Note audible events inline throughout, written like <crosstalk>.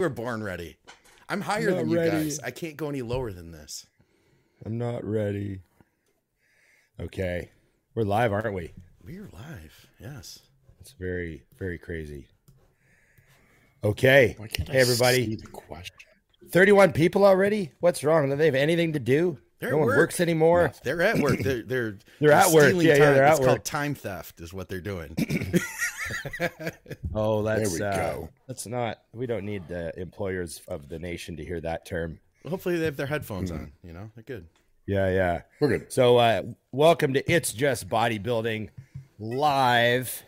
We're born ready. I'm higher Not than you ready. guys. I can't go any lower than this. I'm not ready. Okay. We're live, aren't we? We're live. Yes. It's very, very crazy. Okay. Why can't I Hey, everybody. see the question? 31 people already? What's wrong? Do they have anything to do? They're no one work. works anymore. They're at work. They're they're <clears throat> They're at work. stealing Yeah, yeah, they're it's at called work. time theft, is what they're doing. <clears throat> <laughs> Oh, that's we uh, go. That's not. We don't need the employers of the nation to hear that term. Hopefully, they have their headphones on. You know, they're good. Yeah, yeah. We're good. So, uh, welcome to It's Just Bodybuilding live.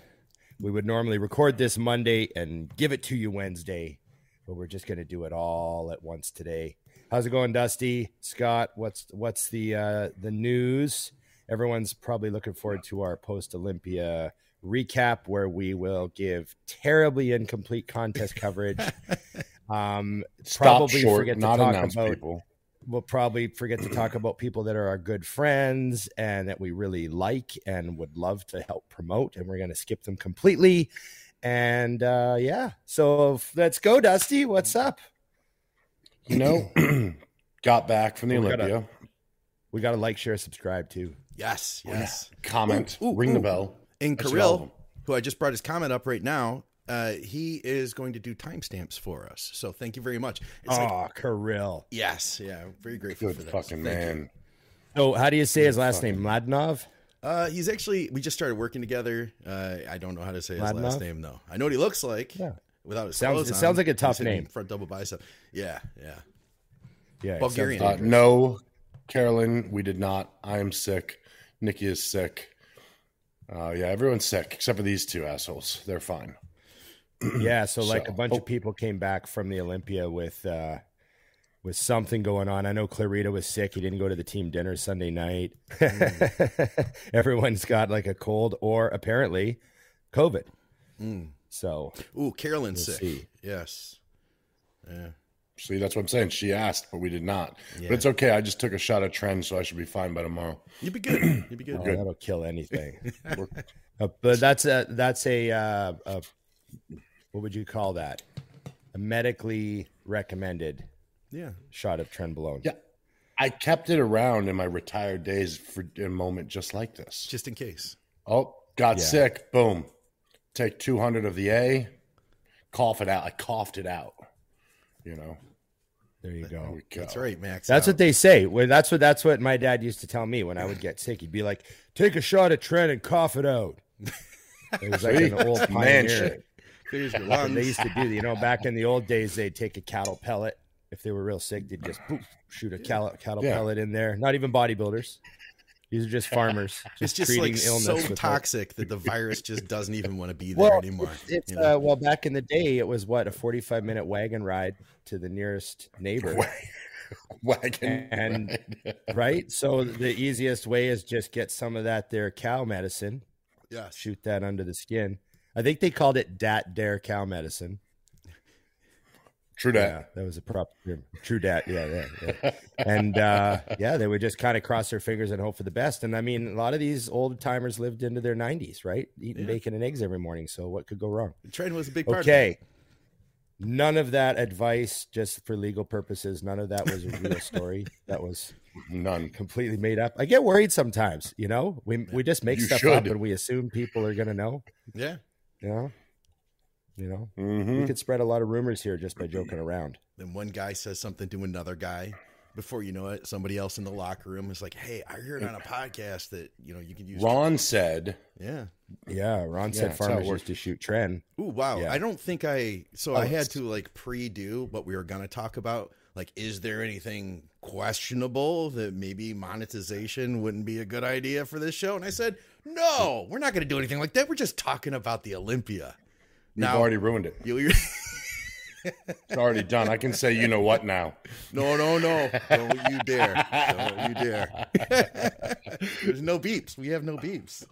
We would normally record this Monday and give it to you Wednesday, but we're just going to do it all at once today. How's it going, Dusty? Scott, what's what's the uh, the news? Everyone's probably looking forward to our post Olympia recap, where we will give terribly incomplete contest <laughs> coverage. Um, Stop probably short, forget to not talk announce about people. we'll probably forget to talk about people that are our good friends and that we really like and would love to help promote and we're going to skip them completely and uh yeah so let's go dusty what's up You know, <clears throat> got back from the We gotta- Olympia. we got to like share subscribe too Yes, Oh, yes. Comment, Ooh, ooh, ring the bell. And That's Kirill, who I just brought his comment up right now, uh, he is going to do timestamps for us. So thank you very much. It's oh like, Kirill. yes, yeah, very grateful Good for that. fucking Thank you. man. so how do you say his last name mladnov Uh, he's actually we just started working together. Uh, I don't know how to say his Ladnov? last name though. I know what he looks like. Yeah. Without his Sounds- it on. sounds like a tough name. Front double bicep. Yeah, yeah. yeah Bulgarian. Uh, no, Carolyn, we did not. I am sick. Nikki is sick. Uh, yeah, everyone's sick except for these two assholes. They're fine. <clears throat> yeah so like So- a bunch oh. of people came back from the olympia with uh with something going on i know clarida was sick he didn't go to the team dinner sunday night <laughs> everyone's got like a cold or apparently covid Mm. So Ooh, Carolyn's We'll sick. see. Yes. Yeah. See, that's what I'm saying. She asked, but we did not. Yeah. But it's okay. I just took a shot at trend, so I should be fine by tomorrow. You'd be good. <clears throat> You'd be good. oh, good. that'll kill anything <laughs> Uh, but that's a that's a, uh, a what would you call that a medically recommended Yeah. shot of trenbolone Yeah. I kept it around in my retired days for a moment just like this. Just in case. Oh, got Yeah. sick. Boom. Take 200 of the A, cough it out. I coughed it out. You know, there you go we go. That's right, Max. That's out. what they say. Well, that's what that's what my dad used to tell me when I would get sick. He'd be like, "Take a shot of Trent and cough it out." <laughs> It was like an old Man pioneer. shit. Clears your <laughs> And lungs. they used to do, that. you know, back in the old days, they'd take a cattle pellet. If they were real sick, they'd just poof, shoot a cattle, cattle Yeah. pellet in there. Not even bodybuilders. These are just farmers. <laughs> it's just treating like illness so without- toxic that the virus just doesn't even want to be there Well, anymore. It's you know? uh, well, back in the day, it was what a forty-five minute wagon ride to the nearest neighbor. <laughs> Wagon. And- ride. <laughs> right? So the easiest way is just get some of that there cow medicine, yes. shoot that under the skin. I think they called it dat dare cow medicine. True Yeah, that. was a prop. True dat. Yeah, yeah, yeah. And uh, <laughs> yeah, they would just kind of cross their fingers and hope for the best. And I mean, a lot of these old timers lived into their 90s, right? Eating Yeah. bacon and eggs every morning. So what could go wrong? The trend was a big part Okay. None of that advice, just for legal purposes. None of that was a real story. that was None. completely made up. I get worried sometimes. You know, we we just make You stuff up and we assume people are going to know. of. Yeah. You know, you know, hmm we could spread a lot of rumors here just by joking around. Then one guy says something to another guy. Before you know it, somebody else in the locker room is like, "Hey, I heard on a podcast that you know you can use." Ron said, Yeah. Yeah, Ron Yeah, said that's how farmers used to shoot Tren. Ooh, wow. Yeah. I don't think I. So Oh, I had to like pre-do what we were gonna talk about. Like, is there anything questionable that maybe monetization wouldn't be a good idea for this show? And I said, no, we're not gonna do anything like that. We're just talking about the Olympia. "You've Now- already ruined it. You, you're, It's <laughs> already done. I can say, you know what now." no, no, no! Don't you dare! Don't you dare! <laughs> There's no beeps. We have no beeps.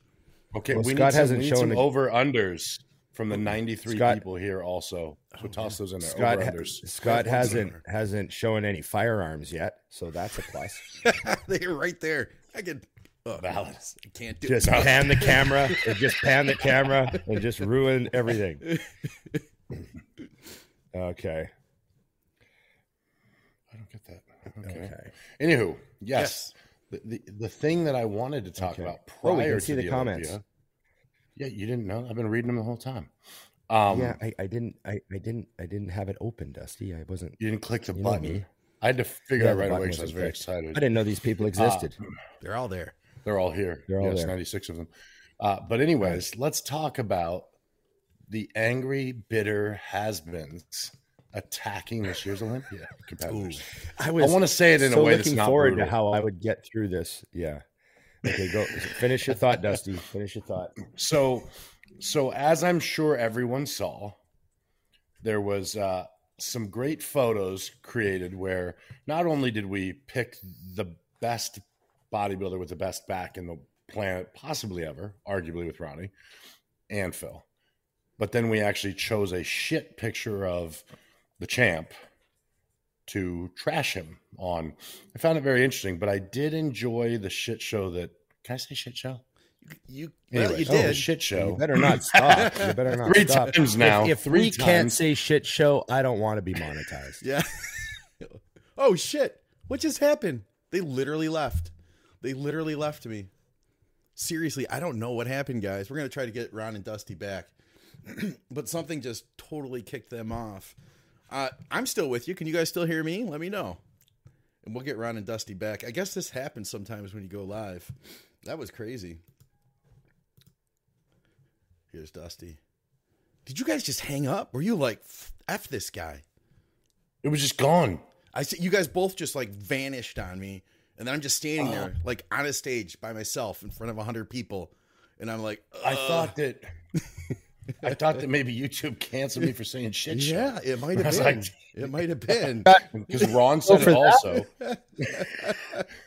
Okay, Well, we Scott need some, hasn't we need shown over unders from the 93 Scott- people here also. So oh, toss those in there. Scott ha- Scott hasn't hasn't shown any firearms yet, so that's a plus. <laughs> They're right there. I could. Oh, Valid. I can't do just pan the camera, <laughs> or just pan the camera, and just ruin everything. <laughs> Okay, I don't get that. Okay. Okay. Anywho, yes. The, the the thing that I wanted to talk Okay. about Oh, we prior can to see the comments. Olympia- Yeah, you didn't know. I've been reading them the whole time. Um, yeah, I, I didn't I, I didn't I didn't have it open, Dusty. I wasn't you didn't click the button. I had to figure Yeah, out right away because I was very clicked. excited. I didn't know these people existed. They're all there. They're all here. They're all yes, there. 96 of them. Uh, but, anyways, let's talk about the angry, bitter has beens attacking this year's Olympia <laughs> competitors. I I was want to say it in so a way that's looking not forward brutal. to how I would get through this. Yeah. Okay, go finish your thought, Dusty. Finish your thought. So, so as I'm sure everyone saw, there was uh, some great photos created where not only did we pick the best bodybuilder with the best back in the planet, possibly ever, arguably with Ronnie and Phil, but then we actually chose a shit picture of the champ to trash him on. I found it very interesting, but I did enjoy the shit show that. Can I say shit show? You, well, Anyway, you oh, did. the shit show. You better not <laughs> stop. You better not Three stop. times now. If, if Three we can't say shit show, I don't want to be monetized. Yeah. <laughs> oh shit! What just happened? They literally left. They literally left me. Seriously, I don't know what happened, guys. We're gonna try to get Ron and Dusty back, <clears throat> but something just totally kicked them off. Uh, I'm still with you. Can you guys still hear me? Let me know, and we'll get Ron and Dusty back. I guess this happens sometimes when you go live. That was crazy. Here's Dusty. Did you guys just hang up? Were you like, "F this guy"? It was just gone. I see you guys both just like vanished on me, and then I'm just standing there uh-huh. like on a stage by myself in front of hundred people, and I'm like, I uh. thought that. <laughs> I thought that maybe YouTube canceled me for saying shit. yeah, it might have been. like- it might have been. because Ron said <laughs> for it also. <laughs>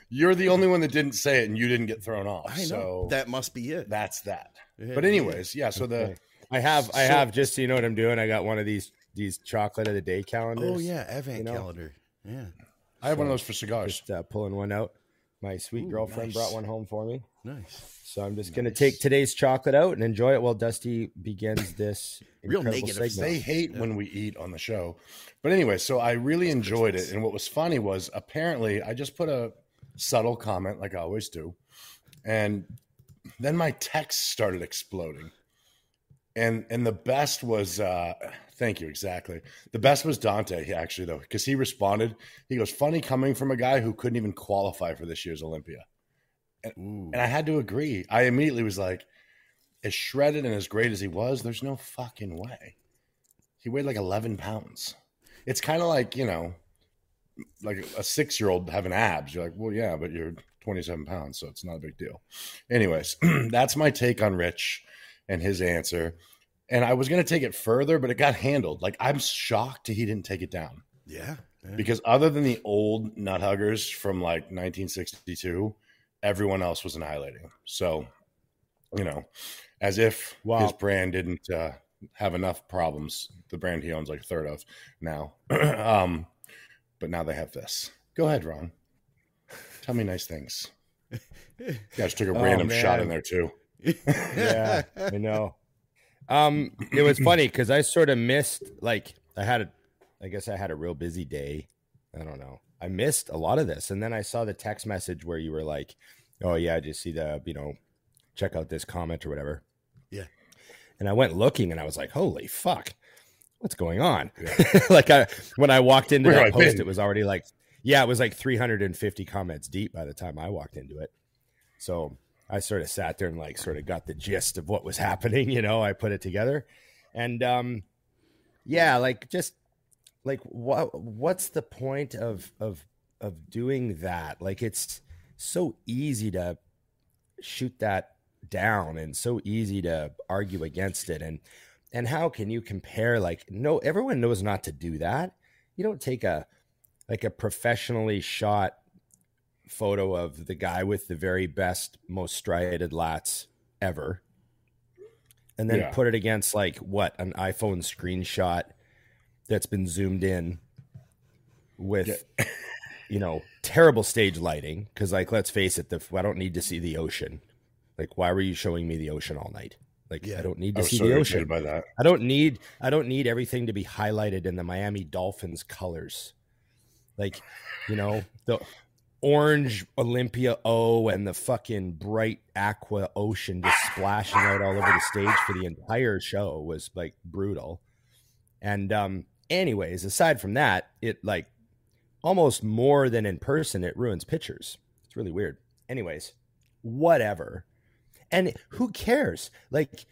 You're the only one that didn't say it, and you didn't get thrown off. I know So that must be it. that's that. Yeah. But anyways, yeah. So the Okay. I have, I So- have just so you know what I'm doing. I got one of these these chocolate of the day calendars. oh yeah, Advent you know. calendar. Yeah, I have one of those for cigars. just uh, pulling one out. My sweet Ooh, girlfriend nice. brought one home for me, nice. so I'm just gonna take today's chocolate out and enjoy it while Dusty begins <coughs> this Real incredible negative segment. They hate when we eat on the show. But anyway, so I really enjoyed it. And what was funny was apparently I just put a subtle comment like I always do. And then my text started exploding. And and the best was uh thank you, exactly. The best was Dante, actually though, because he responded. He goes, funny coming from a guy who couldn't even qualify for this year's Olympia. Ooh. And I had to agree. I immediately was like, as shredded and as great as he was, there's no fucking way. He weighed like 11 pounds. It's kind of like, you know, like a six year old having abs. You're like, well, yeah, but you're 27 pounds, so it's not a big deal. Anyways, <clears throat> that's my take on Rich and his answer. And I was going to take it further, but it got handled. Like, I'm shocked he didn't take it down yeah. yeah. because other than the old nut huggers from like 1962 everyone else was annihilating so you know as if Wow. his brand didn't uh, have enough problems the brand he owns like a third of now <clears throat> um but now they have this go ahead ron tell me nice things <laughs> you guys took a Oh, random shot in there too yeah, I know. Um, it was funny because I sort of missed like I had a, I guess I had a real busy day. I don't know. I missed a lot of this, and then I saw the text message where you were like, "Oh yeah, I just see the you know, check out this comment or whatever." Yeah. And I went looking, and I was like, "Holy fuck, what's going on?" <laughs> like I when I walked into Where that post, been? it was already like, yeah, it was like 350 comments deep by the time I walked into it. So I sort of sat there and like sort of got the gist of what was <laughs> happening, you know, I put it together. And um yeah, like just like what what's the point of of of doing that? Like it's so easy to shoot that down and so easy to argue against it and and how can you compare like no everyone knows not to do that. You don't take a like a professionally shot photo of the guy with the very best, most striated lats ever, and then Yeah. put it against like what an iPhone screenshot that's been zoomed in with, <laughs> you know, terrible stage lighting. Because like, let's face it, the I don't need to see the ocean. Like, why were you showing me the ocean all night? Like, Yeah. I don't need to see so the ocean. by that I don't need I don't need everything to be highlighted in the Miami Dolphins colors. Like, you know, the orange Olympia O and the fucking bright aqua ocean just splashing out all over the stage for the entire show was like brutal. And um anyways, aside from that, it like almost more than in person it ruins pictures. It's really weird. Anyways, whatever. And who cares? Like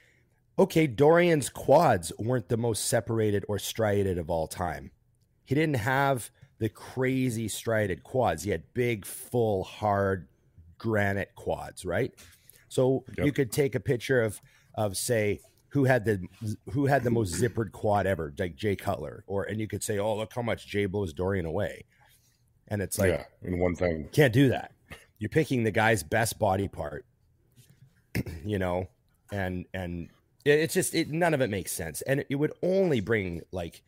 okay, Dorian's quads weren't the most separated or striated of all time. He didn't have the crazy striated quads. He had big, full, hard granite quads, right? So Yep. you could take a picture of of say who had the who had the most zippered quad ever, like Jay Cutler, or and you could say, oh look how much Jay blows Dorian away, and it's like yeah, in one thing. can't do that. You're picking the guy's best body part, <clears throat> you know, and and it's just it, none of it makes sense, and it would only bring like,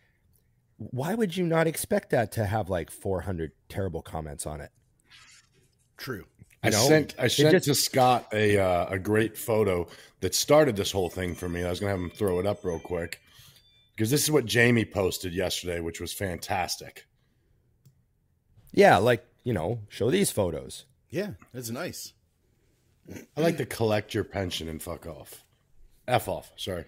why would you not expect that to have like 400 terrible comments on it? True. I You know, sent I sent just- to Scott a uh, a great photo that started this whole thing for me. I was gonna have him throw it up real quick because this is what Jamie posted yesterday, which was fantastic. Yeah, like you know, show these photos. Yeah, it's nice. I like to collect your pension and fuck off. F off. Sorry,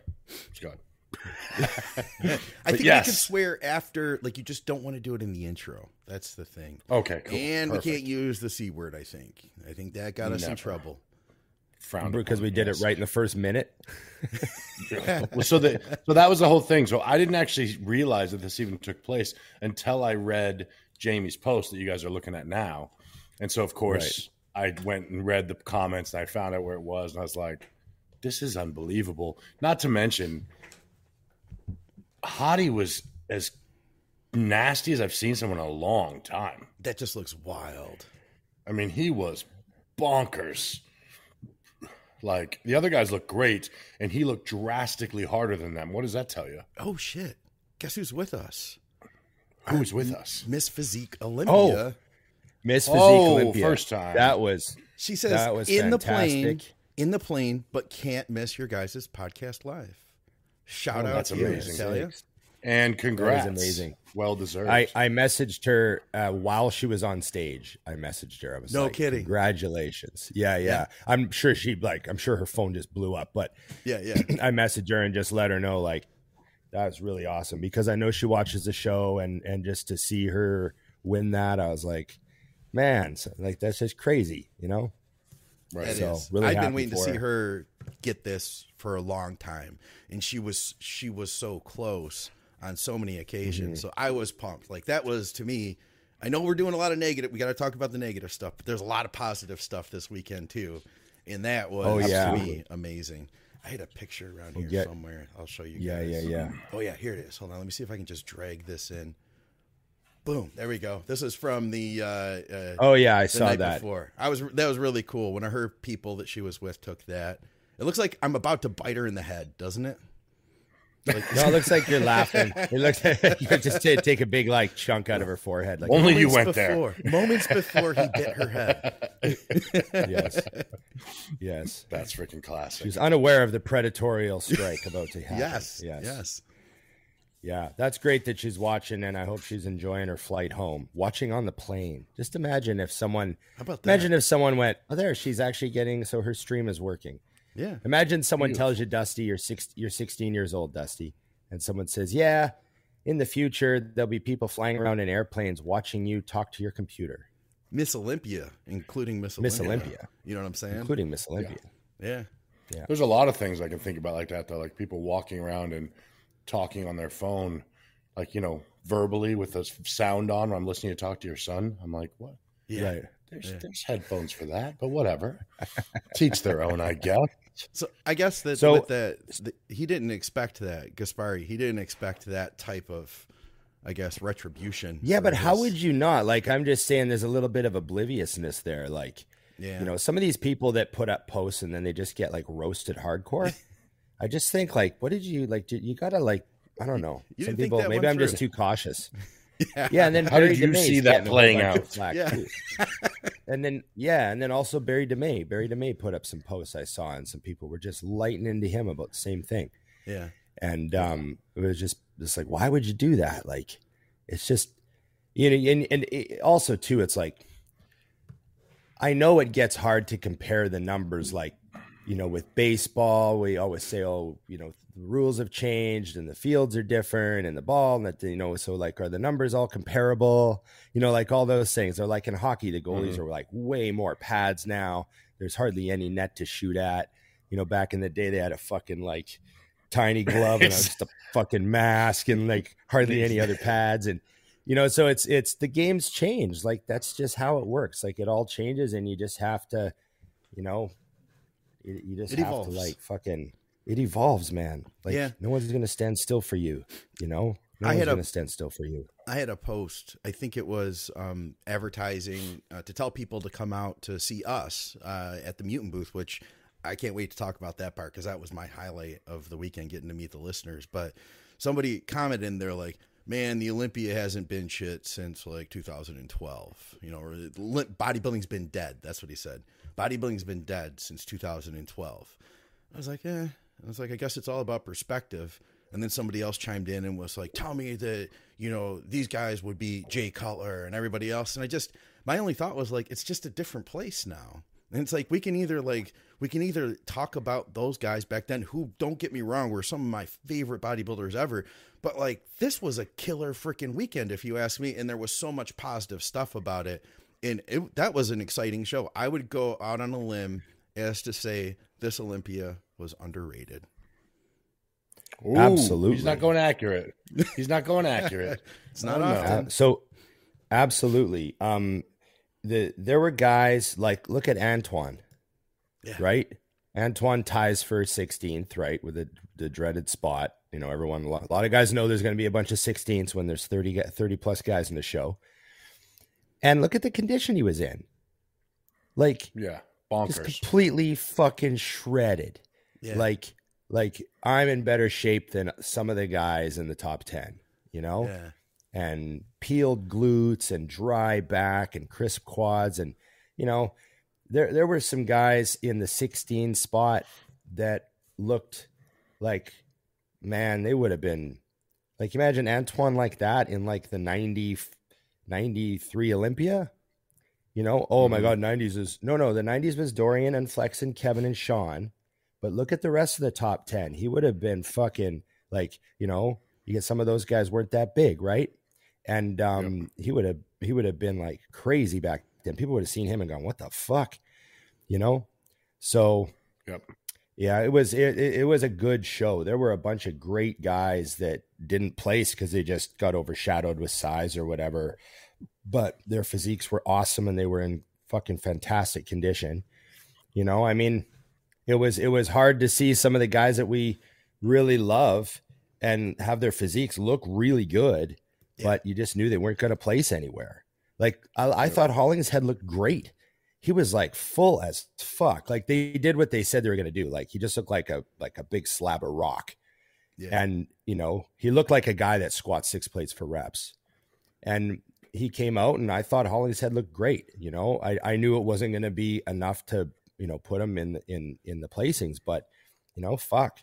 Scott. <laughs> I think yes. we can swear after, like you just don't want to do it in the intro. That's the thing. Okay, cool. and Perfect. we can't use the c word. I think. I think that got us in trouble. Frowned because we did it right in the first minute. <laughs> well, so that so that was the whole thing. So I didn't actually realize that this even took place until I read Jamie's post that you guys are looking at now. And so of course I went and read the comments and I found out where it was and I was like, this is unbelievable. Not to mention Hadi was as nasty as I've seen someone in a long time. That just looks wild. I mean, he was bonkers. Like the other guys look great, and he looked drastically harder than them. What does that tell you? Oh shit! Guess who's with us? Who's with us? Miss Physique oh, Olympia. Miss Physique Oh, Olympia. first time. That was She says That was in the plane, in the plane, but can't miss your guys' podcast live. Shout Oh, out that's to you, amazing. Talia. And congrats. amazing. Well deserved. I, I messaged her uh, while she was on stage. I messaged her. I was No like, kidding. Congratulations. Yeah, yeah, I'm sure she like. I'm sure her phone just blew up. But Yeah, yeah. <clears throat> I messaged her and just let her know like that was really awesome because I know she watches the show and and just to see her win that, I was like, man, so, like that's just crazy, you know. right. It So, is. really I've been waiting to see her. her get this for a long time, and she was she was so close on so many occasions. Mm-hmm. So I was pumped. Like that was to me. I know we're doing a lot of negative. We got to talk about the negative stuff, but there's a lot of positive stuff this weekend too, and that was Oh, yeah. to me amazing. I had a picture around here yeah. somewhere. I'll show you. Yeah, guys. yeah, yeah. Oh yeah, here it is. Hold on, let me see if I can just drag this in. Boom! There we go. This is from the. Uh, uh, Oh yeah, I saw that. before. I was that was really cool when I heard people that she was with took that. It looks like I'm about to bite her in the head, doesn't it? Like, No, it looks like you're laughing. It looks like <laughs> you could just ta- take a big like chunk out of her forehead. Like Only you moments <laughs> went there. Moments before he bit her head. yes, <laughs> yes. That's freaking classic. She's unaware of the predatorial strike about to happen. Yes, yes, yes. Yeah, that's great that she's watching, and I hope she's enjoying her flight home. Watching on the plane. Just imagine if someone. How about that? Imagine if someone went, "Oh, there, she's actually getting so her stream is working." Yeah, Imagine someone tells you, Dusty, you're six, you're 16 years old, Dusty, and someone says, "Yeah, in the future there'll be people flying around in airplanes watching you talk to your computer, Miss Olympia, including Miss Olympia. Miss Olympia, You know what I'm saying? including Miss Olympia." yeah. Yeah. There's a lot of things I can think about like that, though. Like people walking around and talking on their phone, like, you know, verbally with the sound on when I'm listening to talk to your son. I'm like, what? Yeah. Right. There's, there's headphones for that, but whatever. Teach their own, I guess. So I guess that So- with that, th- he didn't expect that. Gaspari, he didn't expect that type of, I guess, retribution. Yeah, for but how would you not? Like, I'm just saying, there's a little bit of obliviousness there. Like, Yeah. you know, some of these people that put up posts and then they just get like roasted hardcore. I just think, like, what did you like? Did, you gotta like, I don't know. You some people, maybe I'm just too cautious. Yeah. Yeah, and then How Berry did you DeMey's see that getting a whole playing out? Yeah. and then yeah, and then also Berry DeMey. Berry DeMey put up some posts I saw, and some people were just lighting into him about the same thing. Yeah. And um, it was just just like, why would you do that? Like, it's just you know, and and it, also too, it's like I know it gets hard to compare the numbers, like you know, with baseball, we always say, oh, you know, the rules have changed and the fields are different and the ball and that you know, so like are the numbers all comparable? You know, like all those things. Or like in hockey, the goalies mm-hmm. are like way more pads now. There's hardly any net to shoot at. You know, back in the day, they had a fucking like tiny glove and <laughs> just a fucking mask and like hardly any other pads and you know so it's it's the game's changed like that's just how it works like it all changes and you just have to you know you, you just it have evolves. to like fucking it evolves man like yeah. no one's gonna stand still for you you know no I one's gonna stand still for you i had a post i think it was um advertising uh, to tell people to come out to see us uh, at the mutant booth which I can't wait to talk about that part because that was my highlight of the weekend, getting to meet the listeners. But somebody commented in there like, "Man, the Olympia hasn't been shit since like 2012. You know, or bodybuilding's been dead." That's what he said. Bodybuilding's been dead since 2012. I was like, "Eh." I was like, "I guess it's all about perspective." And then somebody else chimed in and was like, "Tell me that you know these guys would be Jay Cutler and everybody else." And I just, my only thought was like, it's just a different place now. And it's like we can either like we can either talk about those guys back then who don't get me wrong were some of my favorite bodybuilders ever, but like this was a killer freaking weekend if you ask me and there was so much positive stuff about it and it, that was an exciting show. I would go out on a limb as to say this Olympia was underrated. Ooh, Absolutely. He's not going accurate. He's not going accurate. <laughs> it's not often. Uh, so absolutely. Um the there were guys like look at Antoine, yeah. right? Antoine ties for 16th, right, with the, the dreaded spot. You know, everyone, a lot, of guys know there's going to be a bunch of 16ths when there's 30, 30 plus guys in the show. And look at the condition he was in. Like, yeah, bonkers. Just completely fucking shredded. Yeah. Like, like I'm in better shape than some of the guys in the top 10, you know? Yeah and peeled glutes and dry back and crisp quads and you know there there were some guys in the 16 spot that looked like man they would have been like imagine Antoine like that in like the 90 93 Olympia you know oh mm-hmm. my god 90s is no no the 90s was Dorian and Flex and Kevin and Sean but look at the rest of the top 10 he would have been fucking like you know you get some of those guys weren't that big right and um, yep. he would have he would have been like crazy back then. People would have seen him and gone, "What the fuck," you know. So, yep. yeah, it was it, it was a good show. There were a bunch of great guys that didn't place because they just got overshadowed with size or whatever, but their physiques were awesome and they were in fucking fantastic condition. You know, I mean, it was it was hard to see some of the guys that we really love and have their physiques look really good yeah. but you just knew they weren't going to place anywhere. Like I, I thought Hollingshead looked great. He was like full as fuck. Like they did what they said they were going to do. Like he just looked like a like a big slab of rock. Yeah. And you know he looked like a guy that squats six plates for reps. And he came out, and I thought Hollings Hollingshead looked great. You know, I I knew it wasn't going to be enough to you know put them in in in the placings, but you know, fuck,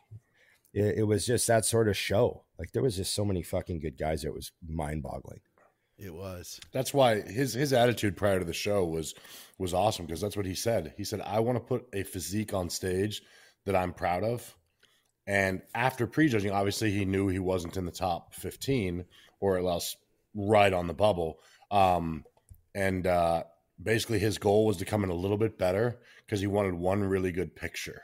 it, it, was just that sort of show. Like there was just so many fucking good guys. It was mind boggling. It was. That's why his his attitude prior to the show was was awesome because that's what he said. He said, "I want to put a physique on stage that I'm proud of." And after prejudging, obviously he knew he wasn't in the top 15 or at least right on the bubble. Um, and uh, basically his goal was to come in a little bit better because he wanted one really good picture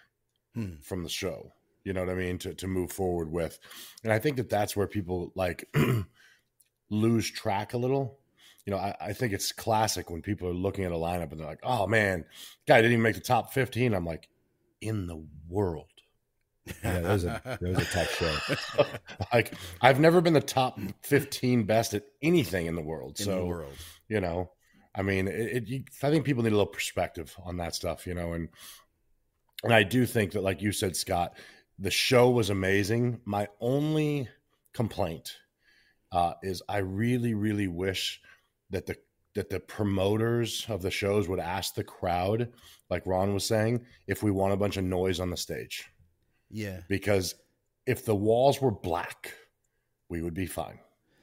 hmm. from the show you know what I mean, to, to move forward with. And I think that that's where people like <clears throat> lose track a little. You know, I, I, think it's classic when people are looking at a lineup and they're like, oh man, guy didn't even make the top 15. I'm like, in the world. Yeah, that was a, that was a tough show. <laughs> like, I've never been the top 15 best at anything in the world. In so, the world. you know, I mean, it, it you, I think people need a little perspective on that stuff, you know, and and I do think that, like you said, Scott, the show was amazing. My only complaint uh, is I really, really wish that the that the promoters of the shows would ask the crowd, like Ron was saying, if we want a bunch of noise on the stage. Yeah. Because if the walls were black, we would be fine.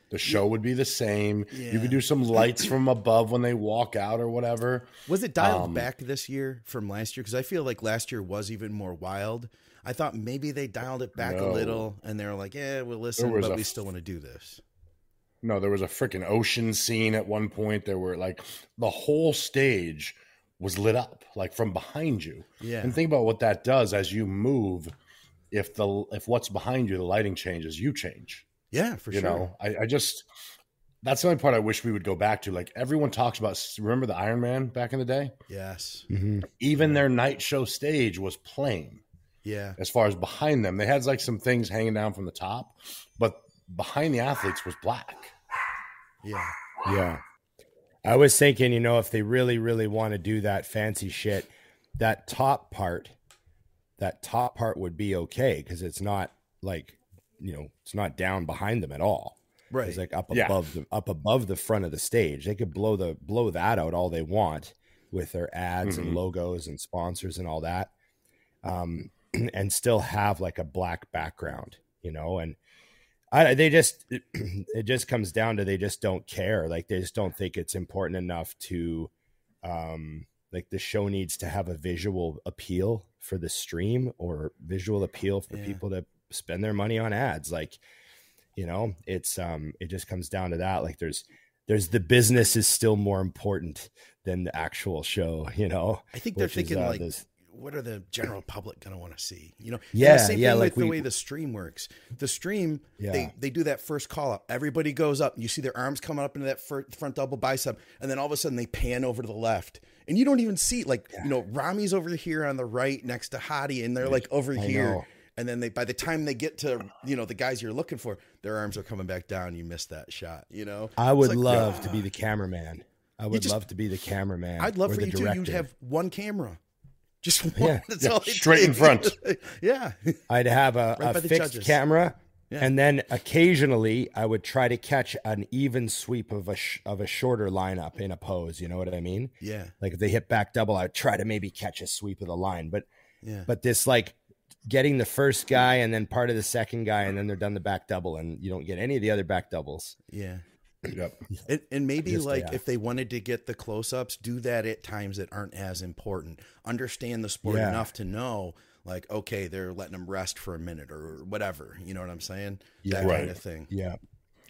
The show would be the same. You could do some lights from above when they walk out or whatever. Was it dialed Um, back this year from last year? Because I feel like last year was even more wild. I thought maybe they dialed it back No. a little, and they were like, "Yeah, we'll listen, but a we still want to do this." No, there was a freaking ocean scene at one point. There were like the whole stage was lit up like from behind you. Yeah, And think about what that does as you move. If the if what's behind you, the lighting changes, you change. Yeah, for you sure. You know, I, I just that's the only part I wish we would go back to. Like everyone talks about. Remember the Iron Man back in the day? Yes, Mhm. Even their night show stage was plain. yeah, As far as behind them, they had like some things hanging down from the top, but behind the athletes was black. yeah, Yeah. I was thinking, you know, if they really, really want to do that fancy shit, that top part, that top part would be okay because it's not like, you know, it's not down behind them at all. right. It's like up Yeah. above the up above the front of the stage. They could blow the blow that out all they want with their ads Mhm. and logos and sponsors and all that, um, <clears throat> and still have like a black background, you know. And I, they just it, <clears throat> it just comes down to they just don't care. Like they just don't think it's important enough to, um, like the show needs to have a visual appeal for the stream or visual appeal for Yeah. people to spend their money on ads. Like you know it's um it just comes down to that like there's there's the business is still more important than the actual show <laughs> you know I think they're which is, thinking uh, like, this- what are the general public going to want to see? You know, And Yeah, the same yeah, thing like with the way the stream works. The stream, Yeah. they they do that first call up. Everybody goes up. and You see their arms coming up into that fir- front double bicep, and then all of a sudden they pan over to the left, and you don't even see like you know Ramy's over here on the right next to Hadi, and they're like over I here. know. And then they, by the time they get to, you know, the guys you're looking for, their arms are coming back down. You missed that shot. You know, i would like, love to be the cameraman i would just- love to be the cameraman I'd love or for the you too. You'd have one camera, just one. Yeah. That's Yeah, all straight in front. <laughs> yeah, <laughs> i'd have a, Right a fixed judges. camera Yeah. and then occasionally i would try to catch an even sweep of a sh- of a shorter lineup in a pose you know what i mean yeah, like if they hit back double i'd try to maybe catch a sweep of the line but yeah. but this like getting the first guy and then part of the second guy and then they're done the back double and you don't get any of the other back doubles Yeah. Yep. And, and maybe Just, like yeah. if they wanted to get the close ups, do that at times that aren't as important. Understand the sport Yeah. enough to know, like, okay, they're letting them rest for a minute or whatever. You know what I'm saying? Yeah. that Right. kind of thing. yeah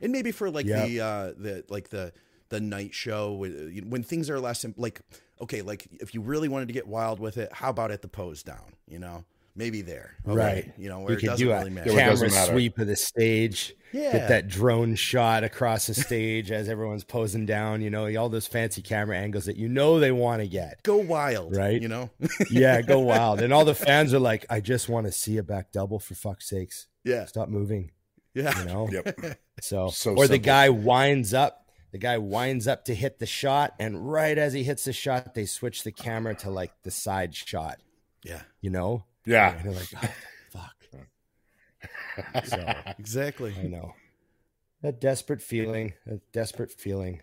And maybe for like Yeah. the uh the like the the night show when when things are less like okay, like if you really wanted to get wild with it, how about at the pose down? You know, maybe there, Okay, right You know, where we it could doesn't do a really matter. Yeah, where camera doesn't matter. sweep of the stage Yeah. get that drone shot across the <laughs> stage as everyone's posing down you know all those fancy camera angles that you know they want to get. Go wild, Right. You know, <laughs> yeah go <laughs> wild. And all the fans are like i just want to see a back double for fuck's sakes. Yeah, stop moving. Yeah, you know? Yep. So, So or the guy winds up, the guy winds up to hit the shot, and right as he hits the shot, they switch the camera to like the side shot, yeah, you know? Yeah. And they're like, oh, fuck. <laughs> So exactly. I know. That desperate feeling, that desperate feeling.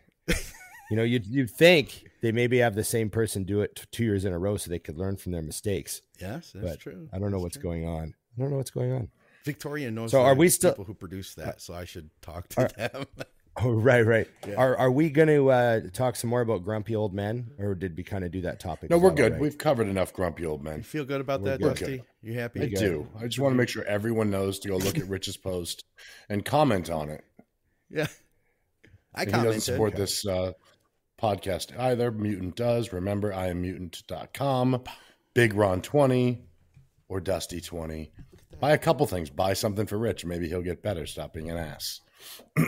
you know, you'd, you'd think they maybe have the same person do it t- two years in a row so they could learn from their mistakes. Yes, that's But true. I don't know That's what's true. going on. I don't know what's going on. Victoria knows. So are we still- people who produce that? Uh, so I should talk to Are- them. <laughs> <laughs> Oh, right, right. Yeah. Are are we going to uh, talk some more about grumpy old men, or did we kind of do that topic? No, Is we're good. all right? We've covered enough grumpy old men. You feel good about We're that, good. Dusty? You happy? I do. I just want to make sure everyone knows to go look at Rich's post and comment on it. Yeah. I If he doesn't commented. support this uh, podcast either, Mutant does. Remember, I am mutant.com, Big Ron 20, or Dusty 20. Buy a couple things. Buy something for Rich. Maybe he'll get better. Stop being an ass. <clears throat>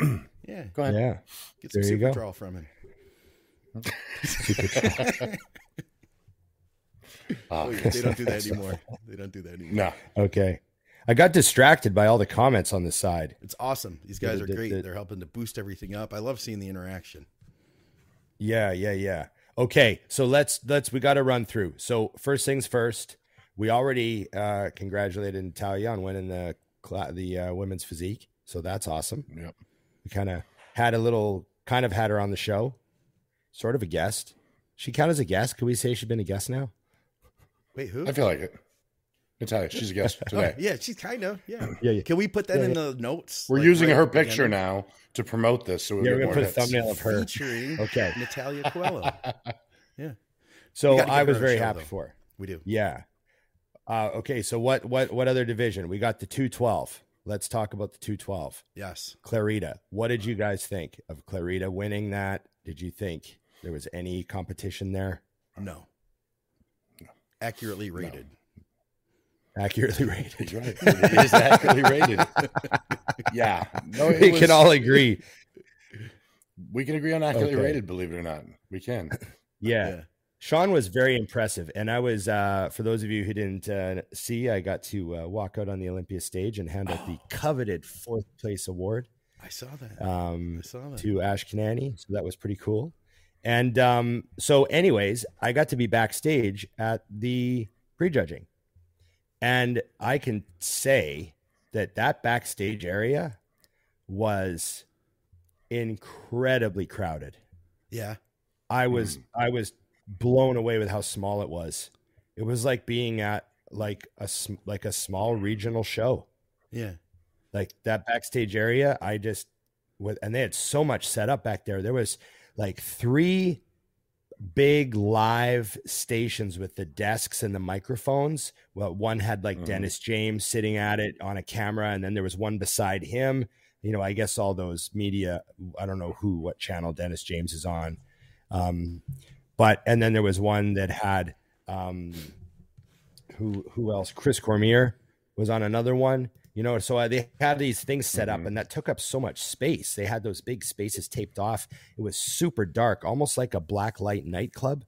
Yeah. Go ahead. Yeah. Get some There you super go. draw from him. <laughs> Oh, they don't do that anymore. They don't do that anymore. no. Okay. I got distracted by all the comments on the side. It's awesome. These guys are great. They're helping to boost everything up. I love seeing the interaction. Yeah, yeah, yeah. Okay, so let's let's we got to run through. So first things first, we already uh, congratulated Natalia on winning the cla- the uh, women's physique, so that's awesome. Yep. We kind of had a little, kind of had her on the show, sort of a guest. She count as a guest? Could we say she's been a guest now? Wait, who? I feel like it. Natalia, she's a guest <laughs> Oh, today. yeah, she's kind of yeah. <clears throat> Yeah, yeah. Can we put that Yeah, in the notes? We're like, using right her picture beginning? now to promote this. So we yeah, we're gonna put a thumbnail of her. featuring Okay. Natalia <laughs> Coelho. Yeah. So I was very show, happy though. for. her. We do. Yeah. Uh, okay, so what what what other division? We got the 212. Let's talk about the 212. Yes. Clarida. What did you guys think of Clarida winning that? Did you think there was any competition there? No. Accurately rated. Accurately rated. Right. It is accurately rated. <laughs> yeah. No, we was- can all agree. we can agree on accurately Okay. rated, believe it or not. We can. Yeah. Yeah. Sean was very impressive. And I was, uh, for those of you who didn't uh, see, I got to uh, walk out on the Olympia stage and hand out the coveted fourth place award I saw that. um, I saw that. to Ashkanani. So that was pretty cool. And um, so, anyways, I got to be backstage at the prejudging. And I can say that that backstage area was incredibly crowded. Yeah. I was I was blown away with how small it was. It was like being at like a like a small regional show. Yeah. Like that backstage area, I just with and they had so much set up back there. There was like three big live stations with the desks and the microphones. Well, one had like Mhm. Dennis James sitting at it on a camera, and then there was one beside him. You know, I guess all those media. I don't know who, what channel Dennis James is on, um, but and then there was one that had um, who who else? Chris Cormier was on another one. You know, so uh, they had these things set up, Mhm. and that took up so much space. They had those big spaces taped off. It was super dark, almost like a black light nightclub.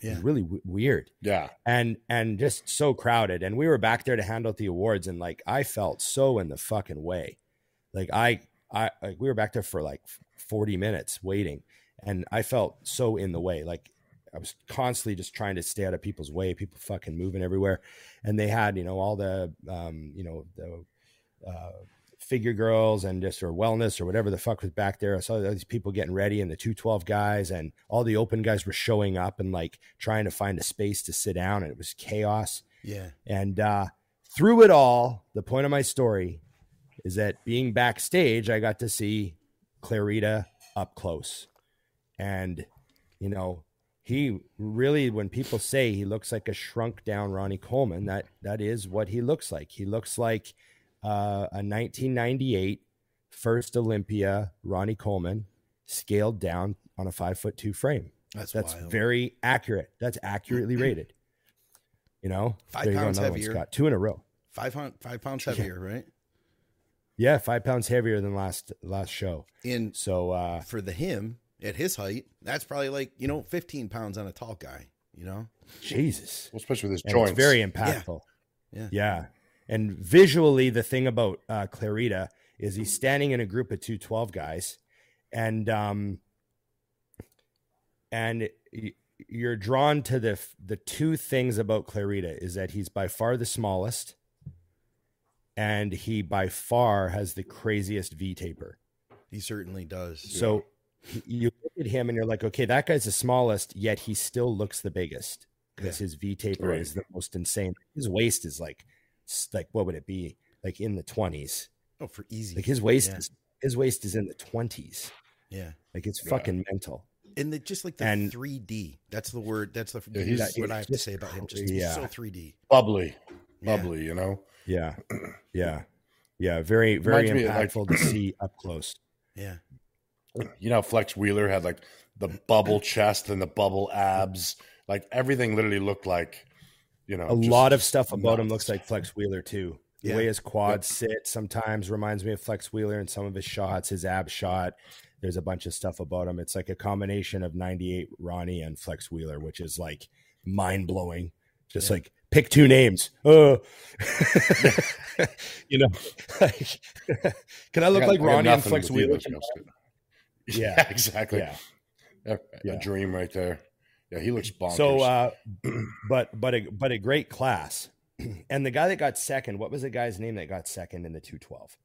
Yeah. really w- weird Yeah. and and just so crowded. And we were back there to hand out the awards, and like I felt so in the fucking way. Like I I like we were back there for like forty minutes waiting, and I felt so in the way. Like I was constantly just trying to stay out of people's way. People fucking moving everywhere, and they had you know all the um you know the uh, figure girls and just or wellness or whatever the fuck was back there. I saw these people getting ready and the 212 guys and all the open guys were showing up and like trying to find a space to sit down and it was chaos. Yeah. And uh, through it all, the point of my story is that being backstage, I got to see Clarida up close. And, you know, he really, when people say he looks like a shrunk down Ronnie Coleman, that that is what he looks like. He looks like uh, a 1998 first Olympia Ronnie Coleman scaled down on a five foot two frame. That's That's wild. very accurate. That's accurately rated. You know, Five There pounds one, heavier. Scott. Two in a row. five five pounds <laughs> heavier, right? Yeah, five pounds heavier than last last show. In So uh, for the him at his height, that's probably like you know fifteen pounds on a tall guy. You know. Jesus, Well, especially with his and joints. it's very impactful. Yeah. yeah. And visually, the thing about uh, Clarida is he's standing in a group of two twelve guys, and um, and you're drawn to the the two things about Clarida is that he's by far the smallest, and he by far has the craziest V taper. He certainly does. So he- you look at him and you're like, okay, that guy's the smallest, yet he still looks the biggest because his V taper Right. is the most insane. His waist is like, like what would it be? Like in the twenties. Oh, for easy. Like his waist Yeah. is his waist is in the twenties. yeah. Like it's Yeah. fucking mental. And the, just like the And- 3D. That's the word. That's the Yeah, he's- that's what he's I have to say about him. Just yeah. so 3D. bubbly, Yeah. bubbly. You know. Yeah, yeah, yeah. Very, very Reminds me of, like- impactful to see up close. Yeah. You know, Flex Wheeler had like the bubble chest and the bubble abs. Like everything literally looked like, you know, A lot of stuff about him looks like Flex Wheeler too. The Yeah. way his quads sit sometimes reminds me of Flex Wheeler and some of his shots, his ab shot. There's a bunch of stuff about him. It's like a combination of 98 Ronnie and Flex Wheeler, which is like mind blowing. Just Yeah. like pick two names. Uh. <laughs> <laughs> you know, <laughs> like, can I look got- like Ronnie and Flex with Wheeler? Of those guys. Yeah. Yeah, exactly. Yeah. A, a dream right there. Yeah, he looks bonkers. So, uh, but but a but a great class, <clears throat> and the guy that got second, what was the guy's name that got second in the two twelve?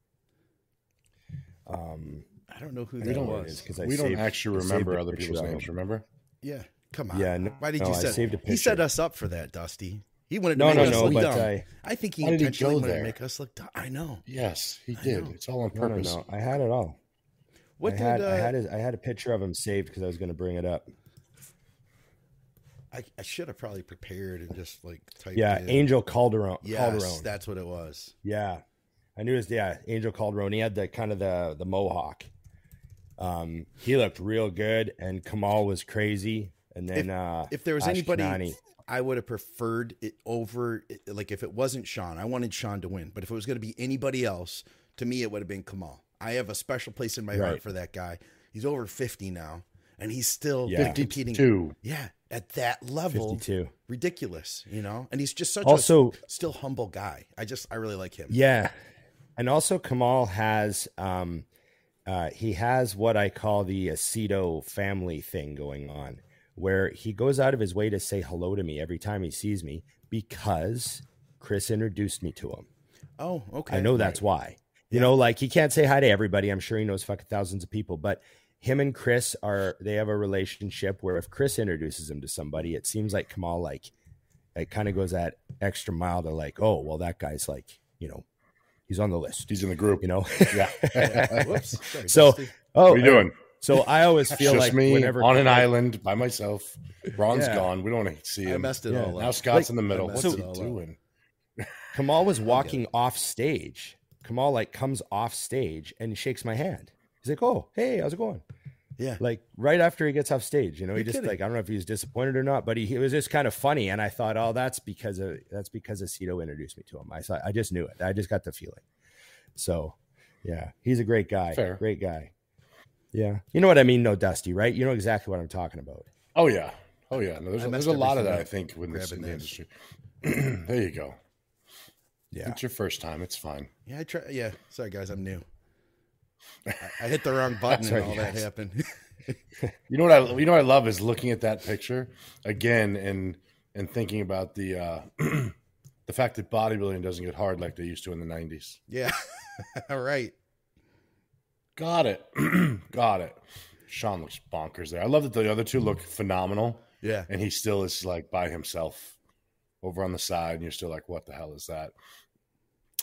Um, I don't know who we that don't, was. 'cause I we don't actually remember other people's names. Remember? Yeah. Come on. Yeah, no- Why did no, you I set He set us up for that, Dusty. He wanted to No, make no, us no, look but dumb. I- I think he Why did he intentionally go wanted to make us look dumb. I know. Yes, he did. It's all on No, no, purpose. no. I had it all. What I did had, uh, I had his, I had a picture of him saved because I was going to bring it up. I, I should have probably prepared and just like typed Yeah, in. Angel Calderon. Yes, Calderon. that's what it was. Yeah, I knew it was yeah Angel Calderon. He had the kind of the the mohawk. Um, he looked real good, and Kamal was crazy. And then uh, If there was Ash anybody, Kanani. I would have preferred it over. Like if it wasn't Sean, I wanted Sean to win. But if it was going to be anybody else, to me it would have been Kamal. I have a special place in my heart for that guy. He's over fifty now, and he's still Yeah. competing. Fifty-two. Yeah, at that level, fifty-two. ridiculous. You know, and he's just such Also- a still humble guy. I just I really like him. Yeah, and also Kamal has um, uh, he has what I call the Aceto family thing going on, where he goes out of his way to say hello to me every time he sees me because Chris introduced me to him. Oh, okay. I know that's why. You know, like he can't say hi to everybody. I'm sure he knows fucking thousands of people, but him and Chris are they have a relationship where if Chris introduces him to somebody, it seems like Kamal like it kind of goes that extra mile to like, oh, well, that guy's like, you know, he's on the list. He's in the group. You know, Yeah. <laughs> Whoops. Sorry, so Dusty. oh, what are you doing? So I always feel Just like me whenever on an Kamal- island by myself. Ron's Yeah. gone. We don't want to see him. I messed it Yeah. all up. Now Scott's Like- in the middle. What's messed he it all up. doing? Kamal was <laughs> walking off stage. Kamal like comes off stage and shakes my hand. He's like, "Oh, hey, how's it going?" Yeah. like right after he gets off stage. You know, he You're just kidding. like I don't know if he was disappointed or not, but he, he was just kind of funny. And I thought, oh, that's because of that's because Aceto introduced me to him. I thought I just knew it. I just got the feeling. So yeah, he's a great guy. Fair. Great guy. Yeah, you know what I mean, no Dusty, right? You know exactly what I'm talking about. Oh yeah. Oh yeah. No, there's, I a, messed there's a lot of that. I think when this in the industry. <clears throat> there you go. Yeah, It's your first time. It's fine. Yeah, I try. Yeah, sorry guys, I'm new. <laughs> I, I hit the wrong button and all that happened. <laughs> You know what I you know what I love is looking at that picture again and and thinking about the uh <clears throat> the fact that bodybuilding doesn't get hard like they used to in the 90s. yeah, <laughs> all right. Got it. <clears throat> Got it. Sean looks bonkers there. I love that the other two look phenomenal Yeah, and he still is like by himself over on the side and you're still like what the hell is that?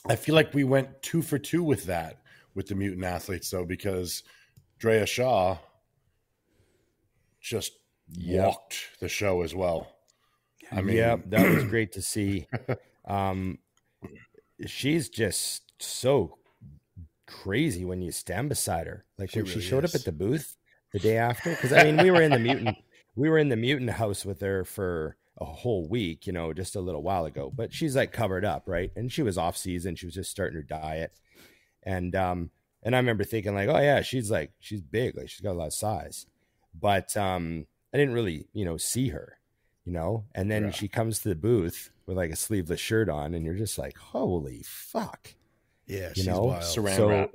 I feel like we went 2 for 2 with that with the mutant athletes though because Drea Shaw just Yep. walked the show as well. I mean, yeah, that was <clears throat> great to see. Um, she's just so crazy when you stand beside her. Like She when she showed is. up at the booth the day after, because I mean, we were in the mutant, we were in the mutant house with her for a whole week, you know, just a little while ago. But she's like covered up, right? And she was off season. She was just starting her diet, and um, and I remember thinking like, oh yeah, she's like she's big, like she's got a lot of size, but um, I didn't really, you know, see her you know and then Yeah. she comes to the booth with like a sleeveless shirt on and you're just like holy fuck yeah. you She's know wild. Saran so wrap.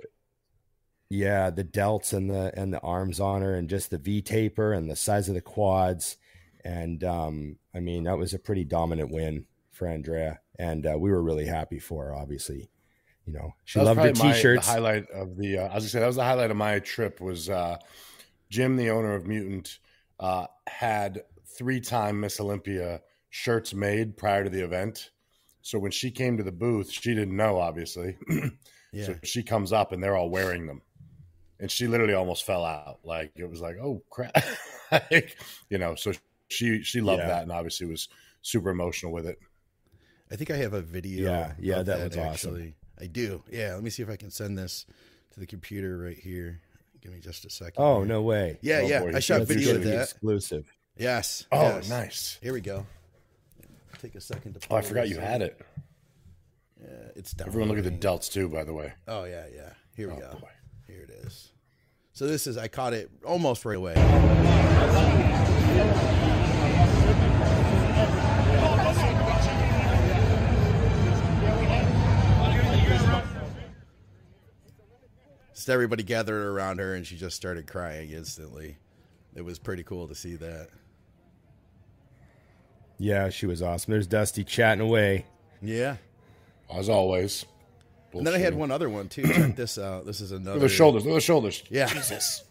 yeah the delts and the and the arms on her and just the v taper and the size of the quads and um i mean that was a pretty dominant win for andrea and uh, we were really happy for her obviously you know she That was loved her t-shirts the highlight of the, uh, I was gonna say that was the highlight of my trip. Was uh, Jim, the owner of Mutant, uh, had three-time Miss Olympia shirts made prior to the event. So when she came to the booth, she didn't know, obviously. <clears throat> Yeah, So she comes up and they're all wearing them, and she literally almost fell out. Like it was like, oh crap, <laughs> like, you know. So she she loved Yeah. that and obviously was super emotional with it. I think I have a video. Yeah, yeah, of that was awesome. I do. Yeah, let me see if I can send this to the computer right here. Give me just a second. oh here. no way Yeah, Oh, yeah. boy, I shot that's video of that. exclusive Yes. Oh, yes. nice. Here we go. Take a second to. Oh, I forgot you had it. Yeah, it's down. Everyone look at the delts too, by the way. Oh yeah, yeah. Here we Oh, go. boy. Here it is. So this is I caught it almost right away. Just everybody gathered around her and she just started crying instantly. It was pretty cool to see that. yeah she was awesome there's dusty chatting away Yeah. As always. And then I had one other one too. Check <clears throat> this out. This is another Look at the shoulders. Look at the shoulders. Yeah. Jesus.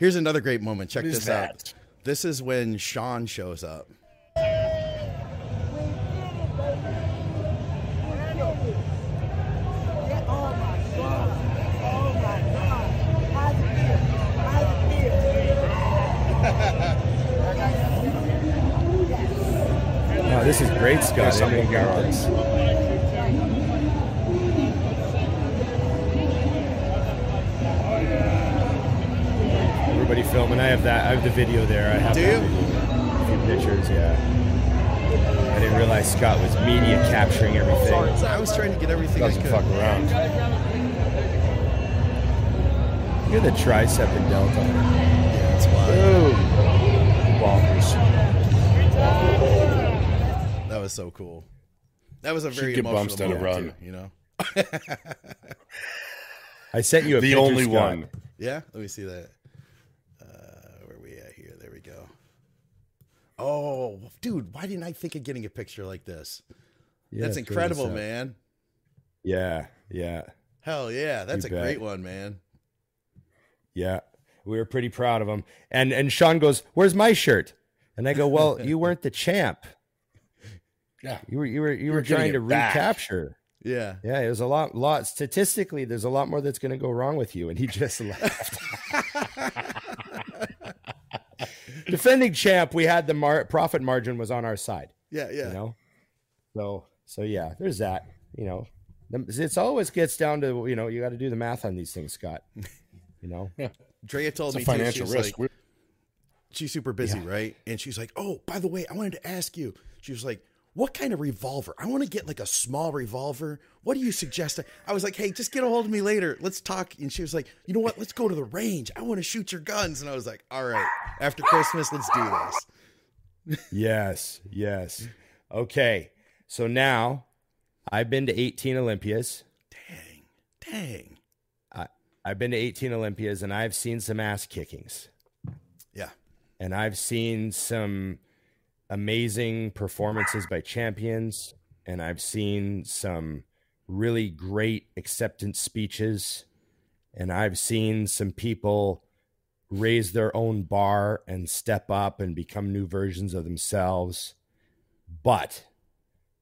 Here's another great moment. Check What is this out. that? This is when Sean shows up. This is great, Scott. I didn't know about this. Everybody filming. I have that. I have the video there. I have Do you? A few pictures. Yeah. I didn't realize Scott was media capturing everything. I was trying to get everything I Doesn't could. fuck around. Look at the tricep and delta. Yeah, that's. That was so cool. That was a Should very give emotional Bumstead a moment, run. too, you know. <laughs> I sent you a The picture, only Scott. one. Yeah, let me see that. Uh, where we at here? There we go. Oh, dude, why didn't I think of getting a picture like this? Yeah, That's throw this incredible, up. man. Yeah, yeah, Hell yeah, that's a bet. great one, man. yeah. We were pretty proud of him. And and Sean goes, "Where's my shirt?" And I go, "Well, <laughs> you weren't the champ. Yeah. You were you were you, were were trying to it back. recapture." Yeah. Yeah, it was a lot lot statistically there's a lot more that's going to go wrong with you and he just <laughs> left. <laughs> Defending champ, we had the mar- profit margin was on our side, Yeah, yeah. you know. So so yeah, there's that, you know. It's always gets down to, you know, you got to do the math on these things, Scott. You know. <laughs> Drea told It's me too, financial was risk. like- she's super busy, right? And she's like, "Oh, by the way, I wanted to ask you." She was like, "What kind of revolver? I want to get like a small revolver. What do you suggest?" I was like, "Hey, just get a hold of me later. Let's talk." And she was like, "You know what? Let's go to the range. I want to shoot your guns." And I was like, "All right, after Christmas, let's do this." <laughs> Yes, yes. Okay. So now I've been to 18 Olympias. Dang, dang. I, I've been to 18 Olympias and I've seen some ass kickings. Yeah, and I've seen some amazing performances by champions, and I've seen some really great acceptance speeches, and I've seen some people raise their own bar and step up and become new versions of themselves. But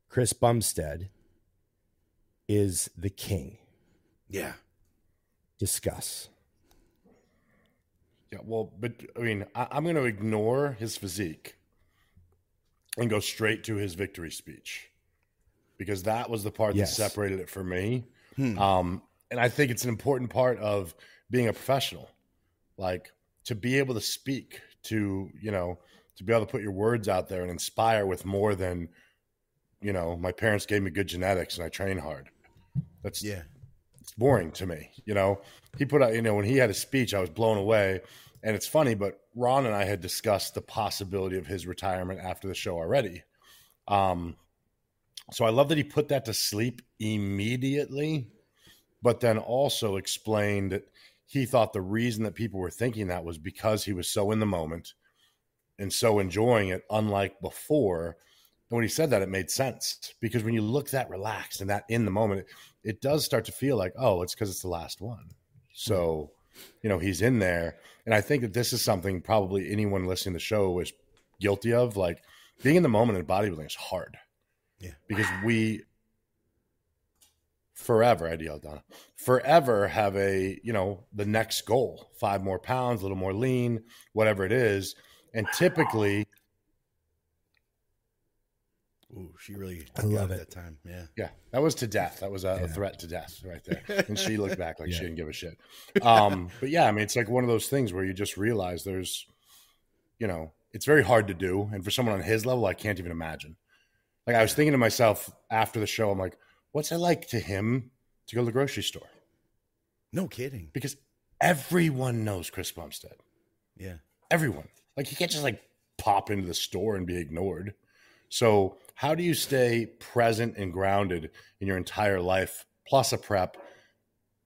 Chris Bumstead is the king. yeah. Discuss. Yeah, well, but I mean, I, I'm going to ignore his physique and go straight to his victory speech because that was the part Yes. that separated it for me. Hmm. Um, and I think it's an important part of being a professional, like to be able to speak, to you know, to be able to put your words out there and inspire with more than, you know, my parents gave me good genetics and I train hard. That's Yeah. it's boring to me. You know, he put out, you know, when he had a speech, I was blown away. And it's funny, but Ron and I had discussed the possibility of his retirement after the show already. Um, so I love that he put that to sleep immediately, but then also explained that he thought the reason that people were thinking that was because he was so in the moment and so enjoying it, unlike before. And when he said that, it made sense because when you look that relaxed and that in the moment, it, it does start to feel like, oh, it's because it's the last one. So, you know, he's in there. And I think that this is something probably anyone listening to the show is guilty of. Like being in the moment in bodybuilding is hard. Yeah. Because we forever, I'd yell Donna, forever have a, you know, the next goal, five more pounds, a little more lean, whatever it is. And typically, Ooh, she really I love it. that time. Yeah. Yeah, that was to death. That was a, Yeah. a threat to death right there. <laughs> And she looked back like Yeah. she didn't give a shit. Um, <laughs> but yeah, I mean, it's like one of those things where you just realize there's, you know, it's very hard to do. And for someone on his level, I can't even imagine. Like I was thinking to myself after the show, I'm like, what's it like to him to go to the grocery store? No kidding. Because everyone knows Chris Bumstead. Yeah. Everyone. Like he can't just like pop into the store and be ignored. So how do you stay present and grounded in your entire life plus a prep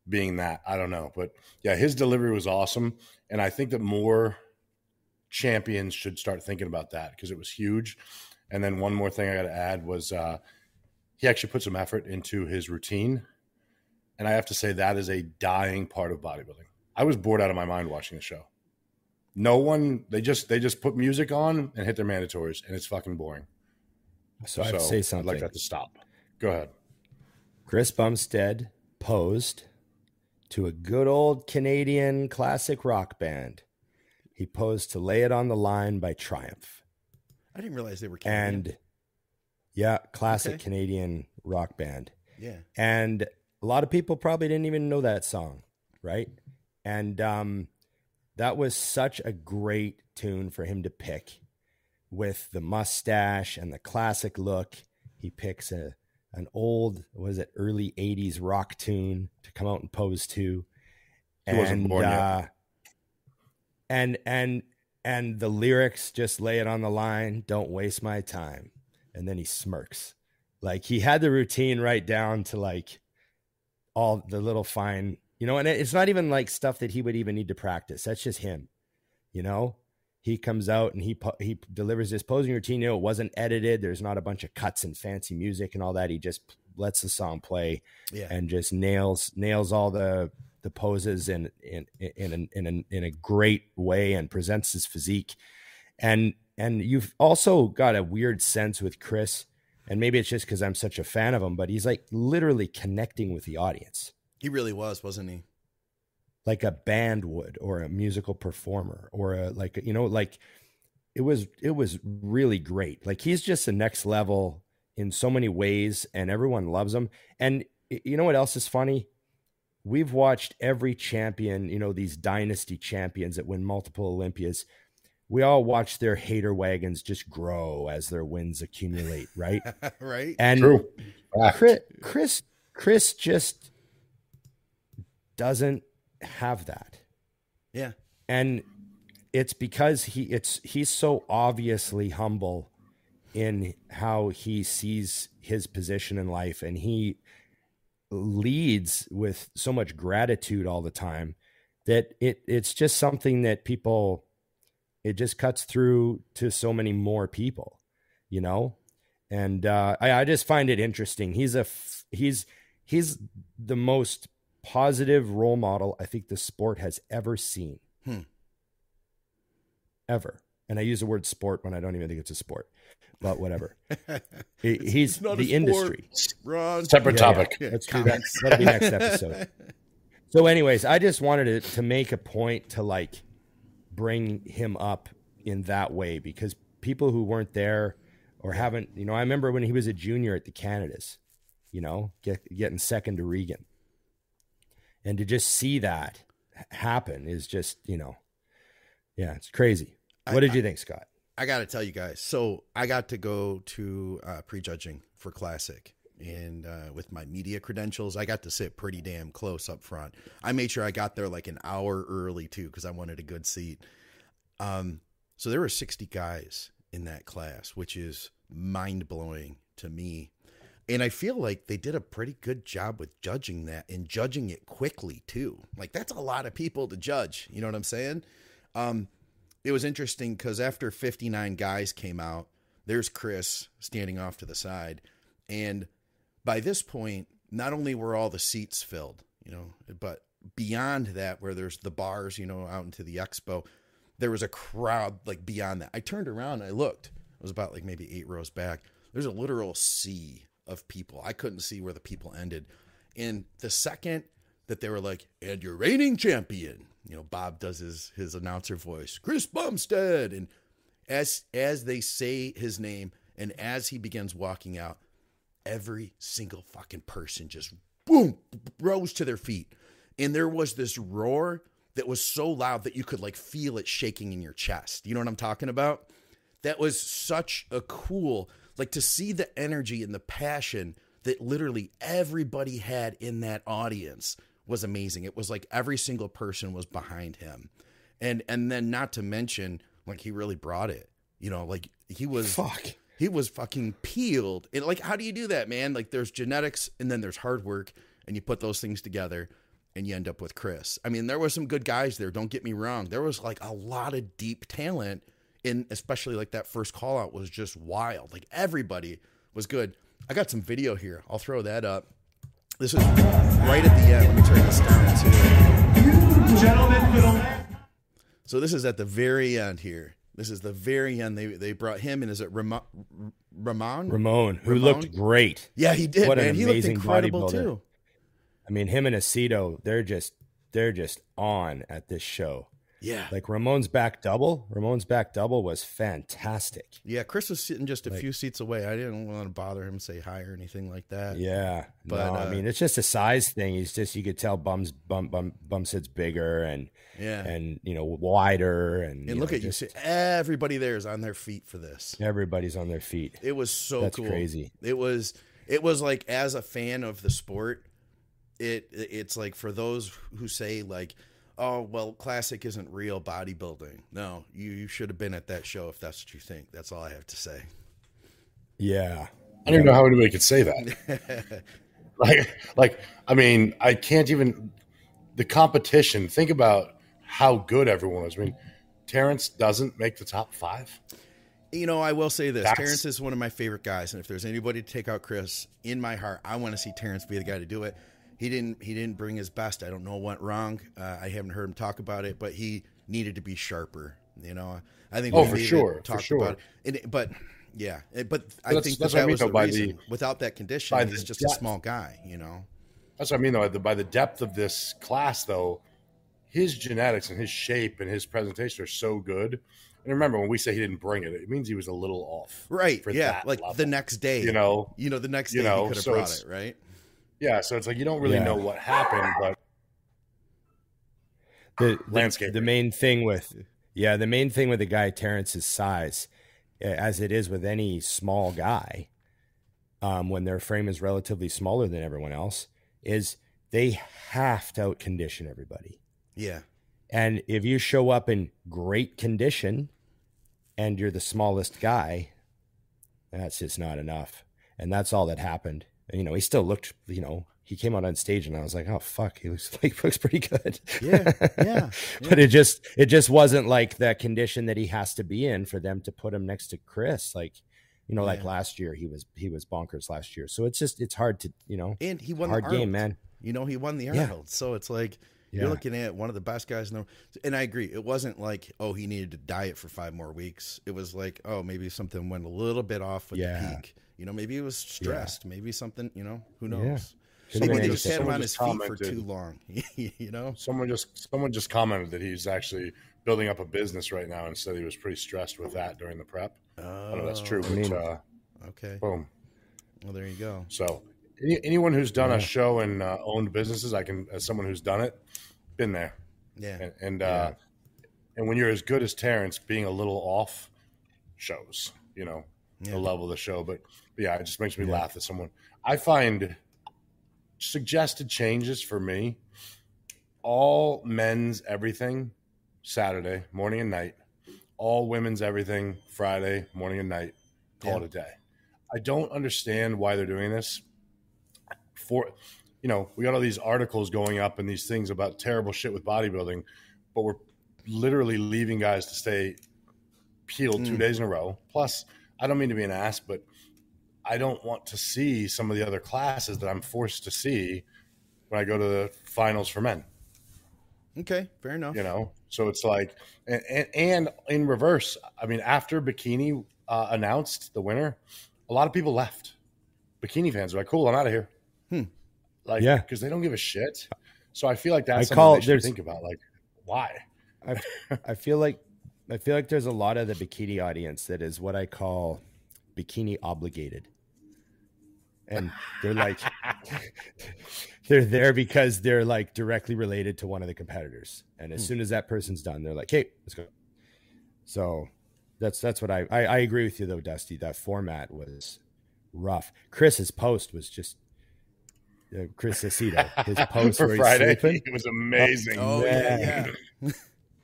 being that? I don't know. But yeah, his delivery was awesome. And I think that more champions should start thinking about that because it was huge. And then one more thing I got to add was uh, he actually put some effort into his routine. And I have to say that is a dying part of bodybuilding. I was bored out of my mind watching the show. No one they just they just put music on and hit their mandatories and it's fucking boring. So I have to say something. I'd like that to stop. Go ahead. Chris Bumstead posed to a good old Canadian classic rock band. he posed to "Lay It on the Line" by Triumph, I didn't realize they were Canadian. and yeah, classic Okay. Canadian rock band. yeah, and a lot of people probably didn't even know that song right and um that was such a great tune for him to pick with the mustache and the classic look he picks a an old was it early 80s rock tune to come out and pose to and uh and and and the lyrics just lay it on the line don't waste my time and then he smirks like he had the routine right down to like all the little fine, you know, and it's not even like stuff that he would even need to practice. That's just him, you know. He comes out and he he delivers this posing routine. You know, it wasn't edited. There's not a bunch of cuts and fancy music and all that. He just lets the song play yeah. and just nails nails all the the poses in in in in a, in a great way and presents his physique and and you've also got a weird sense with Chris and maybe it's just because I'm such a fan of him but he's like literally connecting with the audience he really was, wasn't he? Like a band would or a musical performer or a like you know like it was it was really great. Like he's just the next level in so many ways and everyone loves him. And you know what else is funny? We've watched every champion you know these dynasty champions that win multiple olympias. We all watch their hater wagons just grow as their wins accumulate right? <laughs> Right? and True. Chris, Chris, Chris just doesn't have that, yeah. and it's because he it's he's so obviously humble in how he sees his position in life, and he leads with so much gratitude all the time that it it's just something that people it just cuts through to so many more people, you know and uh, I, I just find it interesting. He's a f- he's he's the most positive role model I think the sport has ever seen, Hmm. ever. And I use the word sport when I don't even think it's a sport, but whatever. <laughs> He- he's not the sport. industry. Ron. Separate Yeah, yeah. topic. Yeah, Let's do that. comments. That'll be next episode. <laughs> So, anyways, I just wanted to, to make a point to like bring him up in that way because people who weren't there or haven't, you know, I remember when he was a junior at the Canadas, you know, get, getting second to Regan. And to just see that happen is just, you know, yeah, it's crazy. I- What did you think, Scott? I got to tell you guys. So I got to go to uh, prejudging for Classic, and uh, with my media credentials, I got to sit pretty damn close up front. I made sure I got there like an hour early too because I wanted a good seat. Um, so there were sixty guys in that class, which is mind blowing to me. And I feel like they did a pretty good job with judging that and judging it quickly too. Like that's a lot of people to judge. You know what I'm saying? Um, it was interesting because after 59 guys came out, there's Chris standing off to the side. And by this point, not only were all the seats filled, you know, but beyond that, where there's the bars, you know, out into the expo, there was a crowd like beyond that. I turned around, I looked. It was about like maybe eight rows back. There's a literal sea of people. I couldn't see where the people ended. And the second that they were like, and your reigning champion, you know, Bob does his his announcer voice, Chris Bumstead, and as as they say his name, and as he begins walking out, every single fucking person just boom rose to their feet, and there was this roar that was so loud that you could like feel it shaking in your chest. You know what I'm talking about? That was such a cool, like to see the energy and the passion that literally everybody had in that audience was amazing. It was like every single person was behind him. And and then not to mention like he really brought it. You know, like he was Fuck. he was fucking peeled. And like how do you do that, man? Like there's genetics and then there's hard work and you put those things together and you end up with Chris. I mean, there was some good guys there, don't get me wrong. There was like a lot of deep talent and especially like that first call out was just wild. Like everybody was good. I got some video here. I'll throw that up. This is right at the end. Let me turn this down too. Gentlemen, So this is at the very end here. This is the very end. They they brought him in. Is it Ramon? Ramon? Ramon, who Ramon? looked great. Yeah, he did. What an. He looked amazing incredible bodybuilder. too. I mean, him and Aceto, they're just they're just on at this show. Yeah. Like Ramon's back double, Ramon's back double was fantastic. Yeah, Chris was sitting just a Like- few seats away. I didn't want to bother him, say hi or anything like that. Yeah, But, no, uh, I mean it's just a size thing. He's just you could tell bums bum bum bum sits bigger and Yeah. and you know wider and And look know, at you. just see, Everybody there is on their feet for this. everybody's on their feet. It was so That's cool. crazy. It was it was like as a fan of the sport, it it's like for those who say like, oh well, classic isn't real bodybuilding. No, you, you should have been at that show if that's what you think. That's all I have to say. Yeah, I don't even know how anybody could say that. <laughs> like, like I mean, I can't even. The competition. Think about how good everyone is. I mean, Terrence doesn't make the top five. You know, I will say this: That's- Terrence is one of my favorite guys, and if there's anybody to take out Chris, in my heart, I want to see Terrence be the guy to do it. He didn't. He didn't bring his best. I don't know what went wrong. Uh, I haven't heard him talk about it, but he needed to be sharper. You know, I think. Oh, we for sure, for talk sure. About it. But yeah, it- but I That's- think that's that, what I mean, was though, the by reason. the- Without that condition, he's just a depth. small guy. You know. That's what I mean, though. By the depth of this class, though, his genetics and his shape and his presentation are so good. And remember, when we say he didn't bring it, it means he was a little off. Right. For Yeah. that Like level. the next day. You know, You know, the next day You know, he could have so brought it. Right. Yeah. So it's like you don't really Yeah. know what happened, but the, the <sighs> Landscaping. The main thing with yeah, the main thing with a guy Terrence's size, as it is with any small guy, um, when their frame is relatively smaller than everyone else, is they have to out condition everybody. Yeah. And if you show up in great condition and you're the smallest guy, that's just not enough. And that's all that happened. You know, he still looked, you know, he came out on stage and I was like, oh fuck, he looks <laughs> like looks pretty good. Yeah. Yeah. <laughs> but it just it just wasn't like that condition that he has to be in for them to put him next to Chris. Like, you know, like last year he was he was bonkers last year. So it's just it's hard to, you know, And he won hard the game, Arnold. man. You know, he won the Yeah. Arnold. So it's like Yeah. you're looking at one of the best guys in the and I agree. It wasn't like, oh, he needed to diet for five more weeks. It was like, oh, maybe something went a little bit off with Yeah. the peak. You know, maybe he was stressed. Maybe something, you know, who knows? Could've Maybe been they just anything. had him on his feet for too long. <laughs> you know? someone just someone just commented that he's actually building up a business right now and said he was pretty stressed with that during the prep. I don't know if that's true, Oh, but uh, Okay. boom. Well, there you go. So any, anyone who's done Yeah. a show and uh, owned businesses, I can as someone who's done it, been there, Yeah. and and, uh, and when you're as good as Terrence, being a little off shows, you know, Yeah. the level of the show. But, but yeah, it just makes me Yeah. laugh that someone. I find suggested changes for me. All men's everything Saturday morning and night. All women's everything Friday morning and night. Call Yeah. it a day. I don't understand why they're doing this. For you know, we got all these articles going up and these things about terrible shit with bodybuilding, but we're literally leaving guys to stay peeled two Mm. days in a row. Plus, I don't mean to be an ass, but I don't want to see some of the other classes that I'm forced to see when I go to the finals for men. Okay. Fair enough. You know, so it's like, and, and, and in reverse, I mean, after Bikini uh, announced the winner, a lot of people left. Bikini fans are like, "Cool, I'm out of here." Hmm. Like, Yeah. because they don't give a shit. So I feel like that's I something call- they should think about. Like, why? I, I feel like I feel like there's a lot of the bikini audience that is what I call bikini obligated. And they're like <laughs> <laughs> they're there because they're like directly related to one of the competitors. And as Hmm. soon as that person's done, they're like, "Hey, let's go." So that's that's what I I, I agree with you though, Dusty. That format was rough. Chris's post was just uh, Chris Aceto. His <laughs> post for where he's Friday, sleeping. it was amazing. Oh, yeah. Yeah.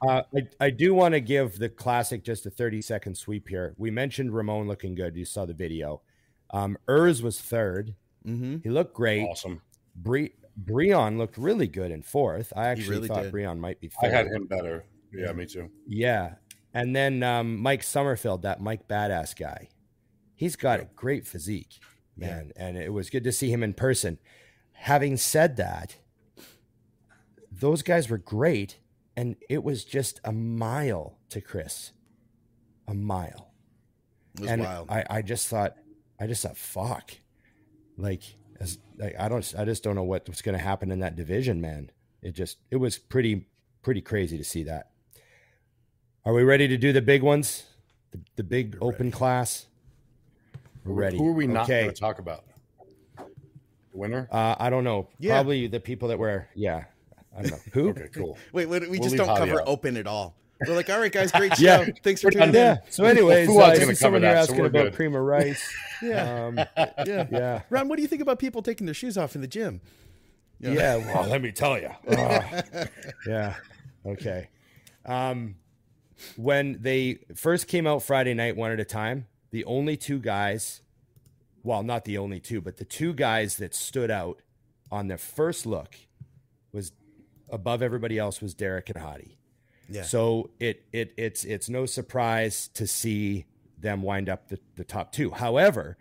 Uh, I, I do want to give the classic just a 30 second sweep here. We mentioned Ramon looking good. You saw the video. Um, Urs was third. Mm-hmm. He looked great. awesome. Bre- Breon looked really good in fourth. I actually really thought did. Breon might be I had him better. Yeah, me too. Yeah. And then um, Mike Sommerfeld, that Mike Badass guy. He's got a great physique, man. And it was good to see him in person. Having said that, those guys were great. And it was just a mile to Chris. A mile. It was and wild. I, I just thought, I just thought, fuck. Like, as like, I don't, I just don't know what, what's going to happen in that division, man. It just, it was pretty, pretty crazy to see that. Are we ready to do the big ones? The, the big open class? We're ready. Who are we not Okay. going to talk about? The winner? Uh, I don't know. Yeah. Probably the people that were, yeah. I don't know. Who? <laughs> Okay, cool. Wait, wait we We'll just don't cover out. open at all. We're like, all right, guys, great <laughs> show. Yeah. Thanks for We're tuning done. in. Yeah. So, anyways, Fouad's uh, gonna I see someone cover here that, so asking we're about good. cream of rice. <laughs> Yeah, Um, yeah, yeah. Ron, what do you think about people taking their shoes off in the gym? Yeah. Well, let me tell you. yeah. Okay. Um, when they first came out Friday night, one at a time, the only two guys, well, not the only two, but the two guys that stood out on their first look was above everybody else was Derek and Hadi. Yeah. So it it it's it's no surprise to see them wind up the, the top two. However,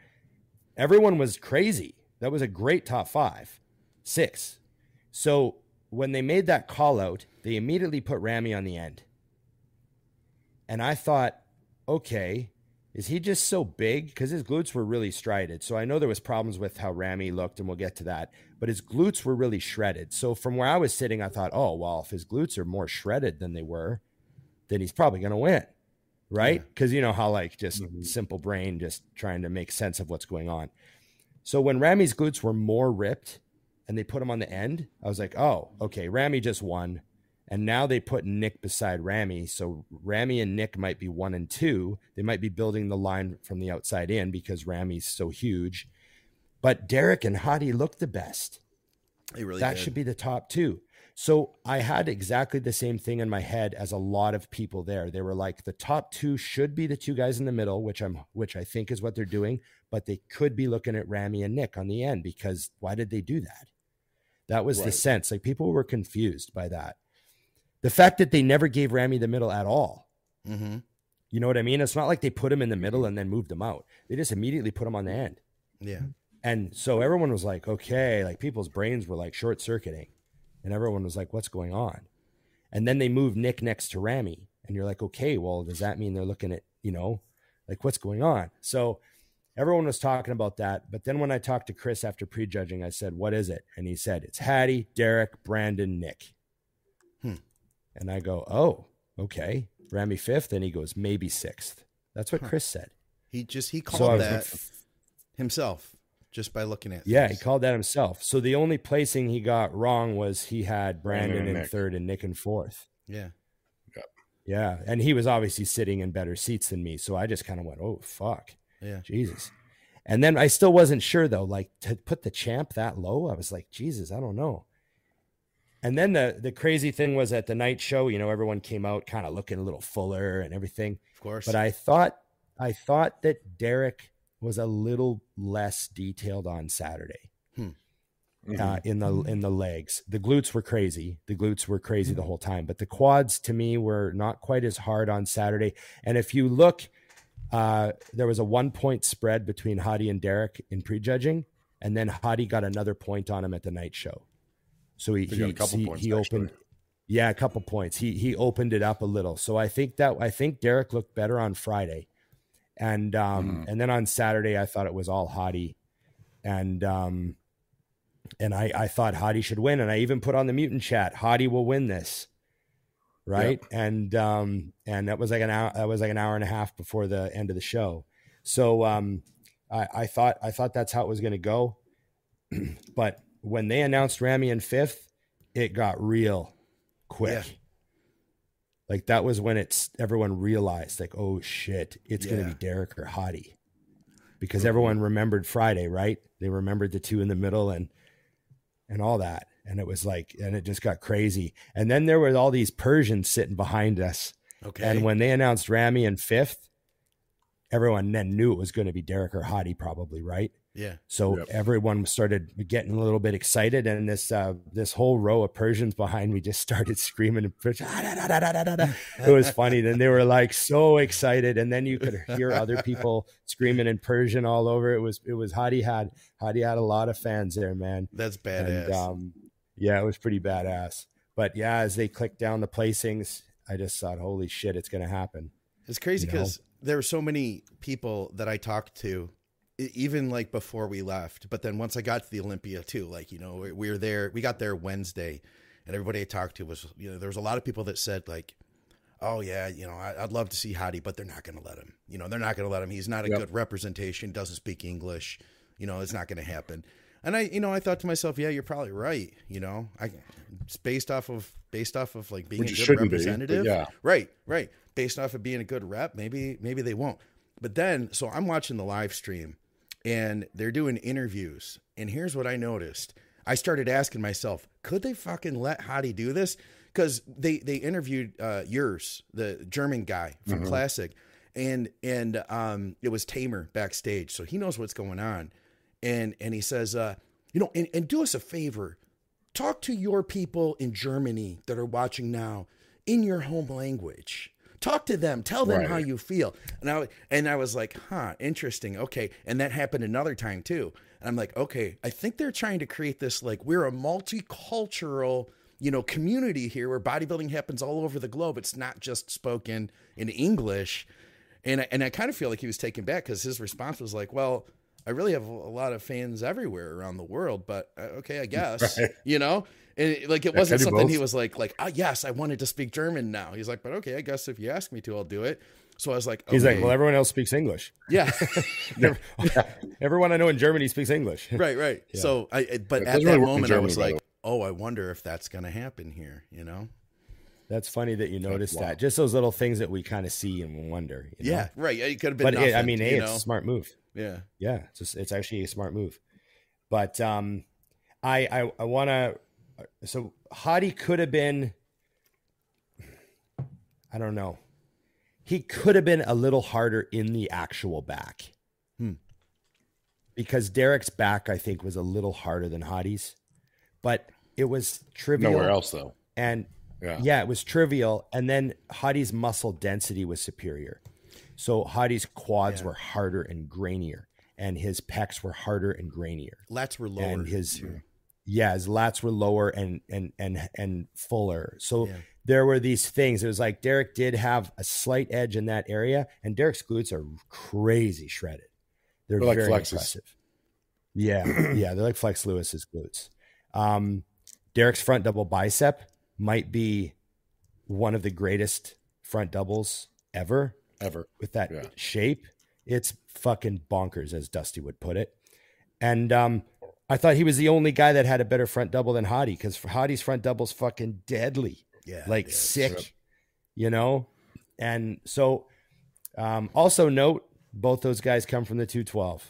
everyone was crazy. That was a great top five, six. So when they made that call out, they immediately put Ramy on the end. And I thought, okay, is he just so big? Because his glutes were really strided. So I know there was problems with how Ramy looked, and we'll get to that. But his glutes were really shredded. So from where I was sitting, I thought, oh well, if his glutes are more shredded than they were, then he's probably going to win, right? Because you know how like just mm-hmm. simple brain, just trying to make sense of what's going on. So when Ramy's glutes were more ripped, and they put him on the end, I was like, oh, okay, Ramy just won. And now they put Nick beside Ramy. So Ramy and Nick might be one and two. They might be building the line from the outside in because Ramy's so huge. But Derek and Hadi look the best. He really that did. should be the top two. So I had exactly the same thing in my head as a lot of people there. They were like, the top two should be the two guys in the middle, which I'm which I think is what they're doing, but they could be looking at Ramy and Nick on the end because why did they do that? That was the sense. Like people were confused by that. The fact that they never gave Ramy the middle at all. Mm-hmm. You know what I mean? It's not like they put him in the middle and then moved him out. They just immediately put him on the end. Yeah. And so everyone was like, okay, like people's brains were like short circuiting. And everyone was like, what's going on? And then they moved Nick next to Ramy. And you're like, okay, well, does that mean they're looking at, you know, like what's going on? So everyone was talking about that. But then when I talked to Chris after prejudging, I said, what is it? And he said, it's Hadi, Derek, Brandon, Nick. Hmm. And I go, oh, okay. Ramy fifth. And he goes, maybe sixth. That's what Huh. Chris said. He just he called was that like, himself just by looking at. Yeah, he called that himself. So the only placing he got wrong was he had Brandon Brandon and in Nick. third and Nick in fourth. Yeah. Yeah, and he was obviously sitting in better seats than me. So I just kind of went, "Oh fuck, Yeah. Jesus!" And then I still wasn't sure though. Like to put the champ that low, I was like, "Jesus, I don't know." And then the the crazy thing was at the night show, you know, everyone came out kind of looking a little fuller and everything. Of course. But I thought I thought that Derek was a little less detailed on Saturday. Mhm. uh, in the in the legs. The glutes were crazy. The glutes were crazy the whole time, but the quads to me were not quite as hard on Saturday. And if you look, uh, there was a one point spread between Hadi and Derek in prejudging, and then Hadi got another point on him at the night show. So he he, a couple he, points, he opened. Yeah, a couple points. He he opened it up a little. So I think that I think Derek looked better on Friday. And um Mhm. and then on Saturday I thought it was all Hadi. And um and I I thought Hadi should win and I even put on the mutant chat, Hadi will win this. Right? And um and that was like an hour that was like an hour and a half before the end of the show. So um I, I thought I thought that's how it was gonna go. <clears throat> but when they announced Ramy in fifth, it got real quick. Yeah. Like that was when it's everyone realized, like, oh shit, it's gonna be Derek or Hadi. Because everyone remembered Friday, right? They remembered the two in the middle and and all that. And it was like, and it just got crazy. And then there were all these Persians sitting behind us. okay. And when they announced Ramy in fifth, everyone then knew it was going to be Derek or Hadi, probably, right? Yeah. So Yep. everyone started getting a little bit excited, and this uh, this whole row of Persians behind me just <laughs> started screaming. and Persian, "Ah, da, da, da, da, da, da." It was funny. Then they were like so excited, and then you could hear other people <laughs> screaming in Persian all over. It was it was Hadi had Hadi had a lot of fans there, man. That's badass. And um, yeah, it was pretty badass. But yeah, as they clicked down the placings, I just thought, holy shit, it's gonna happen. It's crazy you know? because there were so many people that I talked to, even like before we left. But then once I got to the Olympia too, like you know, we, we were there. We got there Wednesday, and everybody I talked to was, you know, there was a lot of people that said like, oh yeah, you know, I, would love to see Hadi, but they're not going to let him. You know, they're not going to let him. He's not a yep. good representation. Doesn't speak English. You know, it's not going to happen. And I, you know, I thought to myself, yeah, you're probably right. You know, I, it's based off of based off of like being Which a good representative. Be, yeah. Right, right. Based off of being a good rep, maybe maybe they won't. But then, so I'm watching the live stream, and they're doing interviews. And here's what I noticed. I started asking myself, could they fucking let Hadi do this? Because they they interviewed uh, Urs, the German guy from mm-hmm. Classic, and and um, it was Tamer backstage, so he knows what's going on, and and he says, uh, you know, and, and do us a favor, talk to your people in Germany that are watching now in your home language talk to them. Tell them right. how you feel. And i and i was like huh interesting. Okay. And that happened another time too. And i'm like okay i think they're trying to create this like we're a multicultural you know community here where bodybuilding happens all over the globe. It's not just spoken in english. And I, and i kind of feel like he was taken back because his response was like well I really have a lot of fans everywhere around the world, but uh, okay, I guess <laughs> right. you know, and like it wasn't something he was like, like, oh yes, I wanted to speak German now. He's like, but okay, I guess if you ask me to, I'll do it. So I was like, okay. he's like, well, everyone else speaks English. <laughs> Yeah, <laughs> <laughs> everyone I know in Germany speaks English. right, right. Yeah. So I, but at that moment, Germany, I was like, oh, I wonder if that's going to happen here. You know. That's funny that you noticed wow. that. Just those little things that we kind of see and wonder. You know? Yeah, right. It could have been. But nothing, it, I mean, hey, it's a smart move. Yeah, yeah. It's just, it's actually a smart move. But um, I I, I want to. So Hadi could have been. I don't know. He could have been a little harder in the actual back. Hmm. Because Derek's back, I think, was a little harder than Hadi's, but it was trivial. Nowhere else though. And yeah. yeah, it was trivial. And then Hadi's muscle density was superior. So Hadi's quads yeah. were harder and grainier, and his pecs were harder and grainier. Lats were lower. And his yeah his lats were lower and and and and fuller. So yeah. there were these things. It was like Derek did have a slight edge in that area, and Derek's glutes are crazy shredded. They're, they're very like impressive. Yeah, <clears throat> yeah, they're like Flex Lewis's glutes. Um, Derek's front double bicep might be one of the greatest front doubles ever. Ever. With that yeah. shape. It's fucking bonkers, as Dusty would put it. And um, I thought he was the only guy that had a better front double than Hadi because Hadi's front double's fucking deadly. Yeah. Like yeah, sick, you know? And so um, also note both those guys come from the 212.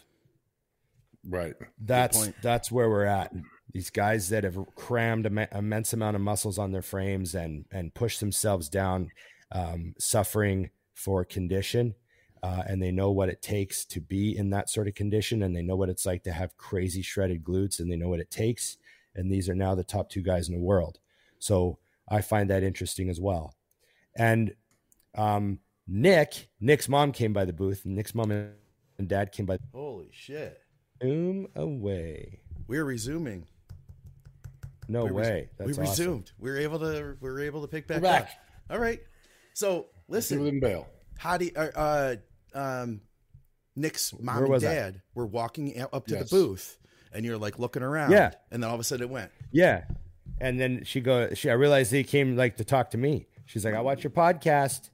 Right. That's that's where we're at these guys that have crammed an immense amount of muscles on their frames and and pushed themselves down, um, suffering for condition, uh, and they know what it takes to be in that sort of condition, and they know what it's like to have crazy shredded glutes, and they know what it takes. And these are now the top two guys in the world. So I find that interesting as well. And um, Nick, Nick's mom came by the booth. And Nick's mom and dad came by. Holy shit! Boom away. We're resuming. No we way. Res- we resumed. Awesome. We were able to. We were able to pick back, we're back. up. All right. So listen, in bail. How do you, uh, uh, um, Nick's mom and dad were walking up to yes. the booth, and you're like looking around. Yeah. And then all of a sudden it went. Yeah. And then she go. She I realized they came like to talk to me. She's like, I watch your podcast.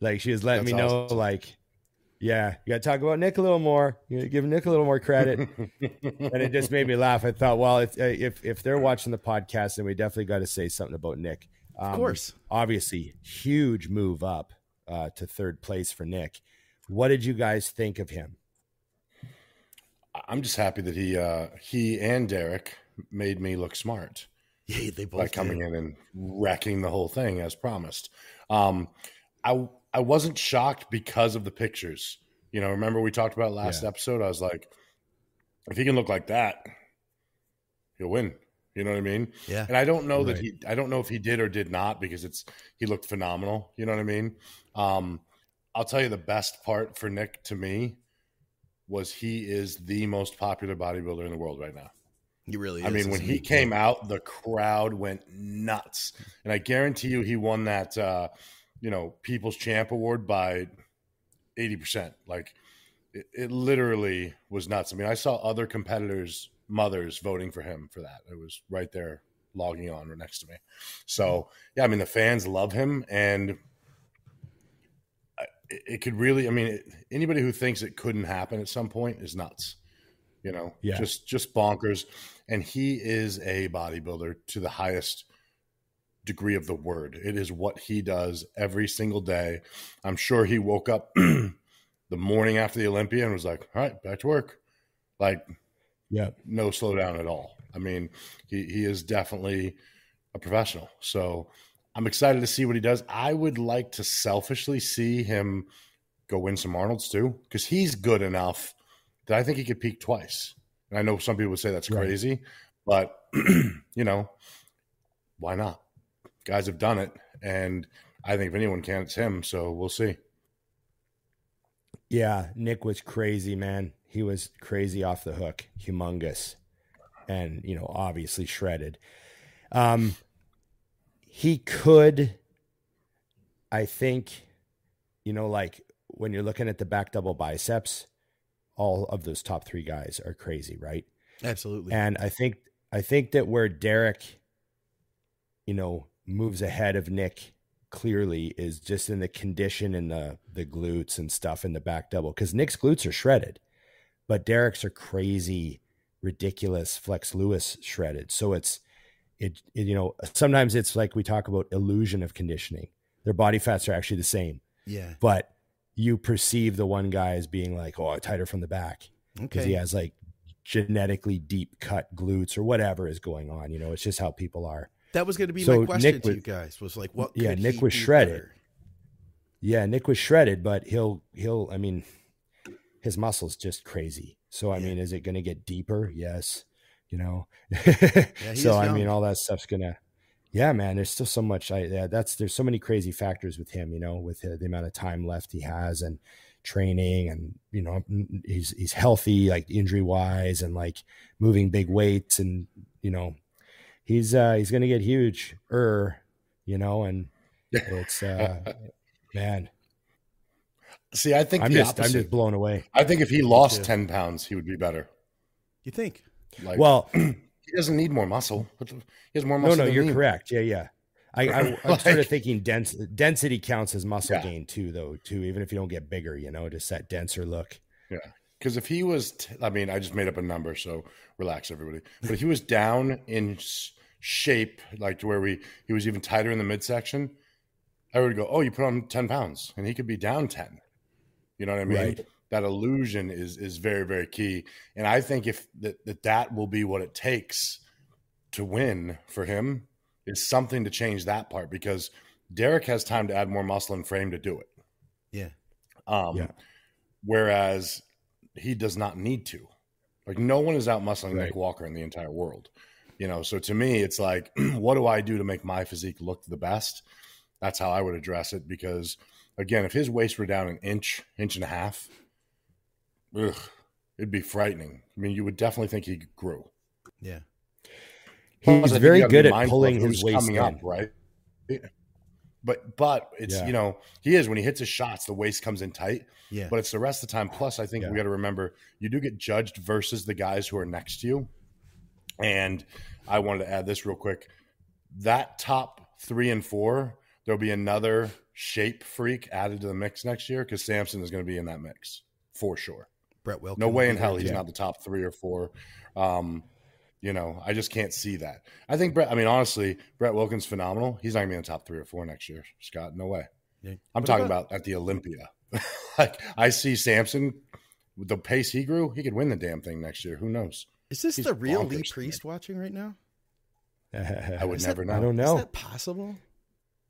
Like she was letting That's me know, like yeah, you got to talk about Nick a little more. You give Nick a little more credit, and it just made me laugh. I thought, well, if uh, if, if they're watching the podcast, then we definitely got to say something about Nick. Um, of course, obviously, huge move up uh, to third place for Nick. What did you guys think of him? I'm just happy that he uh, he and Derek made me look smart. Yeah, they both by coming did. in and wrecking the whole thing as promised. Um, I I wasn't shocked because of the pictures. You know, remember we talked about last yeah. episode? I was like, if he can look like that, he'll win. You know what I mean? Yeah. And I don't know right. that he I don't know if he did or did not because it's he looked phenomenal. You know what I mean? Um, I'll tell you the best part for Nick to me was he is the most popular bodybuilder in the world right now. He really is. I mean, when he, he came out, the crowd went nuts. And I guarantee you he won that uh you know, People's Champ Award by 80%. Like it, it, literally was nuts. I mean, I saw other competitors' mothers voting for him for that. It was right there logging on right next to me. So, yeah, I mean, the fans love him. And it, could really. I mean, it, anybody who thinks it couldn't happen at some point is nuts. You know, Yeah. just just bonkers. And he is a bodybuilder to the highest degree of the word. It is what he does every single day. I'm sure he woke up <clears throat> the morning after the Olympia and was like, "All right, back to work." Like Yeah. no slowdown at all. I mean, he, he is definitely a professional. So I'm excited to see what he does. I would like to selfishly see him go win some Arnolds too, because he's good enough that I think he could peak twice. And I know some people would say that's Right. crazy, but <clears throat> you know, why not? Guys have done it, and I think if anyone can, it's him. So we'll see. Yeah, Nick was crazy, man. He was crazy off the hook, humongous, and you know, obviously shredded. Um, he could, I think, you know, like when you're looking at the back double biceps, all of those top three guys are crazy, right? Absolutely. And I think I think that where Derek, you know, moves ahead of Nick clearly is just in the condition and the the glutes and stuff in the back double because Nick's glutes are shredded, but Derek's are crazy, ridiculous Flex Lewis shredded. So it's it, it you know sometimes it's like we talk about illusion of conditioning. Their body fats are actually the same, yeah. but you perceive the one guy as being like oh tighter from the back because Okay. he has like genetically deep cut glutes or whatever is going on. You know, it's just how people are. That was going to be So my question Nick to was- you guys. Was like, what? Yeah, Nick was shredded. better? Yeah, Nick was shredded, but he'll he'll I mean his muscles just crazy. So I Yeah. mean, is it going to get deeper? Yes. You know. <laughs> he is so I mean, all that stuff's gonna. Yeah, man. There's still so much. I yeah, that's there's so many crazy factors with him. You know, with uh, the amount of time left he has and training, and you know, he's he's healthy, like injury wise, and like moving big weights, and you know, he's uh he's gonna get huge. Er, you know, and it's uh <laughs> man. See, I think I'm the just I'm just blown away. I think if he lost ten pounds, he would be better. You think? Like, Well, <clears throat> he doesn't need more muscle. He has more muscle. no, than you're me. correct. Yeah, yeah. I, I <laughs> I'm Like- sort of thinking dens- density counts as muscle Yeah. gain too, though. Too, even if you don't get bigger, you know, just that denser look. Yeah, because if he was, t- I mean, I just made up a number, so relax, everybody. But if he was down in shape, like to where we he was even tighter in the midsection, I would go, "Oh, you put on ten pounds, and he could be down ten. You know what I mean? Right. That illusion is is very very key, and I think if that that that will be what it takes to win for him is something to change that part because Derek has time to add more muscle and frame to do it. Yeah. Um, Yeah. Whereas he does not need to. Like no one is out muscling Right. Nick Walker in the entire world. You know, so to me, it's like, <clears throat> what do I do to make my physique look the best? That's how I would address it. Because again, if his waist were down an inch, inch and a half, ugh, it'd be frightening. I mean, you would definitely think he grew. Yeah. He's very good at pulling his waist coming in. up, right? But but it's Yeah. you know he is when he hits his shots, the waist comes in tight. Yeah. But it's the rest of the time. Plus, I think Yeah. we got to remember you do get judged versus the guys who are next to you. And I wanted to add this real quick. That top three and four, there'll be another shape freak added to the mix next year because Samson is going to be in that mix for sure. Brett Wilkin. No way in hell he's too. not the top three or four. Um, you know, I just can't see that. I think Brett. I mean, honestly, Brett Wilkins phenomenal. He's not going to be in the top three or four next year. Scott, no way. Yeah. I'm What talking about, at the Olympia. <laughs> like I see Samson with the pace he grew, he could win the damn thing next year. Who knows? Is this he's the real Lee bonkers, Priest watching right now? <laughs> I would Is never that- know. I don't know. Is know. that possible?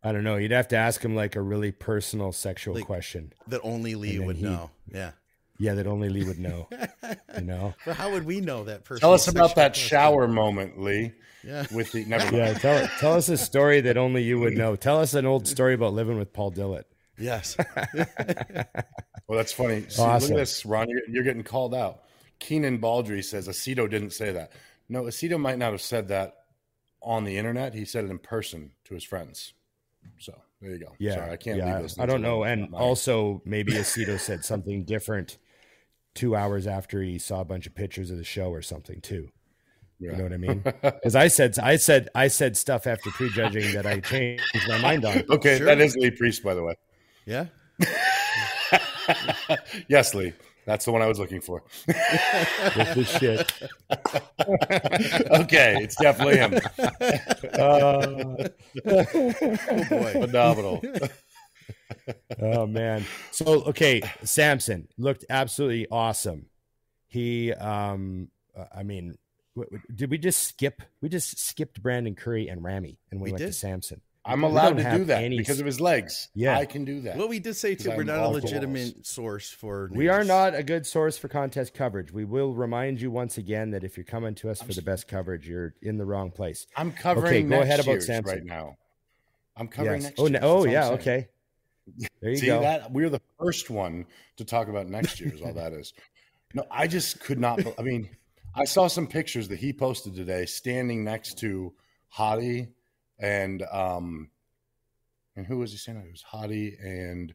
I don't know. You'd have to ask him like a really personal sexual Like- question. That only Lee And would he- know. Yeah. Yeah, that only Lee would know. You <laughs> know. But how would we know that person? Tell us about that <laughs> shower moment, Lee. Yeah. With the never Yeah, tell tell us a <laughs> story that only you would know. Tell us an old story about living with Paul Dillett. Yes. Well, that's funny. See, Awesome. Look at this, Ron. You're, you're getting called out. Keenan Baldry says Aceto didn't say that. No, Aceto might not have said that on the internet. He said it in person to his friends. So there you go. Yeah, Sorry, I can't yeah, leave those. I don't know. And also, maybe Aceto said something different two hours after he saw a bunch of pictures of the show or something too. yeah. You know what I mean? <laughs> Because I said, I said, I said stuff after prejudging that I changed my mind on. okay, Sure. that is Lee Priest, by the way. Yeah. <laughs> yes, Lee. That's the one I was looking for. With the shit. <laughs> okay, it's definitely him. Uh, Oh boy. Phenomenal. Oh man. So okay, Samson looked absolutely awesome. He, um, uh, I mean, w- w- did we just skip? We just skipped Brandon Curry and Ramy, and we, We went to. Samson. I'm allowed to do that any- because of his legs. Yeah. I can do that. Well, we did say too, Because we're I'm not a off the walls. legitimate source for. We are not a good source for contest coverage. We will remind you once again that if you're coming to us for the best coverage, you're in the wrong place. I'm covering Okay, go ahead about Samson. right now. I'm covering Yes. next Oh, year's. no, oh yeah. Okay. There you See go. that we're the first one to talk about next year's. all that is. No, I just could not. I mean, I saw some pictures that he posted today, standing next to Hadi and um, and who was he standing? It was Hadi and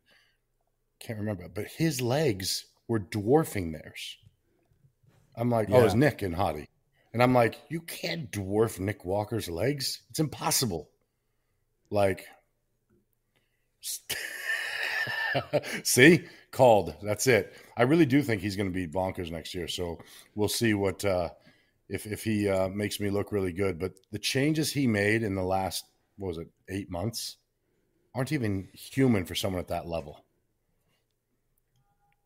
can't remember, but his legs were dwarfing theirs. I'm like, oh, it's Yeah. Nick and Hadi, and I'm like, you can't dwarf Nick Walker's legs. It's impossible. Like, <laughs> see, called. That's it. I really do think he's going to be bonkers next year. So we'll see what uh, if if he uh, makes me look really good. But the changes he made in the last what was it eight months aren't even human for someone at that level.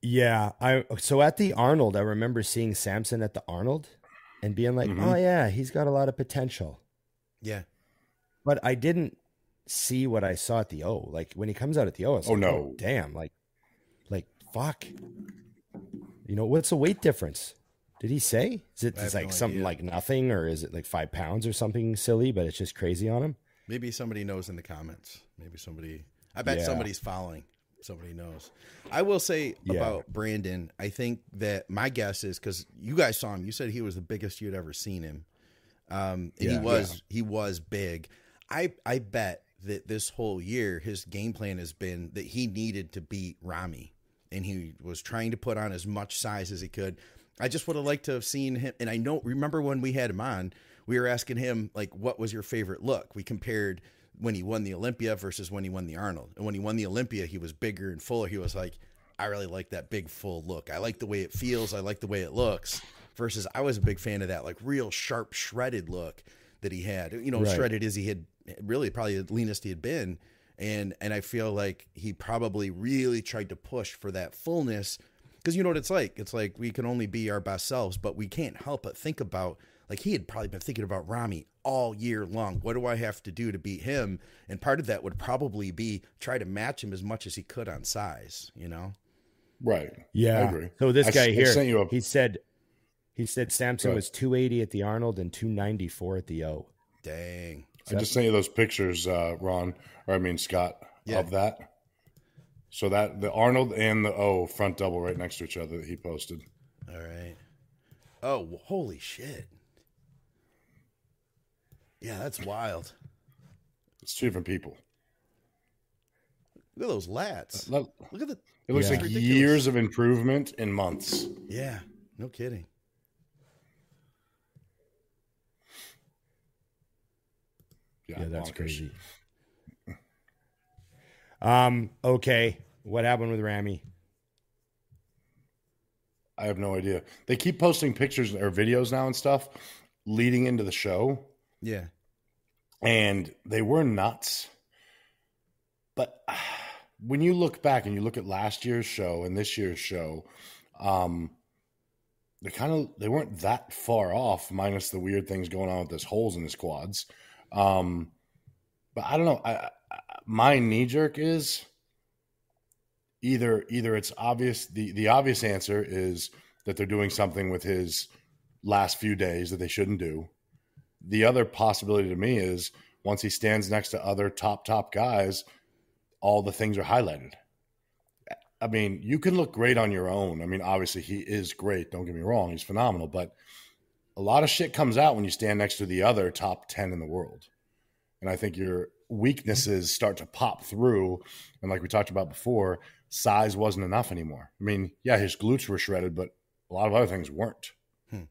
Yeah, I so at the Arnold, I remember seeing Samson at the Arnold and being like, Mhm. "Oh yeah, he's got a lot of potential." Yeah. But I didn't see what I saw at the O. Like when he comes out at the O, it's Oh, like, no. damn, like, like fuck. You know what's the weight difference? Did he say? Is it I like no something idea. like nothing, or is it like five pounds or something silly? But it's just crazy on him. Maybe somebody knows in the comments. Maybe somebody. I bet Yeah. somebody's following. Somebody knows. I will say Yeah. about Brandon. I think that my guess is because you guys saw him. You said he was the biggest you'd ever seen him. Um, and he Yeah. was he was big. I I bet that this whole year his game plan has been that he needed to beat Ramy, and he was trying to put on as much size as he could. I just would have liked to have seen him. And I know, remember when we had him on, we were asking him like, "What was your favorite look?" We compared when he won the Olympia versus when he won the Arnold. And when he won the Olympia, he was bigger and fuller. He was like, "I really like that big full look. I like the way it feels. I like the way it looks." Versus, I was a big fan of that like real sharp shredded look that he had. You know, Right. shredded as he had really probably the leanest he had been. And and I feel like he probably really tried to push for that fullness because you know what it's like. It's like we can only be our best selves, but we can't help but think about like he had probably been thinking about Ramy all year long. What do I have to do to beat him? And part of that would probably be try to match him as much as he could on size. You know, Right. Yeah. I agree. So this I guy here, a- he said, he said Samson Go was 280 at the Arnold and 294 at the O. dang. I just sent you those pictures, uh, Ron, or I mean Scott, Yeah. of that. So that the Arnold and the O front double right next to each other that he posted. All right. Oh, holy shit. Yeah, that's wild. It's two different people. Look at those lats. Look, Look at the. It looks Yeah. like Ridiculous. years of improvement in months. Yeah, no kidding. Yeah, that's bonkers. crazy. Um. Okay. What happened with Ramy? I have no idea. They keep posting pictures or videos now and stuff leading into the show, Yeah. and they were nuts. But <sighs> when you look back and you look at last year's show and this year's show, um, they kind of they weren't that far off, minus the weird things going on with his holes in his quads. Um, but I don't know. I, I, my knee jerk is either either it's obvious the the obvious answer is that they're doing something with his last few days that they shouldn't do. The other possibility to me is once he stands next to other top top guys, all the things are highlighted. I mean, you can look great on your own. I mean, obviously he is great. Don't get me wrong; he's phenomenal. But a lot of shit comes out when you stand next to the other top ten in the world, and I think your weaknesses start to pop through. And like we talked about before, size wasn't enough anymore. I mean, yeah, his glutes were shredded, but a lot of other things weren't. Hmm.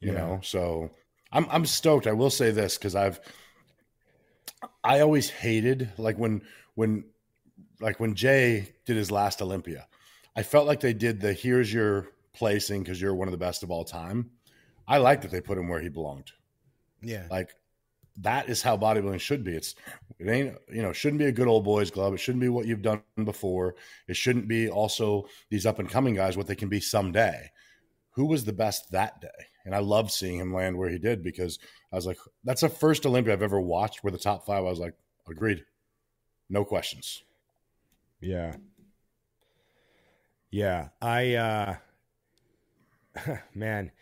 You Yeah. know, so I'm I'm stoked. I will say this because I've I always hated like when when like when Jay did his last Olympia. I felt like they did the here's your placing because you're one of the best of all time. I like that they put him where he belonged. Yeah. Like that is how bodybuilding should be. It's it ain't you know shouldn't be a good old boys club. It shouldn't be what you've done before. It shouldn't be also these up and coming guys what they can be someday. Who was the best that day? And I loved seeing him land where he did because I was like, that's the first Olympia I've ever watched where the top five. I was like, agreed, no questions. Yeah. Yeah. I, uh, <laughs> man,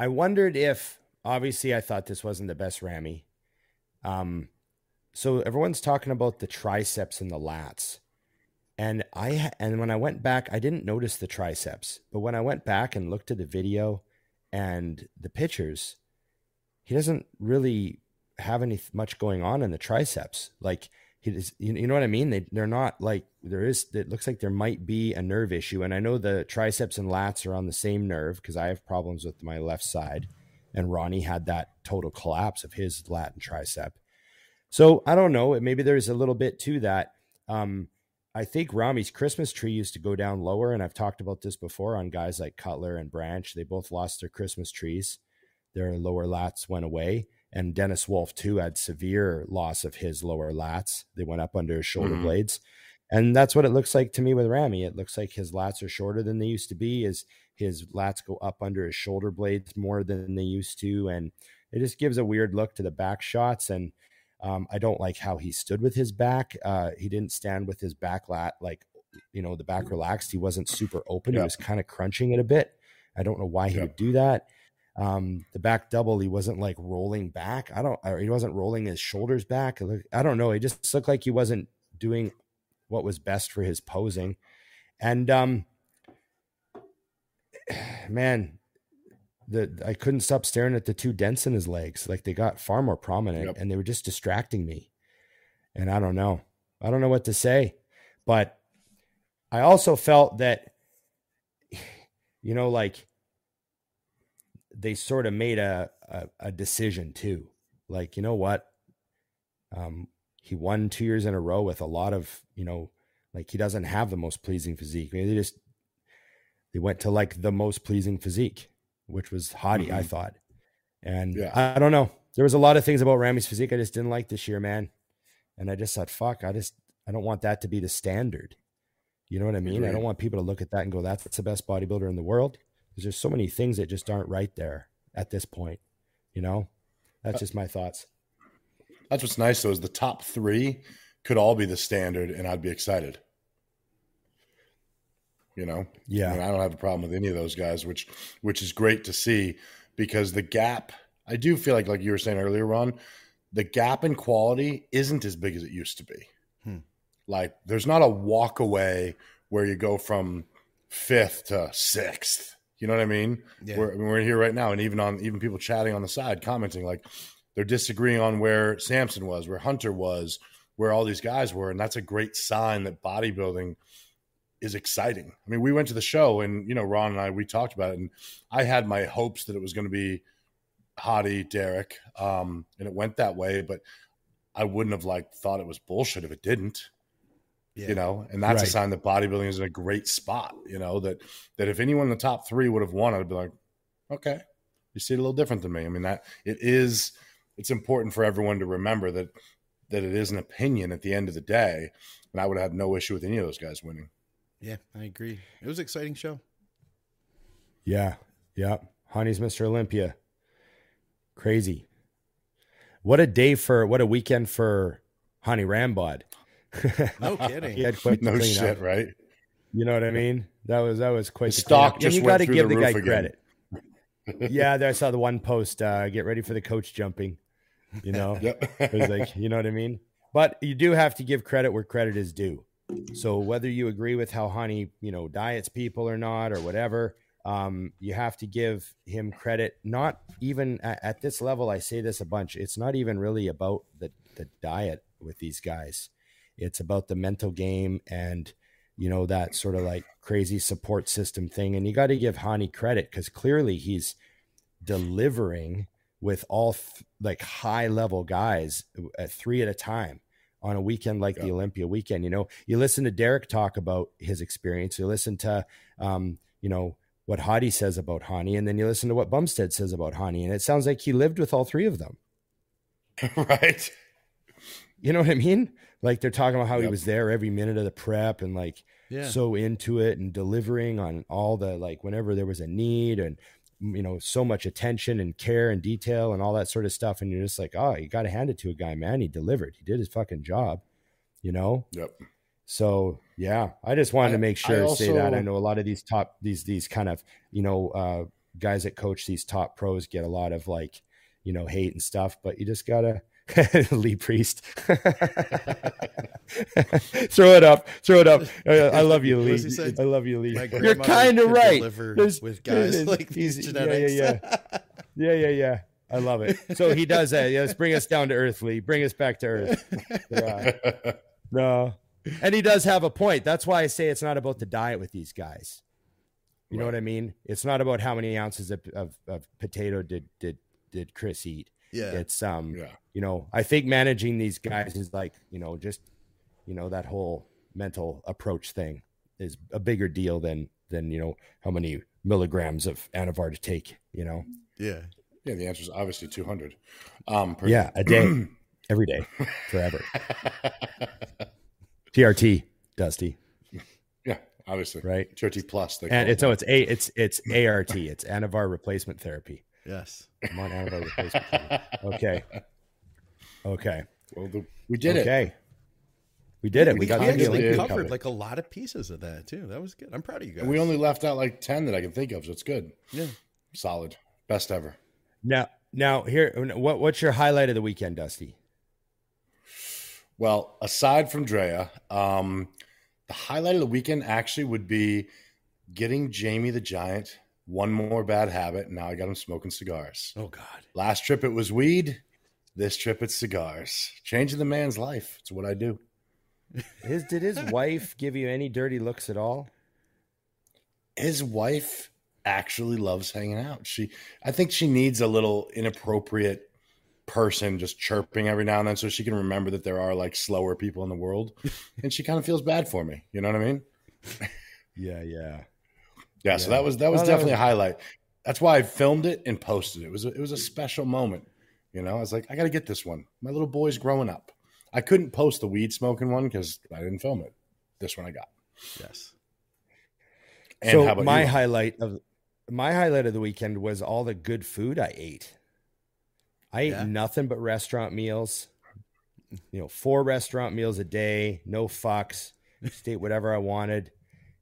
I wondered if, obviously, I thought this wasn't the best Ramy. Um, so everyone's talking about the triceps and the lats. And I, and when I went back, I didn't notice the triceps, but when I went back and looked at the video and the pictures, he doesn't really have any much going on in the triceps. Like, he you, know what I mean? They they're not like there is. It looks like there might be a nerve issue, and I know the triceps and lats are on the same nerve because I have problems with my left side, and Ronnie had that total collapse of his lat and tricep. So I don't know. Maybe there's a little bit to that. Um, I think Ramy's Christmas tree used to go down lower, and I've talked about this before on guys like Cutler and Branch. They both lost their Christmas trees; their lower lats went away and Dennis Wolf too had severe loss of his lower lats. They went up under his shoulder mm-hmm. blades. And that's what it looks like to me with Ramy. It looks like his lats are shorter than they used to be. His his lats go up under his shoulder blades more than they used to, and it just gives a weird look to the back shots. And um, I don't like how he stood with his back. Uh, he didn't stand with his back lat like you know the back relaxed. He wasn't super open. He was kind of crunching it a bit. I don't know why he would do that. Um, the back double, he wasn't like rolling back. I don't, he wasn't rolling his shoulders back. I don't know. He just looked like he wasn't doing what was best for his posing. And, um, <sighs> man, the, I couldn't stop staring at the two dents in his legs. Like they got far more prominent yep. and they were just distracting me. And I don't know. I don't know what to say, but I also felt that, <sighs> you know, like they sort of made a, a, a decision too. Like, you know what? Um, he won two years in a row with a lot of, you know, like he doesn't have the most pleasing physique. Maybe they just they went to like the most pleasing physique, which was Hadi, mm-hmm. I thought. And yeah. I, I, don't know. There was a lot of things about Ramy's physique I just didn't like this year, man. And I just thought, fuck, I just I don't want that to be the standard. You know what I mean? I don't want people to look at that and go, that's the best bodybuilder in the world because there's so many things that just aren't right there at this point. You know, that's uh, just my thoughts. That's what's nice though is the top three could all be the standard, and I'd be excited. You know, yeah, I, mean, I don't have a problem with any of those guys, which which is great to see because the gap. I do feel like, like you were saying earlier, Ron, the gap in quality isn't as big as it used to be. Hmm. Like, there's not a walk away where you go from fifth to sixth you know what I mean? Yeah. We're, we're here right now, and even on even people chatting on the side, commenting like they're disagreeing on where Samson was, where Hunter was, where all these guys were, and that's a great sign that bodybuilding is exciting. I mean, we went to the show, and you know, Ron and I we talked about it, and I had my hopes that it was going to be Hadi Derek, um, and it went that way, but I wouldn't have like thought it was bullshit if it didn't. Yeah. You know, and that's right. a sign that bodybuilding is in a great spot. You know that that if anyone in the top three would have won, I'd be like, okay, you see it a little different than me. I mean that it is. It's important for everyone to remember that that it is an opinion at the end of the day, and I would have no issue with any of those guys winning. Yeah, I agree. It was an exciting show. Yeah, yeah. Hani's Mr. Olympia. Crazy. What a day for what a weekend for Hani Rambod. <laughs> no kidding. he had quite no shit, up. right? You know what I mean? That was that was quite the, the stock. Just and you got to give the, the guy again. credit. <laughs> yeah, I saw the one post. Uh, get ready for the coach jumping. You know, yep. <laughs> it was like you know what I mean. But you do have to give credit where credit is due. So whether you agree with how Hani, you know, diets people or not or whatever, um, you have to give him credit. Not even at, at, this level. I say this a bunch. It's not even really about the the diet with these guys. It's about the mental game and you know that sort of like crazy support system thing. And you got to give Hani credit because clearly he's delivering with all th- like high level guys at three at a time. on a weekend like the Olympia weekend. You know, you listen to Derek talk about his experience. You listen to, um, you know, what Hadi says about Hani, and then you listen to what Bumstead says about Hani, and it sounds like he lived with all three of them. <laughs> right. You know what I mean? Like they're talking about how he was there every minute of the prep and like Yeah. so into it and delivering on all the like whenever there was a need and you know so much attention and care and detail and all that sort of stuff. And you're just like oh you got to hand it to a guy man. He delivered. He did his fucking job you know? Yep. so yeah. I just wanted I- to make sure say that. I know a lot of these top these these kind of you know uh guys that coach these top pros get a lot of like you know hate and stuff but you just gotta <laughs> Lee Priest. <laughs> throw it up. Throw it up. Oh, I, I love you, Lee. say? I love you, Lee. You're kind of right. There's- with guys there's- like these genetics. Yeah, yeah, yeah. yeah, yeah, yeah. I love it. So he does that. Yes, bring us down to earth, Lee. Bring us back to earth. <laughs> Yeah. No. And he does have a point. That's why I say it's not about the diet with these guys. You know what I mean? It's not about how many ounces of, of, of potato did did did Chris eat. Yeah. It's um yeah. you know, I think managing these guys is like, you know, just you know, that whole mental approach thing is a bigger deal than than, you know, how many milligrams of anavar to take, you know. Yeah. Yeah. The answer is obviously 200. Um, per- Yeah, a day. <clears throat> every day. <laughs> Forever. TRT, Dusty, Yeah. Obviously. right? TRT plus. They And call it's it's a it's it's ART. It's anavar replacement therapy. Yes. I'm on anavar replacement therapy. Okay. Okay. Well, the, we did it. okay. We did it. We, We got We the actually did. Olympia covered covered. like a lot of pieces of that too. That was good. I'm proud of you guys. And we only left out like 10 that I can think of. So it's good. yeah. Solid. Best ever. Now, now here, what what's your highlight of the weekend, Dusty? Well, aside from Drea, um, the highlight of the weekend actually would be getting Jamie the Giant one more bad habit. Now I got him smoking cigars. Oh God. Last trip it was weed. This trip it's cigars. Changing the man's life. It's what I do. His did his <laughs> wife give you any dirty looks at all? His wife actually loves hanging out. She, I think she needs a little inappropriate person just chirping every now and then so she can remember that there are like slower people in the world. <laughs> and she kind of feels bad for me. You know what I mean? Yeah, yeah. Yeah, so that was that was that definitely was- a highlight. That's why I filmed it and posted it. It was a, it was a special moment. You know, I was like, I got to get this one. My little boy's growing up. I couldn't post the weed smoking one because I didn't film it. This one I got. Yes. And so how about my you? highlight of my highlight of the weekend was all the good food I ate. I ate nothing but restaurant meals. You know, four restaurant meals a day, no fucks. Just ate whatever I wanted.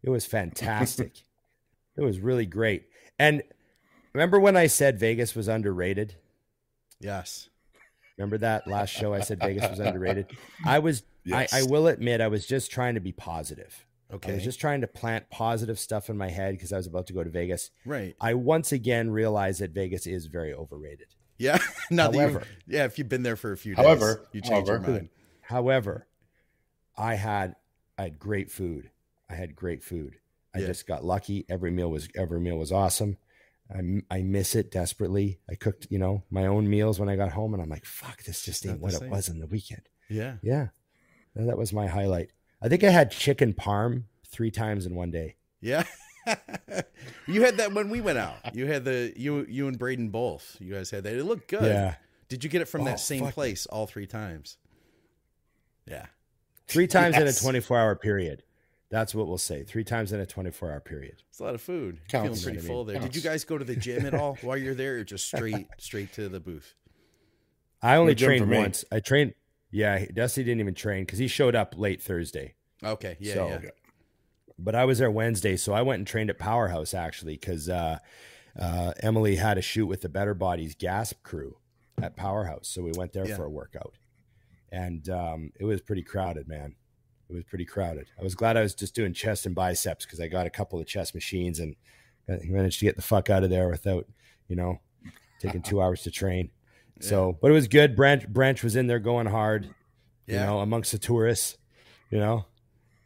It was <laughs> fantastic. It was really great. And remember when I said Vegas was underrated? Yes. Remember that last show I said Vegas was underrated? I was Yes. I, I will admit I was just trying to be positive. Okay. I was just trying to plant positive stuff in my head because I was about to go to Vegas. right. I once again realized that Vegas is very overrated. Yeah. <laughs> now that However- you yeah, if you've been there for a few days, However- you change your however- mind. However, I had I had great food. I had great food. I Yeah. just got lucky. Every meal was every meal was awesome. I, I miss it desperately. I cooked, you know, my own meals when I got home, and I'm like, "Fuck, this just ain't what same. it was in the weekend." Yeah. Yeah, And that was my highlight. I think I had chicken parm three times in one day. Yeah. <laughs> you had that when we went out. You had the you you and Braden both. You guys had that. It looked good. Yeah, Did you get it from Oh, that same place all three times? Yeah. three times in a 24 hour period. That's what we'll say. Three times in a 24 hour period. It's a lot of food. Counts. Feeling pretty You know I full mean? there. Did you guys go to the gym at all <laughs> while you're there, or just straight straight to the booth? I only No trained once. I trained. Yeah, Dusty didn't even train because he showed up late Thursday. Okay. Yeah. So- yeah. but I was there Wednesday, so I went and trained at Powerhouse actually because uh, uh, Emily had a shoot with the Better Bodies Gasp crew at Powerhouse, so we went there Yeah. for a workout, and um, it was pretty crowded, man. It was pretty crowded. I was glad I was just doing chest and biceps because I got a couple of chest machines and uh, managed to get the fuck out of there without, you know, taking two hours to train. <laughs> So, but it was good. Branch Branch was in there going hard, you Yeah. know, amongst the tourists, you know.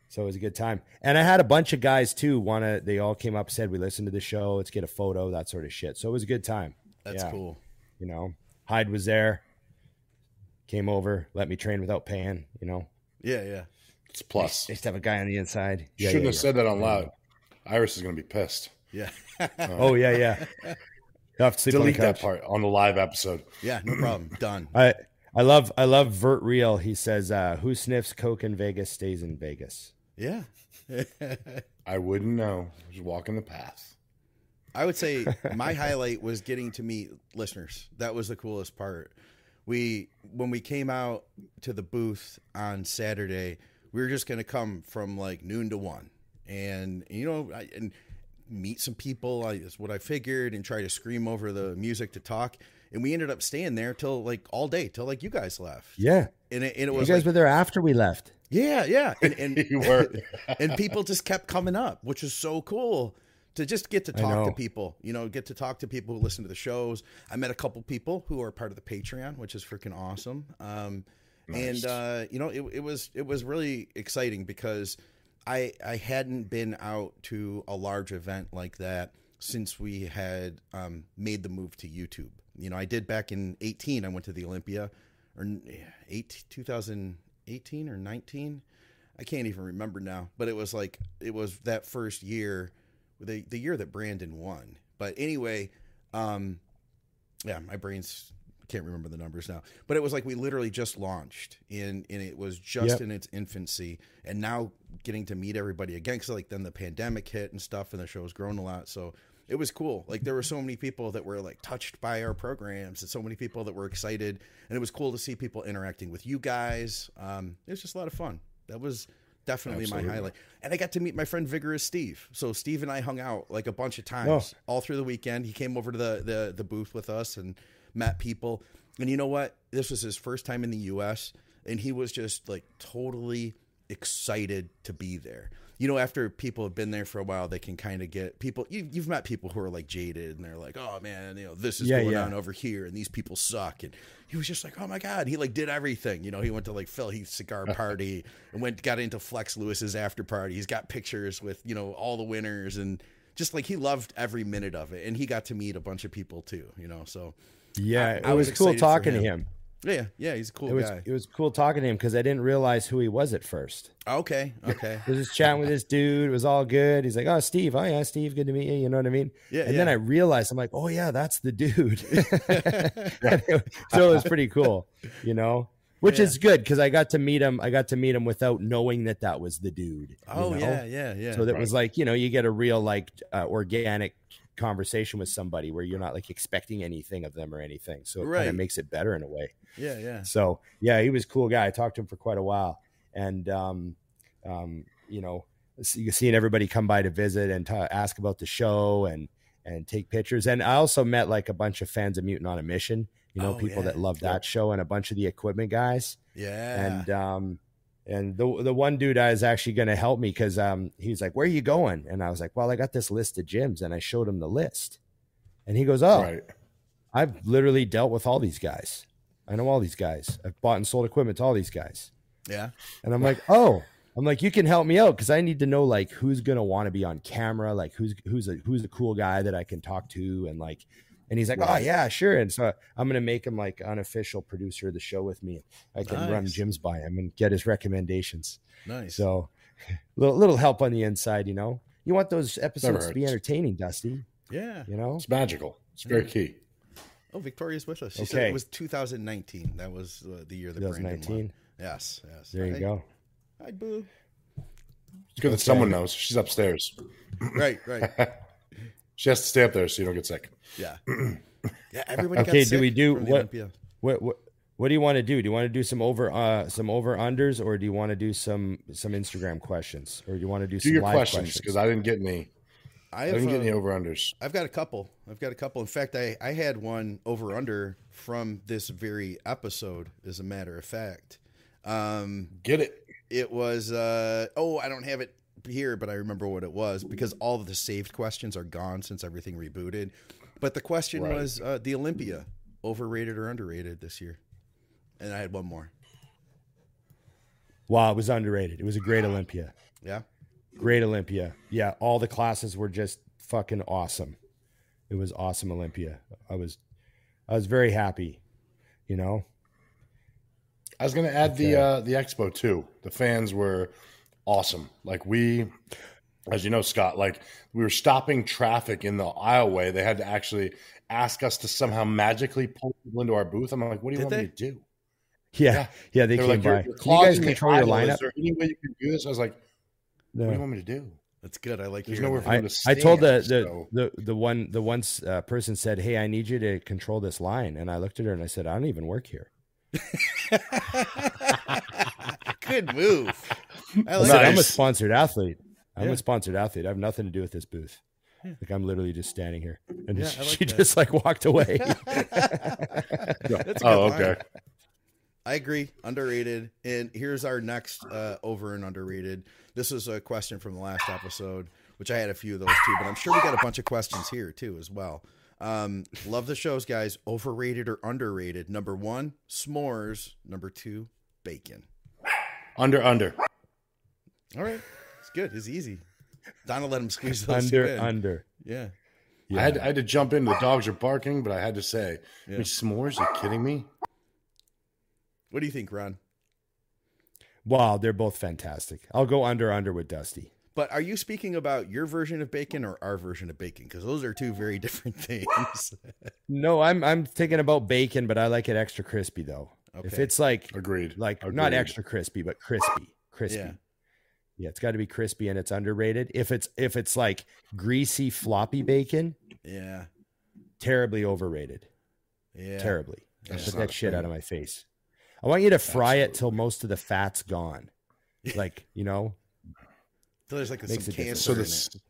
So it was a good time. And I had a bunch of guys too. Wanna they all came up, said we listened to the show, let's get a photo, that sort of shit. So it was a good time. That's Yeah. cool. You know. Hyde was there. came over, let me train without paying. You know, Yeah, yeah. It's plus. just have a guy on the inside. You shouldn't have said that out loud. Iris is going to be pissed. Yeah. <laughs> Oh yeah, yeah. <laughs> You'll have to sleep on the Delete that part on the live episode. yeah, no problem. <clears throat> Done. I I love I love Vert Real. He says, uh, "Who sniffs coke in Vegas stays in Vegas." Yeah. <laughs> I wouldn't know. Just walking the path. I would say my highlight was getting to meet listeners. That was the coolest part. We when we came out to the booth on Saturday, we were just going to come from like noon to one, and you know, I, and meet some people. I, that's what I figured, and try to scream over the music to talk. And we ended up staying there till like all day, till like you guys left. Yeah, And it, and it you guys like, were there after we left. yeah, yeah, and, and <laughs> You were. <laughs> and people just kept coming up, which is so cool to just get to talk to people. You know, get to talk to people who listen to the shows. I met a couple people who are part of the Patreon, which is freaking awesome. Um, Nice. And uh, you know, it, it was it was really exciting because I I hadn't been out to a large event like that since we had um, made the move to YouTube. You know, I did back in 18. I went to the Olympia, or eight 2018 or 19. I can't even remember now, but it was like it was that first year, the the year that Brandon won. But anyway, um, yeah, my brain's can't remember the numbers now, but it was like we literally just launched in, and it was just Yep. in its infancy, and now getting to meet everybody again because like then the pandemic hit and stuff, and the show's grown a lot, so it was cool. Like there were so many people that were like touched by our programs, and so many people that were excited, and it was cool to see people interacting with you guys. Um, it was just a lot of fun. That was definitely Absolutely. my highlight, and I got to meet my friend Vigorous Steve. So Steve and I hung out like a bunch of times all through the weekend. He came over to the the, the booth with us and met people. And you know what? This was his first time in the U.S. and he was just like totally excited to be there. You know, after people have been there for a while, they can kind of get people. You, you've met people who are like jaded, and they're like, "Oh man, you know, this is Yeah, going yeah. on over here, and these people suck." And he was just like, "Oh my god!" He like did everything. You know, he went to like Phil Heath's cigar <laughs> party and went got into Flex Lewis's after party. He's got pictures with you know all the winners and just like he loved every minute of it. And he got to meet a bunch of people too. You know, so Yeah, I it was was, cool excited for talking to him. him. yeah, yeah, he's a cool It was guy. it was cool talking to him because I didn't realize who he was at first. Okay, <laughs> okay. I was just chatting with this dude. It was all good. He's like, "Oh, Steve. Oh, yeah, Steve. Good to meet you." You know what I mean? Yeah, And then. I realized I'm like, "Oh yeah, that's the dude." <laughs> <laughs> so it was pretty cool, you know. Which Yeah. is good because I got to meet him. I got to meet him without knowing that that was the dude. Oh know? yeah, yeah, yeah. So that Right. was like you know you get a real like uh, organic conversation with somebody where you're not like expecting anything of them or anything. So it kind of makes it better in a way. yeah, yeah. So yeah, he was a cool guy. I talked to him for quite a while, and um, um, you know, seeing everybody come by to visit and ta ask about the show and and take pictures. And I also met like a bunch of fans of Mutant on a Mission. You know, Oh, people yeah. that love that show and a bunch of the equipment guys. Yeah. And um, and the the one dude I was actually going to help me because um, he's like, "Where are you going?" And I was like, "Well, I got this list of gyms," and I showed him the list, and he goes, "Oh, Right. I've literally dealt with all these guys. I know all these guys. I've bought and sold equipment to all these guys. yeah. And I'm like, oh, I'm like, you can help me out because I need to know like who's gonna want to be on camera, like who's who's a who's a cool guy that I can talk to, and like, and he's like, oh yeah, sure. And so I'm gonna make him like unofficial producer of the show with me. I can run gyms by him and get his recommendations. Nice. So, <laughs> little little help on the inside, you know. You want those episodes to be entertaining, Dusty. yeah. You know. It's magical. It's very key. Oh, Victoria's with us. She said Okay. it was 2019. That was uh, the year that Brandon won. 2019. Yes, yes. There you Hi- go. Hi, boo. It's good that someone knows. She's upstairs. Right, right. <laughs> She has to stay up there so you don't get sick. Yeah. <clears throat> Yeah, everybody got Okay, do sick we do from the what- What what what do you want to do? Do you want to do some over uh some over unders or do you want to do some some Instagram questions or do you want to do, Do some your live questions questions? because I didn't get any. I I didn't get any over unders. I've got a couple. I've got a couple. In fact, I, I had one over under from this very episode, as a matter of fact. Um, Get it. it was, uh, oh, I don't have it here, but I remember what it was because all of the saved questions are gone since everything rebooted. But the question Right. was uh, the Olympia, overrated or underrated this year? And I had one more. Wow, it was underrated. It was a great Olympia. Yeah. Great Olympia. Yeah, all the classes were just fucking awesome. It was awesome Olympia. I was I was very happy, you know. I was going to add the uh, the expo too. The fans were awesome. Like we, as you know, Scott, like we were stopping traffic in the aisleway. They had to actually ask us to somehow magically pull people into our booth. I'm like, what do you Did want they? me to do? Yeah, Yeah. yeah, they They're came like, by. you're Can you guys clogging the control your aisle. lineup? Is there any way you can do this? I was like, what do you want me to do? That's good. I like There's nowhere for I, them to I told the the, so- the the one the one uh, person said, "Hey, I need you to control this line," and I looked at her and I said, "I don't even work here." <laughs> Good move. I I like said, that. "I'm a sponsored athlete. I'm Yeah. a sponsored athlete. I have nothing to do with this booth. Like I'm literally just standing here." And Yeah, <laughs> she like just like walked away. <laughs> <laughs> That's a Oh, good line. okay. I agree. Underrated. And here's our next uh, over and underrated. This is a question from the last episode, which I had a few of those too, but I'm sure we got a bunch of questions here too as well. Um, love the shows, guys. Overrated or underrated? Number one, s'mores. Number two, bacon. Under, under. All right, it's good. It's easy. Donna let him squeeze those two under in. under. Yeah. Yeah. I, had, I had to jump in. The dogs are barking, but I had to say, Yeah. I mean, s'mores? Are you kidding me? What do you think, Ron? wow, they're both fantastic. I'll go under under with Dusty. But are you speaking about your version of bacon or our version of bacon? Because those are two very <laughs> different things. No, I'm I'm thinking about bacon, but I like it extra crispy though. If it's like Agreed. like not extra crispy, but crispy, crispy. Yeah. Yeah, it's got to be crispy and it's underrated. If it's if it's like greasy floppy bacon, yeah. terribly overrated. Yeah. Terribly. That's Put that shit out of my face. I want you to fry it till most of the fat's gone. <laughs> Like, you know, So there's like Makes some a cancer So in this, it.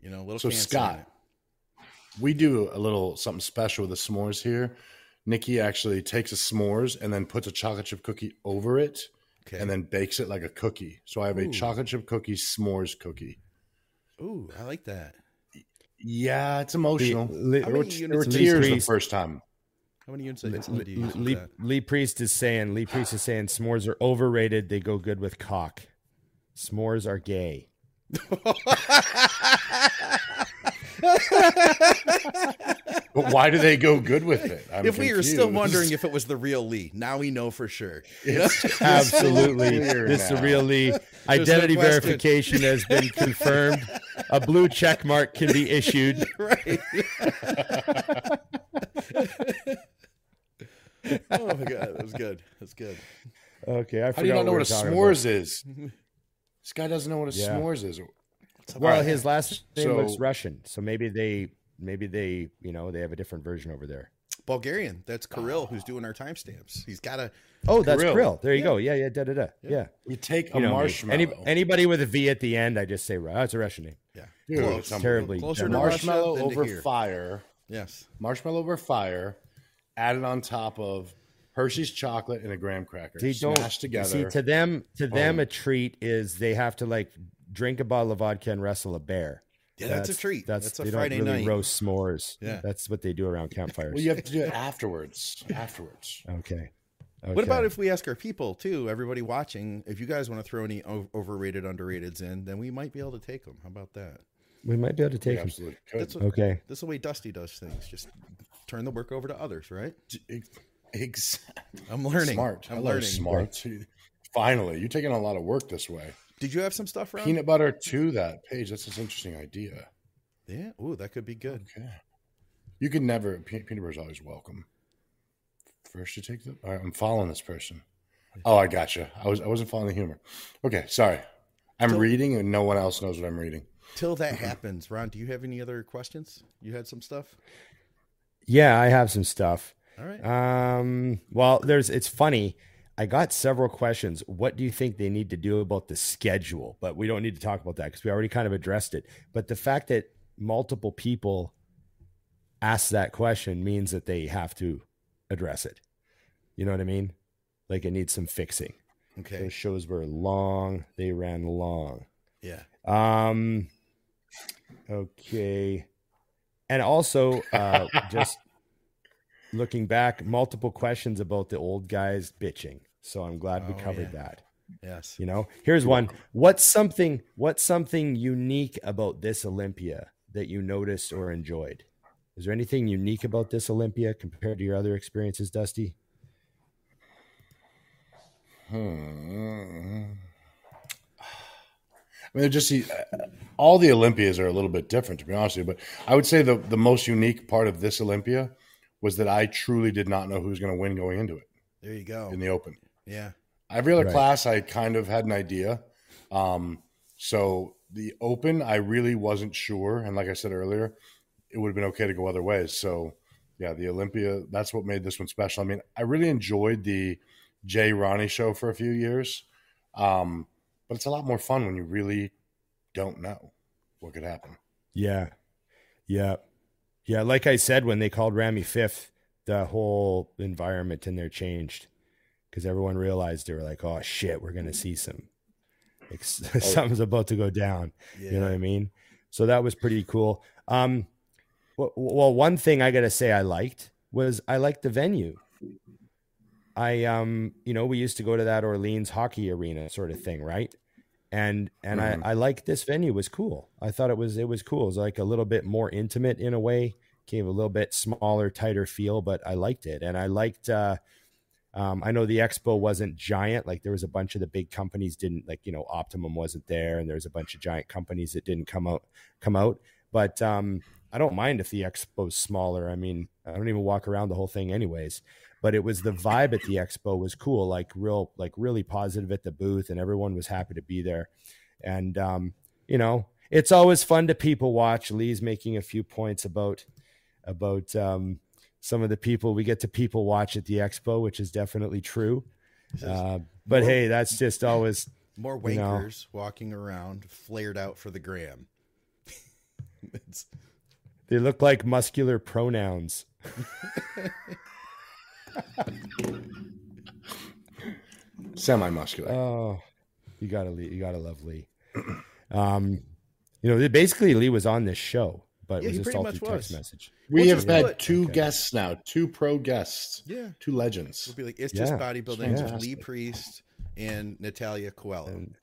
You know, a little so cancer in Scott, it. we do a little something special with the s'mores here. Nikki actually takes a s'mores and then puts a chocolate chip cookie over it Okay. and then bakes it like a cookie. So I have a chocolate chip cookie s'mores cookie. Ooh, I like that. Yeah, it's emotional. Lee- there were, many there were units of tears the first time. How many units of insulin do you use with Lee. Lee Priest is saying Lee Priest is saying s'mores are overrated. They go good with cock. S'mores are gay. <laughs> <laughs> But why do they go good with it? I'm if we were still wondering if it was the real Lee, now we know for sure. It's <laughs> Absolutely. clear this is now. really identity no verification has been confirmed. A blue check mark can be issued. <laughs> right. <laughs> oh my god, that was good. That's good. Okay, I How do you not know we what a were talking s'mores is? This guy doesn't know what a Yeah. s'mores is. Well, his last name So- looks Russian, so maybe they maybe they you know they have a different version over there. Bulgarian. That's Kirill who's ah. doing our timestamps. He's got a Oh, that's Kirill. Krill. There you go. Yeah, yeah, da da da. Yeah. You take a You know marshmallow. Any, anybody with a V at the end, I just say Ru- that's a Russian name. yeah. Dude, Close. it's. Terribly Closer done. to marshmallow than to over here. fire. Yes. Marshmallow over fire, added on top of Hershey's chocolate and a graham cracker. They don't smashed together. see to them to them Boom. a treat is they have to like drink a bottle of vodka and wrestle a bear. Yeah, that's, a treat. That's, That's, a they Friday don't really night. roast s'mores. Yeah. that's what they do around campfires. well, you have to do it afterwards. afterwards. okay. What about if we ask our people too, everybody watching, if you guys want to throw any overrated, underrateds in, then we might be able to take them. How about that? we might be able to We take them? absolutely could. That's what, Okay. This is the way Dusty does things. Just turn the work over to others, right? Exactly. I'm learning. Smart. I I'm love learning. smart. Finally, you're taking a lot of work this way. Did you have some stuff, Ron? Peanut butter to that page. That's an interesting idea. Yeah. Ooh, that could be good. Okay. You can never peanut butter is always welcome. First, you take the. All right, I'm following this person. Oh, I gotcha. I was I wasn't following the humor. Okay, sorry. I'm So- reading, and no one else knows what I'm reading. Till that happens, Ron, do you have any other questions? You had some stuff? Yeah, I have some stuff. All right. Um, well, there's it's funny. I got several questions. What do you think they need to do about the schedule? But we don't need to talk about that because we already kind of addressed it. But the fact that multiple people ask that question means that they have to address it. You know what I mean? Like it needs some fixing. okay. Those shows were long. They ran long. Yeah. Um. Okay. And also, uh, <laughs> just looking back, multiple questions about the old guys bitching. So I'm glad we Oh, covered yeah. that. Yes. You know, here's one. What's something? What's something unique about this Olympia that you noticed or enjoyed? Is there anything unique about this Olympia compared to your other experiences, Dusty? Hmm. I mean, they're just all the Olympias are a little bit different, to be honest with you. But I would say the the most unique part of this Olympia was that I truly did not know who was going to win going into it There you go. in the Open. Yeah. Every other Right. class, I kind of had an idea. Um, so the Open, I really wasn't sure, and like I said earlier, it would have been okay to go other ways. So yeah, the Olympia, that's what made this one special. I mean, I really enjoyed the Jay Ronnie show for a few years, um, but it's a lot more fun when you really don't know what could happen. Yeah. Yeah. Yeah. Like I said, when they called Ramy fifth, the whole environment in there changed because everyone realized they were like, oh shit, we're to see some, like, <laughs> something's about to go down. Yeah. You know what I mean? So that was pretty cool. Um, well, well, one thing I got to say I liked was I liked the venue. I, um, you know, we used to go to that Orleans hockey arena sort of thing, right? And and Mhm. I, I liked this venue was cool. I thought it was it was cool. It was like a little bit more intimate in a way, gave a little bit smaller, tighter feel, but I liked it. And I liked uh um, I know the expo wasn't giant. Like there was a bunch of the big companies didn't like, you know, Optimum wasn't there, and there was a bunch of giant companies that didn't come out come out. But um, I don't mind if the expo's smaller. I mean, I don't even walk around the whole thing anyways. But it was the vibe at the expo was cool, like real, like really positive at the booth, and everyone was happy to be there. And um, you know, it's always fun to people watch. Lee's making a few points about about um, some of the people we get to people watch at the expo, which is definitely true. Uh, but More- hey, that's just always More You know. wankers walking around, flared out for the gram. <laughs> it's, they look like muscular pronouns. <laughs> Semi-muscular. Oh, you gotta Lee, you gotta love Lee. <clears throat> Um, you know, basically Lee was on this show, but Yeah, it he was just pretty all much through text was. message. we We'll have had put- two Okay. guests now, two pro guests, yeah. two legends. We'll be like, it's just Yeah. bodybuilding with Fantastic. Lee Priest and Natalia Coelho. And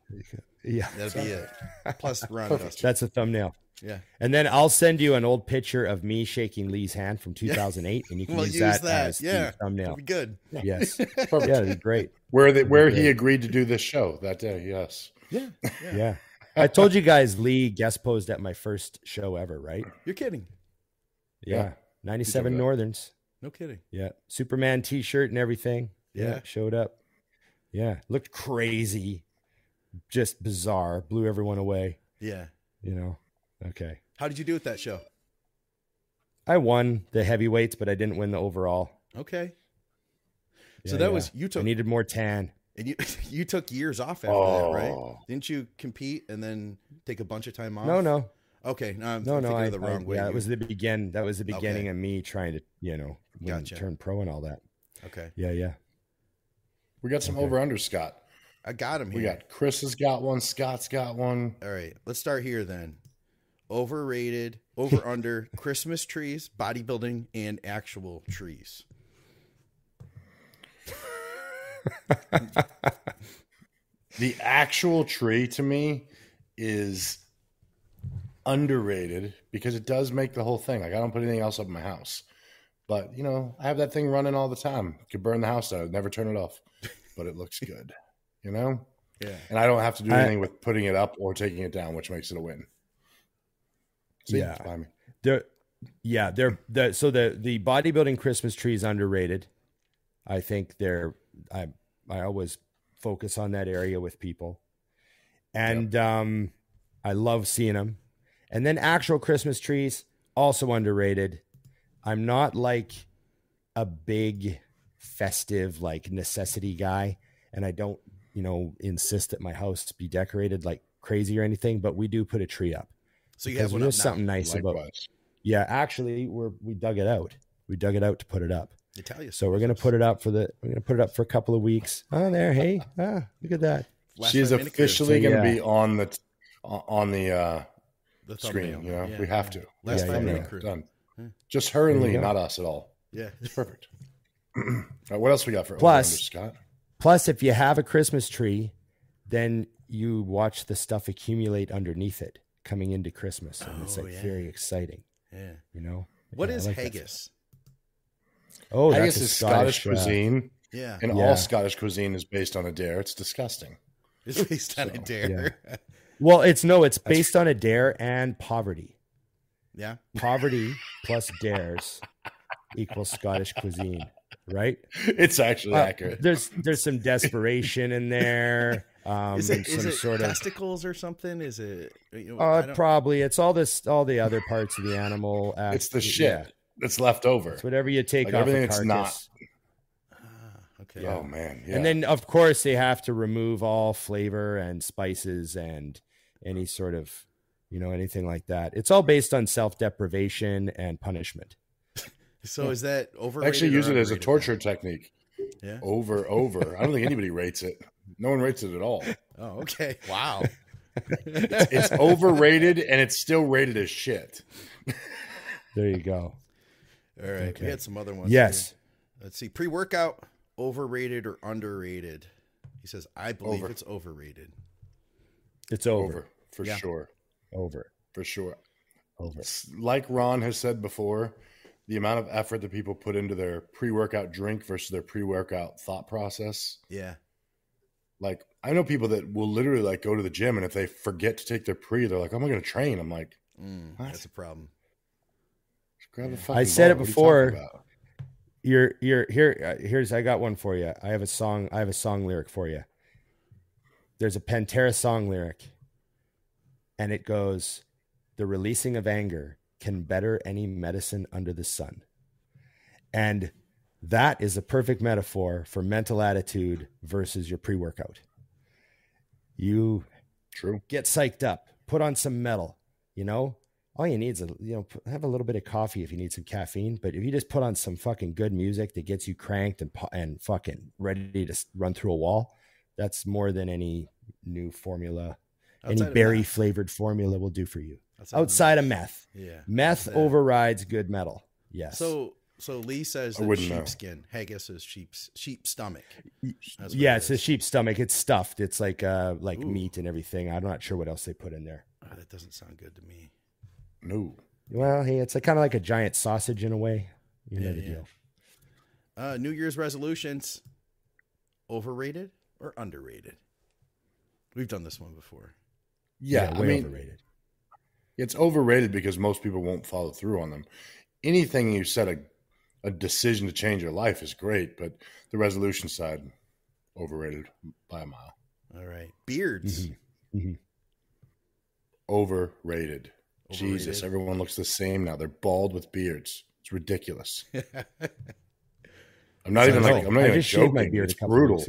yeah, That'll be it. <laughs> Plus Ron that's a thumbnail. Yeah. And then I'll send you an old picture of me shaking Lee's hand from 2008, and you can We'll use, use that, that. as Yeah. the thumbnail. It'll be good. Yes, <laughs> Perfect. yeah, that'd be great. Where they, where great. he agreed to do this show that day. Yes. Yeah. Yeah. Yeah, I told you guys Lee guest posed at my first show ever, right? You're kidding. Yeah, Yeah. 97. Northerns. No kidding. Yeah, Superman T-shirt and everything. Yeah. showed up. Yeah, looked crazy, just bizarre. Blew everyone away. Yeah. You know. Okay, How did you do with that show? I won the heavyweights, but I didn't win the overall. Okay. So that yeah. was you took I needed more tan. And you <laughs> you took years off after that, right? Oh. Didn't you compete and then take a bunch of time off? No, no, Okay, no, I'm no, no. thinking I, of the wrong I- way. Yeah, You- it was the begin. That was the beginning Okay. of me trying to, you know, win, Gotcha. turn pro and all that. okay. Yeah, yeah. We got some Okay. over under Scott. I got him here. We got Chris has got one. Scott's got one. All right, let's start here then. Overrated, over under <laughs> Christmas trees, bodybuilding, and actual trees. <laughs> The actual tree to me is underrated because it does make the whole thing. Like I don't put anything else up in my house. But you know, I have that thing running all the time. Could burn the house down, never turn it off. But it looks good. You know? Yeah. And I don't have to do I- anything with putting it up or taking it down, which makes it a win. Yeah. it's by me. They're, yeah, they're the so the the bodybuilding Christmas tree is underrated. I think they're I I always focus on that area with people, and um, I love seeing them. And then actual Christmas trees also underrated. I'm not like a big festive like necessity guy, and I don't you know insist that my house be decorated like crazy or anything. But we do put a tree up. So you have one there's up now. something nice about Likewise. yeah, actually, we're we dug it out. We dug it out to put it up. Italia. So we're gonna put it up for the. We're gonna put it up for a couple of weeks. Oh, there, hey, ah, look at that. Last She is five minute officially So, going to yeah. be on the on the uh, the screen. You know, Yeah, we have to. Last Yeah, five yeah, minute crew. done. Yeah. Just her and Lee, go. not us at all. Yeah. It's perfect. all right, <clears throat> what else we got for Plus- over-under, Scott? Plus, if you have a Christmas tree, then you watch the stuff accumulate underneath it coming into Christmas, and it's Oh, like yeah. very exciting. Yeah. You know What Yeah, is like that haggis? Stuff. Oh, Haggis that's a is Scottish, uh, cuisine. Yeah, And Yeah. all Scottish cuisine is based on a dare. It's disgusting. it's based on a So, dare. <laughs> Well, it's no, it's based on a dare and poverty. Yeah, Poverty plus dares equals Scottish cuisine, right? It's actually Uh, accurate. there's there's some desperation in there. <laughs> Um, is it some is it sort of testicles or something? Is it? You know, uh, probably it's all this all the other parts of the animal. act- It's the yeah, shit that's left over. It's whatever you take Like off everything a it's carcass. not. Ah, okay. Oh man, yeah. And then of course they have to remove all flavor and spices and any sort of you know anything like that. It's all based on self deprivation and punishment. So is that over? actually use it as a torture technique. Yeah. Over, over. I don't think anybody rates it. No one rates it at all. Oh, okay. Wow. It's overrated and it's still rated as shit. There you go. All right. Okay. We had some other ones. Yes. here. Let's see. Pre workout, overrated or underrated? He says, I believe Over. it's overrated. It's over. Over, for Yeah. sure. Over. For sure. Over. Like Ron has said before, the amount of effort that people put into their pre workout drink versus their pre workout thought process. Yeah. Like I know people that will literally like go to the gym and if they forget to take their pre, they're like, "I'm not going to train." I'm like, Mm, that's a problem. Grab a fucking I said it. What you before. You're you're here. uh, Here's I got one for you. I have a song. I have a song lyric for you. There's a Pantera song lyric, and it goes, "The releasing of anger can better any medicine under the sun," and that is a perfect metaphor for mental attitude versus your pre-workout. You True. get psyched up, put on some metal, you know? All you need is a, you know, have a little bit of coffee if you need some caffeine, but if you just put on some fucking good music that gets you cranked and and fucking ready to run through a wall, that's more than any new formula, Outside any berry meth. flavored formula will do for you. Outside of Outside of meth. Yeah. Meth That- overrides good metal. Yes. So so Lee says that sheepskin. Haggis is sheep's sheep stomach. That's yeah, it it's a sheep stomach. It's stuffed. It's like uh like Ooh. meat and everything. I'm not sure what else they put in there. Oh, that doesn't sound good to me. No. Well, hey, it's kind of like a giant sausage in a way. You know Yeah, the yeah. deal. Uh, New Year's resolutions, overrated or underrated? We've done this one before. Yeah, I way mean, overrated. it's overrated because most people won't follow through on them. Anything you set a a decision to change your life is great, but the resolution side overrated by a mile. All right, beards. Mhm. Overrated. Jesus, everyone looks the same now. They're bald with beards. It's ridiculous. <laughs> I'm not even like. I'm not I even just joking. shaved my beard it's brutal.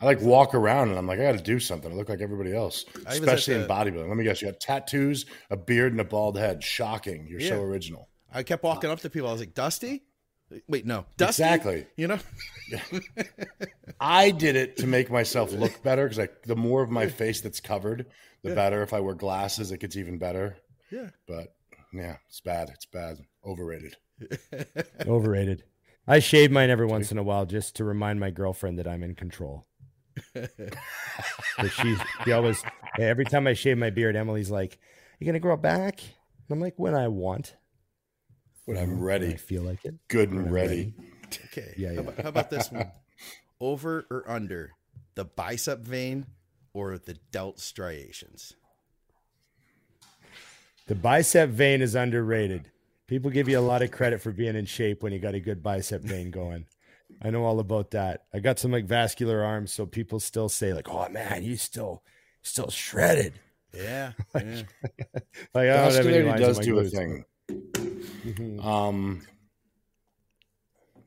I like walk around and I'm like, I got to do something. I look like everybody else, I especially in the- bodybuilding. Let me guess, you got tattoos, a beard, and a bald head. Shocking. You're so original. I kept walking up to people. I was like, Dusty? Wait, no, Dusty. Exactly. You know? <laughs> I did it to make myself look better because like the more of my face that's covered, the Yeah. better. If I wear glasses, it gets even better. Yeah. But yeah, it's bad. It's bad. Overrated. <laughs> Overrated. I shave mine every once in a while just to remind my girlfriend that I'm in control. <laughs> But she, she always, every time I shave my beard, Emily's like, "You gonna grow it back?" And I'm like, "When I want, When I'm when I ready, feel like it." good and I'm ready. Okay. Yeah, How, about, how about this one? Over or under the bicep vein or the delt striations? The bicep vein is underrated. People give you a lot of credit for being in shape when you got a good bicep vein going. I know all about that. I got some like vascular arms, so people still say like, "Oh man, you still still shredded." Yeah. <laughs> yeah. Like I don't have Vascularity does on my do a glutes. thing. Mhm. Um,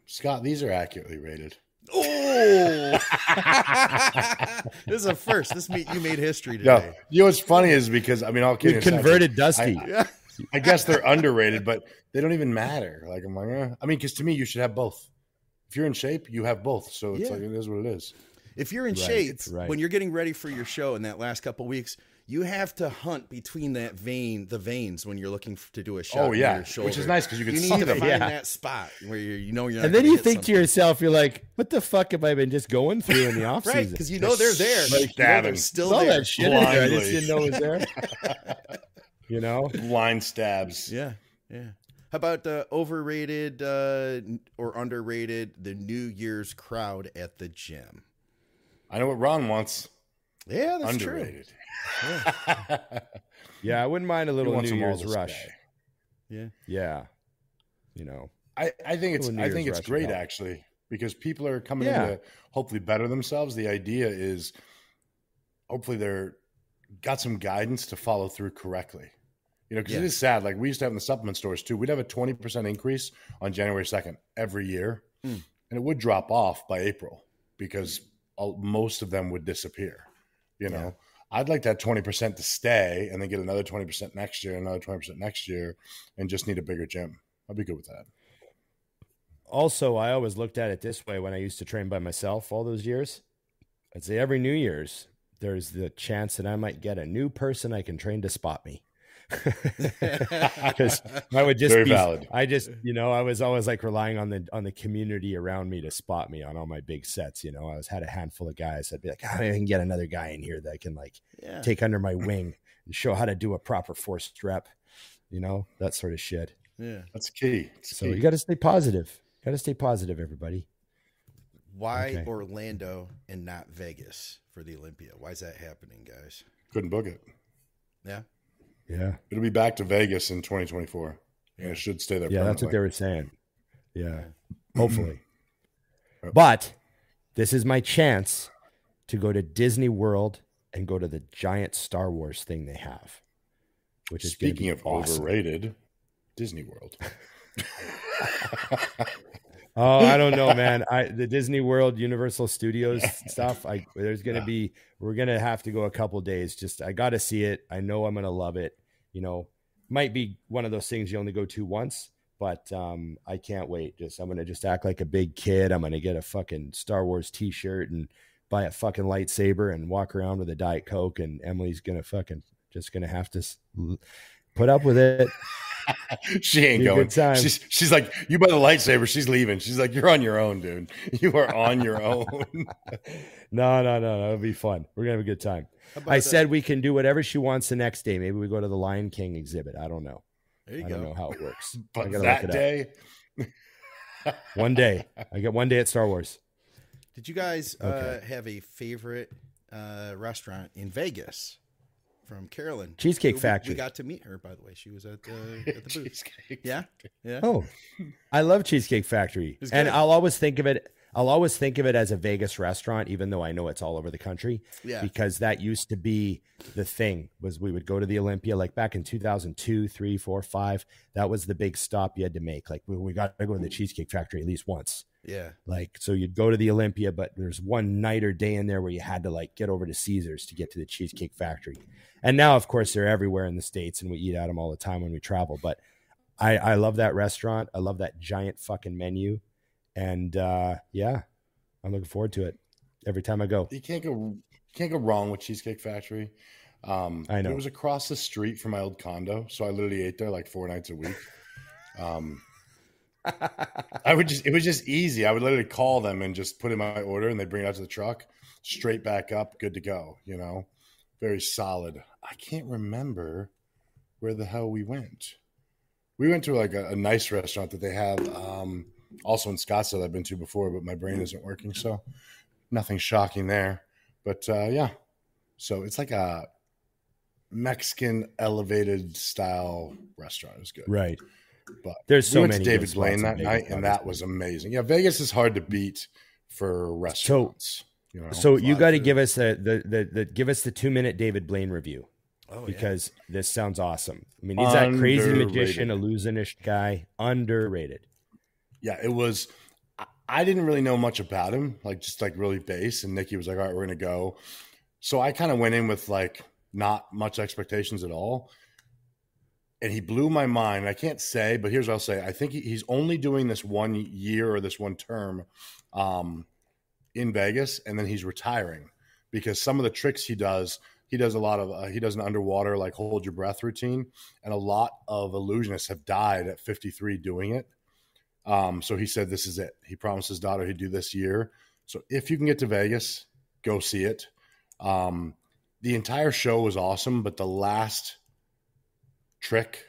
Scott, these are accurately rated. Oh, <laughs> this is a first. This meet you made history No, today. you know what's funny is because I mean, all We kidding aside, converted Dusty. I- Yeah. I guess they're underrated, but they don't even matter. Like I'm like, eh. I mean, because to me, you should have both. If you're in shape, you have both. So it's Yeah. like it is what it is. If you're in Right, shape, right. when you're getting ready for your show in that last couple weeks, you have to hunt between that vein, the veins, when you're looking to do a shot. Oh yeah, your shoulder. which is nice because you can You see need to them. find Yeah. that spot where you you know you're. Not and then you hit think to yourself, you're like, "What the fuck have I been just going through in the <laughs> off right? season?" Because you know they're there. Like You know they're still all there. that shit in there. I blindly. just didn't know it was there. <laughs> you know, Line stabs. Yeah, yeah. How about uh, overrated uh, or underrated the New Year's crowd at the gym? I know what Ron wants. Yeah, that's Underrated. <laughs> Yeah, I wouldn't mind a little wants New Year's rush. stay. true. Yeah. Yeah, you know. I, I think it's I think it's great help. actually because people are coming Yeah. in to hopefully better themselves. The idea is hopefully they're got some guidance to follow through correctly. You know, because Yeah. it is sad. Like we used to have in the supplement stores too. We'd have a twenty percent increase on January second every year, Mm. and it would drop off by April because all, most of them would disappear. You know, I'd like that twenty percent to stay, and then get another twenty percent next year, another twenty percent next year, and just need a bigger gym. I'd be good with that. Also, I always looked at it this way when I used to train by myself all those years. I'd say every New Year's, there's the chance that I might get a new person I can train to spot me. Because I would just Very be, valid. I just, you know, I was always like relying on the on the community around me to spot me on all my big sets. You know, I was had a handful of guys. I'd be like, "Ah, I can get another guy in here that can like Yeah. take under my wing and show how to do a proper forced rep. You know, that sort of shit. Yeah. That's key. It's So key. you got to stay positive. Got to stay positive, everybody. Why Okay. Orlando and not Vegas for the Olympia? Why is that happening, guys? couldn't book it. Yeah. Yeah. It'll be back to Vegas in 2024. Yeah, it should stay there. Yeah, that's what they were saying. Yeah, <clears throat> hopefully. But this is my chance to go to Disney World and go to the giant Star Wars thing they have, which is Speaking of awesome. overrated, Disney World. <laughs> Oh, I don't know, <laughs> man. I the Disney World, Universal Studios <laughs> stuff. I there's gonna Yeah. be we're gonna have to go a couple days. Just I got to see it. I know I'm gonna love it. You know, might be one of those things you only go to once, but um, I can't wait. Just I'm gonna just act like a big kid. I'm gonna get a fucking Star Wars T-shirt and buy a fucking lightsaber and walk around with a Diet Coke. And Emily's gonna fucking just gonna have to put up with it. <laughs> she ain't Be going. good time. She's she's like, you buy the lightsaber. She's leaving. She's like, you're on your own, dude. You are on your <laughs> own. No, no, no, no. It'll be fun. We're gonna have a good time. I uh, said we can do whatever she wants the next day. Maybe we go to the Lion King exhibit. I don't know. there you I go. don't know how it works. <laughs> I but gotta that it day. One day. I get one day at Star Wars. Did you guys uh, have a favorite uh, restaurant in Vegas from Carolyn? Cheesecake We- Factory. We got to meet her, by the way. She was at, uh, at the <laughs> booth. cheesecake. Yeah. Yeah. Oh, I love Cheesecake Factory, and. I'll always think of it. I'll always think of it as a Vegas restaurant, even though I know it's all over the country. Yeah. because that used to be the thing. Was we would go to the Olympia like back in 2002, three, four, five. That was the big stop you had to make. Like we, we got to go to the Cheesecake Factory at least once. Yeah. Like so, you'd go to the Olympia, but there's one night or day in there where you had to like get over to Caesars to get to the Cheesecake Factory. And now, of course, they're everywhere in the states, and we eat at them all the time when we travel. But I, I love that restaurant. I love that giant fucking menu, and uh, yeah, I'm looking forward to it every time I go. You can't go can't go wrong with Cheesecake Factory. Um, I know. it was across the street from my old condo, so I literally ate there like four nights a week. Um, I would just it was just easy. I would literally call them and just put in my order, and they bring it out to the truck, straight back up, good to go. You know, very solid. I can't remember where the hell we went. We went to like a, a nice restaurant that they have um, also in Scottsdale. I've been to before, but my brain isn't working, so nothing shocking there. But uh, yeah, so it's like a Mexican elevated style restaurant. It was good. Right. But There's so we went many to David good Blaine that night, and that was amazing. Yeah, Vegas is hard to beat for restaurants. you know, So you got to give us the, the the the give us the two minute David Blaine review Oh, yeah. because this sounds awesome. I mean, he's that crazy magician, illusionist guy, underrated. Yeah, it was. I- didn't really know much about him, like just like really base. And Nikki was like, "All right, we're gonna go." So I kind of went in with like not much expectations at all, and he blew my mind. I can't say, but here's what I'll say: I think he, he's only doing this one year or this one term um, in Vegas, and then he's retiring because some of the tricks he does. He does a lot of uh, he does an underwater like hold your breath routine, and a lot of illusionists have died at 53 doing it. Um, so he said, "This is it." He promised his daughter he'd do this year. So if you can get to Vegas, go see it. Um, the entire show was awesome, but the last trick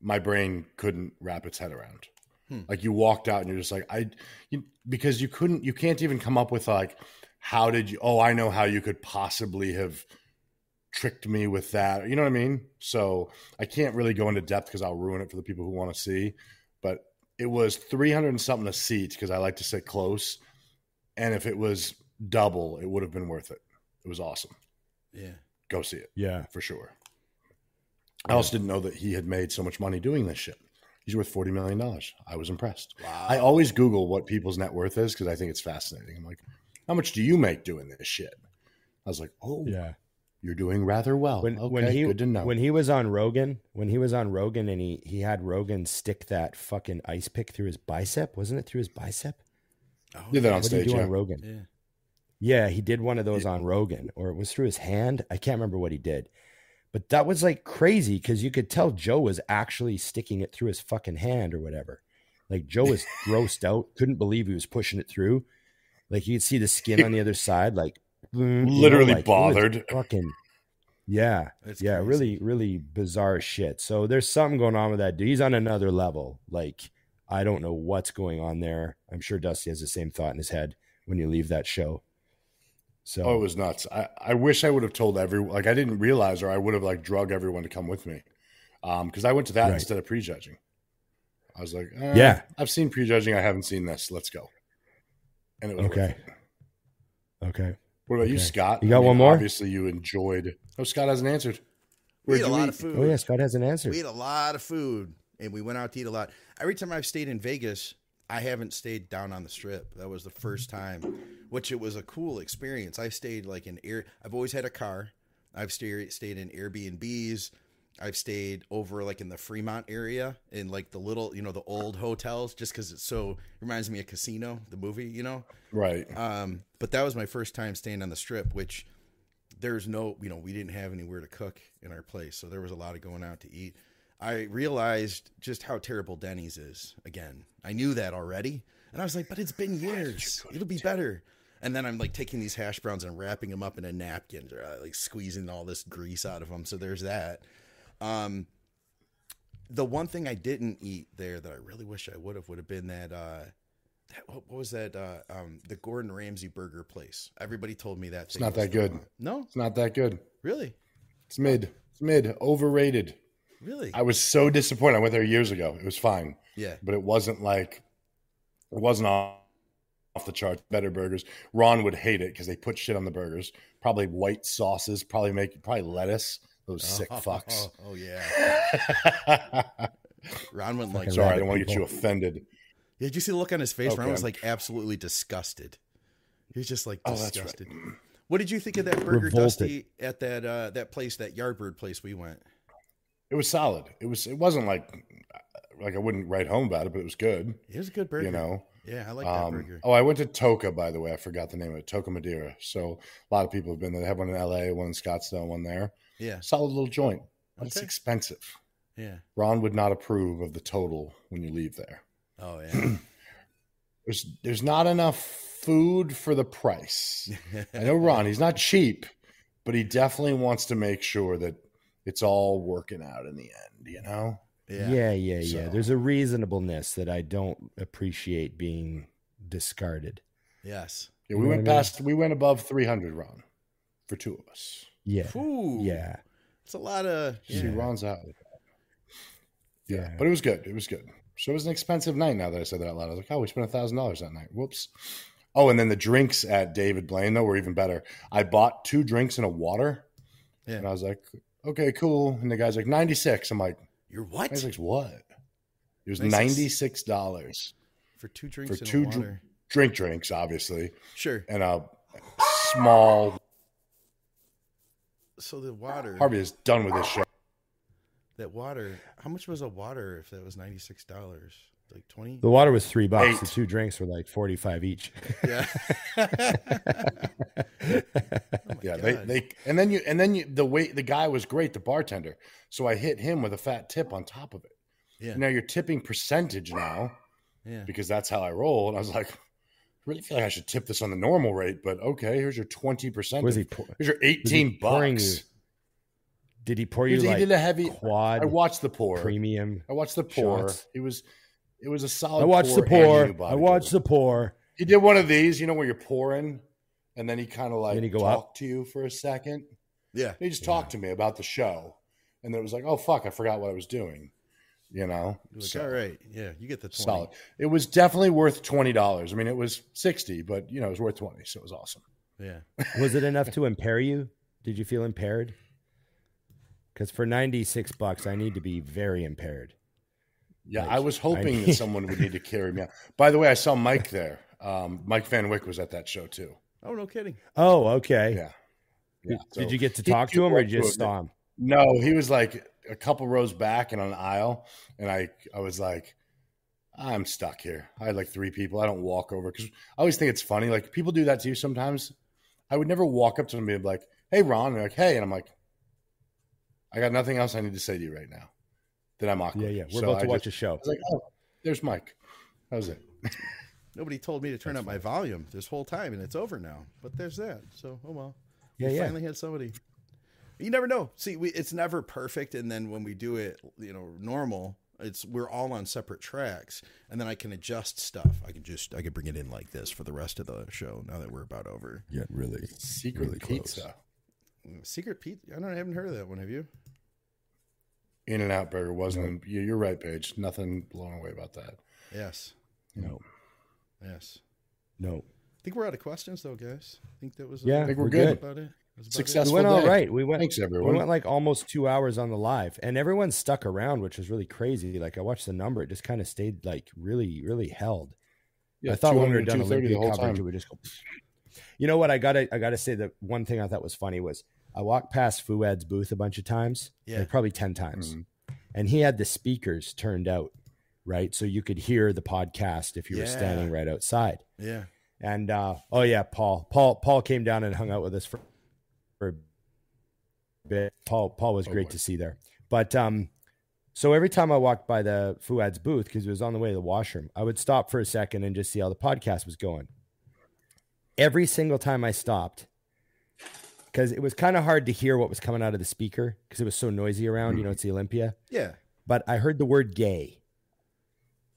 my brain couldn't wrap its head around. Hmm. Like you walked out and you're just like I, you, because you couldn't, you can't even come up with like, how did you? Oh, I know how you could possibly have tricked me with that. You know what I mean? So I can't really go into depth because I'll ruin it for the people who want to see. But it was 300 and something a seat because I like to sit close. And if it was double, it would have been worth it. It was awesome. Yeah. Go see it Yeah. for sure. I also didn't know that he had made so much money doing this shit. He's worth forty million dollars. I was impressed. Wow. I always Google what people's net worth is because I think it's fascinating. I'm like, how much do you make doing this shit? I was like, oh, Yeah. You're doing rather well. when okay, when he good to know. when he was on Rogan, when he was on Rogan and he he had Rogan stick that fucking ice pick through his bicep, wasn't it through his bicep? Oh, Did that on What did he stage, do yeah. on Rogan? Yeah. Yeah, he did one of those on Rogan, or it was through his hand. I can't remember what he did, but that was like crazy because you could tell Joe was actually sticking it through his fucking hand or whatever. Like Joe was <laughs> grossed out, couldn't believe he was pushing it through. Like you could see the skin on the other side, like boom, you know, Literally like, bothered. Fucking yeah, That's yeah, crazy. really, really bizarre shit. So there's something going on with that dude. He's on another level. Like I don't know what's going on there. I'm sure Dusty has the same thought in his head when you leave that show. So oh, it was nuts. I, I wish I would have told everyone. Like I didn't realize, or I would have like drug everyone to come with me, Um, because I went to that Right. instead of prejudging. I was like, eh, Yeah. I've seen prejudging. I haven't seen this. Let's go. And it was Okay. it. okay. What about you, Scott? You got one more? Obviously, you enjoyed. Oh, Scott hasn't answered. We Where'd ate a lot eat? of food. Oh yeah, Scott has an answer. We ate a lot of food and we went out to eat a lot. Every time I've stayed in Vegas, I haven't stayed down on the strip. That was the first time, which it was a cool experience. I stayed like in air. I've always had a car. I've stayed stayed in Airbnbs. I've stayed over like in the Fremont area in like the little, you know, the old hotels, just because it's so reminds me of Casino, the movie, you know. Right. Um, but that was my first time staying on the strip, which there's no, you know, we didn't have anywhere to cook in our place. So there was a lot of going out to eat. I realized just how terrible Denny's is again. I knew that already. And I was like, but it's been years. It'll be better. And then I'm like taking these hash browns and wrapping them up in a napkin, uh, like squeezing all this grease out of them. So there's that. Um, the one thing I didn't eat there that I really wish I would have would have been that uh that, what, what was that uh um the Gordon Ramsay burger place. Everybody told me that It's not that good. No, It's not that good. really? It's mid. It's mid. Overrated. Really? I was so disappointed. I went there years ago. It was fine, yeah. but it wasn't like it wasn't off, off the charts. Better burgers. Ron would hate it because they put shit on the burgers. Probably white sauces. Probably make probably lettuce. Those sick Oh, <laughs> fucks. Oh, oh, yeah. <laughs> Ron wouldn't like Sorry, I don't want to get you offended. Yeah, did you see the look on his face? Ron was like absolutely disgusted. He was just like Oh, that's disgusted. What did you think of that burger, Revolted. Dusty, at that uh, that place, that Yardbird place we went? It was solid. It was. It wasn't like like I wouldn't write home about it, but it was good. It was a good burger. You know. Yeah, I like that Um, burger. oh, I went to Toca, by the way. I forgot the name of it. Toca Madera. So a lot of people have been there. They have one in LA, one in Scottsdale, one there. Yeah, Solid little joint. But It's Okay. expensive. yeah. Ron would not approve of the total when you leave there. Oh yeah. <clears throat> There's there's not enough food for the price. <laughs> I know Ron, he's not cheap, but he definitely wants to make sure that it's all working out in the end, you know? yeah. Yeah, yeah, yeah. So- There's a reasonableness that I don't appreciate being discarded. Yes. Yeah, You we know went what I mean? past we went above 300 Ron for two of us. Yeah, Ooh. yeah, It's a lot of See, yeah. Ron's out. Yeah, Yeah. but it was good. It was good. So it was an expensive night. Now that I said that out loud, I was like, "Oh, we spent a thousand dollars that night." Whoops. Oh, and then the drinks at David Blaine though were even better. I bought two drinks and a water, Yeah. and I was like, "Okay, cool." And the guy's like, 96 I'm like, You're what? 96 what? It was 96? ninety six dollars For two drinks For and two a dr- drink drinks, obviously, sure. and a small. So the water, Harvey is done with this show. that water. How much was a water if that was ninety six dollars? Like twenty? the water was three bucks. Eight. The two drinks were like forty five each. <laughs> Yeah. <laughs> Oh yeah, they, God. they and then you and then you the way the guy was great, the bartender. So I hit him with a fat tip on top of it. Yeah. Now you're tipping percentage now Yeah. because that's how I roll. And I was like, I really feel like I should tip this on the normal rate, but okay, here's your twenty percent. Was he? pour- Here's your eighteen pouring bucks. you- Did he pour He, you was- he like did a heavy. quad I watched the pour. premium? I watched the pour. shots. It was it was a solid. I watched the pour. I watched the pour. He did one of these, you know, where you're pouring, and then he kind of like Then you go talked up. to you for a second. Yeah. He just talked to me about the show, and then it was like, oh fuck, I forgot what I was doing. You know, You're like, So, all right. Yeah. You get the 20. solid. It was definitely worth twenty dollars. I mean, it was sixty, but you know, it was worth twenty, so it was awesome. Yeah. <laughs> Was it enough to impair you? Did you feel impaired? Because for ninety six bucks, I need to be very impaired. Yeah, Like, I was hoping I- that <laughs> someone would need to carry me out. By the way, I saw Mike there. Um, Mike Van Wyck was at that show too. Oh, no kidding. Oh, okay. Yeah. Yeah. Did so- you get to talk to him or just saw him? No, he was like a couple rows back and on an aisle, and I I was like, I'm stuck here. I had like three people. I don't walk over because I always think it's funny. Like people do that to you sometimes. I would never walk up to them and be like, "Hey, Ron," and they're like, "Hey," and I'm like, "I got nothing else I need to say to you right now." Then I'm awkward. Yeah, yeah. We're So about to I watch just- a show. I was like, "Oh, there's Mike." That was it. <laughs> Nobody told me to turn up my volume this whole time, and it's over now. But there's that. So, oh well. Yeah, we yeah. finally had somebody. You never know. See, we, it's never perfect, and then when we do it, you know, normal, it's we're all on separate tracks, and then I can adjust stuff. I can just I can bring it in like this for the rest of the show. Now that we're about over. Yeah, really. Secret Really close. pizza. Secret pizza. I don't. I haven't heard of that one. Have you? In and Out Burger wasn't. you- You're right, Paige. Nothing blown away about that. Yes. No, Yes. no. I think we're out of questions, though, guys. I think that was. Yeah, I think we're we're good. About it. That's about it. Success. We went Successful all day. right. We went. Thanks, We went like almost two hours on the live, and everyone stuck around, which was really crazy. Like I watched the number; it just kind of stayed like really, really held. Yeah, I thought when we were 200, done Olympia the whole coverage, it time. would just go. You know what? I gotta, I gotta say that one thing I thought was funny was I walked past Fouad's booth a bunch of times, Yeah. like probably ten times, Mhm. and he had the speakers turned out, right, so you could hear the podcast if you were standing right outside. Yeah. And uh, oh yeah, Paul, Paul, Paul came down and hung out with us for, for a bit. Paul, Paul was Oh, great boy. to see there. But um, so every time I walked by the Fouad's booth because it was on the way to the washroom, I would stop for a second and just see how the podcast was going. Every single time I stopped, because it was kind of hard to hear what was coming out of the speaker because it was so noisy around. You know, it's the Olympia. Yeah. But I heard the word "gay"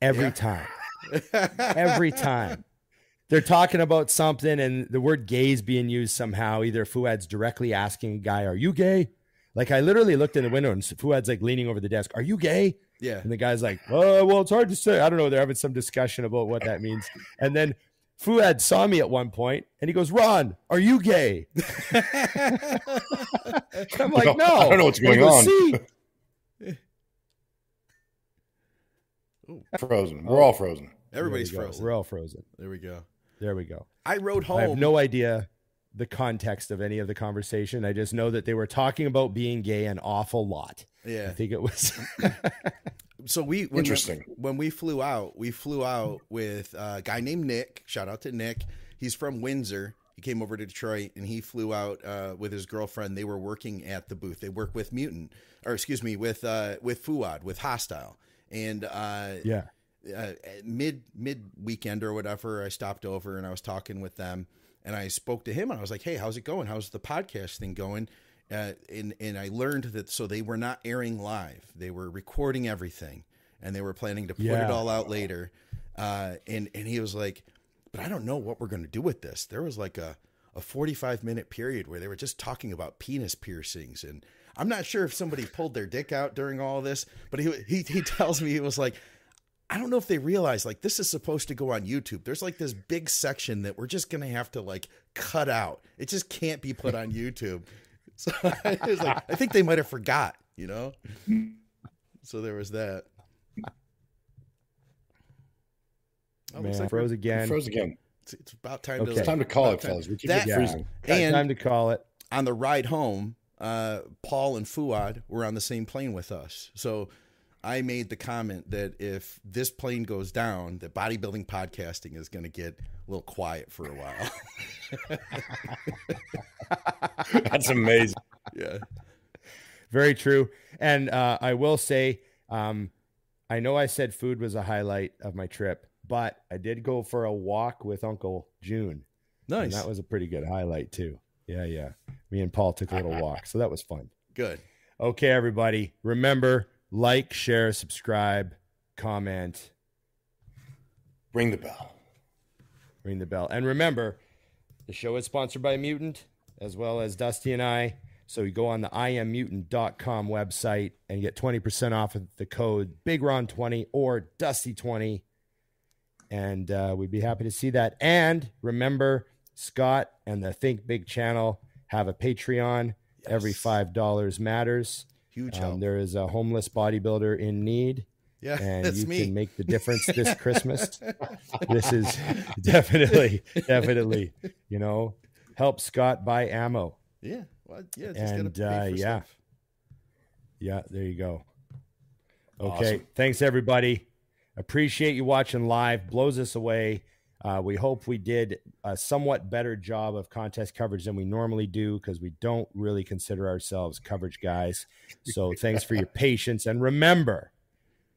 every Yeah. time <laughs> every time. They're talking about something and the word gay is being used somehow. Either Fouad's directly asking a guy, Are you gay? Like I literally looked in the window and Fouad's like leaning over the desk, Are you gay? Yeah. And the guy's like, Oh, well, it's hard to say. I don't know. They're having some discussion about what that means. And then Fouad saw me at one point and he goes, Ron, are you gay? <laughs> I'm like, No, No. I don't know what's going goes, on." "See?" Frozen. We're oh. all frozen. Everybody's There we go. frozen. We're all frozen. There we go. There we go. I rode home. I have no idea the context of any of the conversation. I just know that they were talking about being gay an awful lot. Yeah. I think it was. <laughs> So we when, Interesting. When we flew out, we flew out with a guy named Nick. Shout out to Nick. He's from Windsor. He came over to Detroit and he flew out uh, with his girlfriend. They were working at the booth. They work with Mutant, or excuse me, with uh, with Fouad, with Hostile. And uh, yeah. Uh, mid mid weekend or whatever, I stopped over and I was talking with them, and I spoke to him and I was like, "Hey, how's it going? How's the podcast thing going?" Uh, and and I learned that so they were not airing live; they were recording everything, and they were planning to put Yeah. it all out later. Uh, and and he was like, "But I don't know what we're going to do with this." There was like a a 45 minute period where they were just talking about penis piercings and I'm not sure if somebody pulled their dick out during all this, but he he he tells me he was like I don't know if they realize like this is supposed to go on YouTube. There's like this big section that we're just gonna have to like cut out. It just can't be put on YouTube. <laughs> So <laughs> I was like, I think they might have forgot, you know. So there was that. Oh, looks Man, like froze we're- again. Froze again. It's, it's about time Okay. to It's time to call it, time. fellas. We keep That- it freezing. And Time to call it. on the ride home, uh, Paul and Fouad were on the same plane with us. So I made the comment that if this plane goes down, that bodybuilding podcasting is going to get a little quiet for a while. <laughs> That's amazing. yeah. Very true. And uh, I will say, um, I know I said food was a highlight of my trip, but I did go for a walk with Uncle June. And Nice. that was a pretty good highlight, too. Yeah, yeah. Me and Paul took a little walk. So that was fun. Good. Okay, everybody. Remember, like, share, subscribe, comment, Ring the bell. ring the bell. And remember, the show is sponsored by Mutant as well as Dusty and I. So you go on the immutant.com website and get 20% off with the code Big BigRon20 or Dusty20. And uh, we'd be happy to see that. And remember, Scott and the Think Big channel have a Patreon. Every $5 matters. Huge Um, there is a homeless bodybuilder in need yeah, <laughs> and you me. can make the difference this <laughs> Christmas. this is definitely, definitely, you know, help Scott buy ammo. yeah, well, yeah. Just And, uh, yeah. stuff. Yeah, there you go. Okay, Awesome. thanks everybody. Appreciate you watching live. Blows us away. Uh, we hope we did a somewhat better job of contest coverage than we normally do because we don't really consider ourselves coverage guys. So <laughs> thanks for your patience. And remember,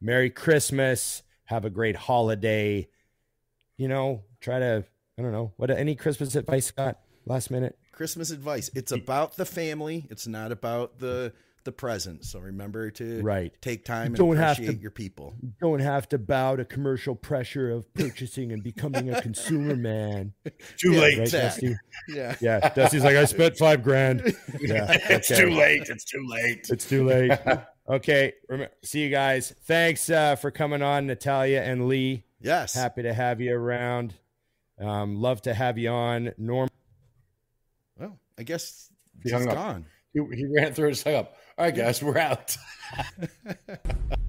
Merry Christmas. Have a great holiday. You know, try to, I don't know, what any Christmas advice, Scott? Last minute? Christmas advice. It's about the family. It's not about the the present. So remember to Right. take time and Don't have to- your people. Don't have to bow to commercial pressure of purchasing and becoming a consumer man. <laughs> Too Yeah, late. Right, Zach. Dusty? Yeah. Yeah, Dusty's like, I spent five grand. <laughs> Yeah, It's okay. too late. It's too late. It's too late. Okay, see you guys. Thanks uh, for coming on, Natalia and Lee. Yes. Happy to have you around. Um, love to have you on. Norm. Well, I guess He he's hung up. He, he ran through his hung up. All right, guys, we're out. <laughs>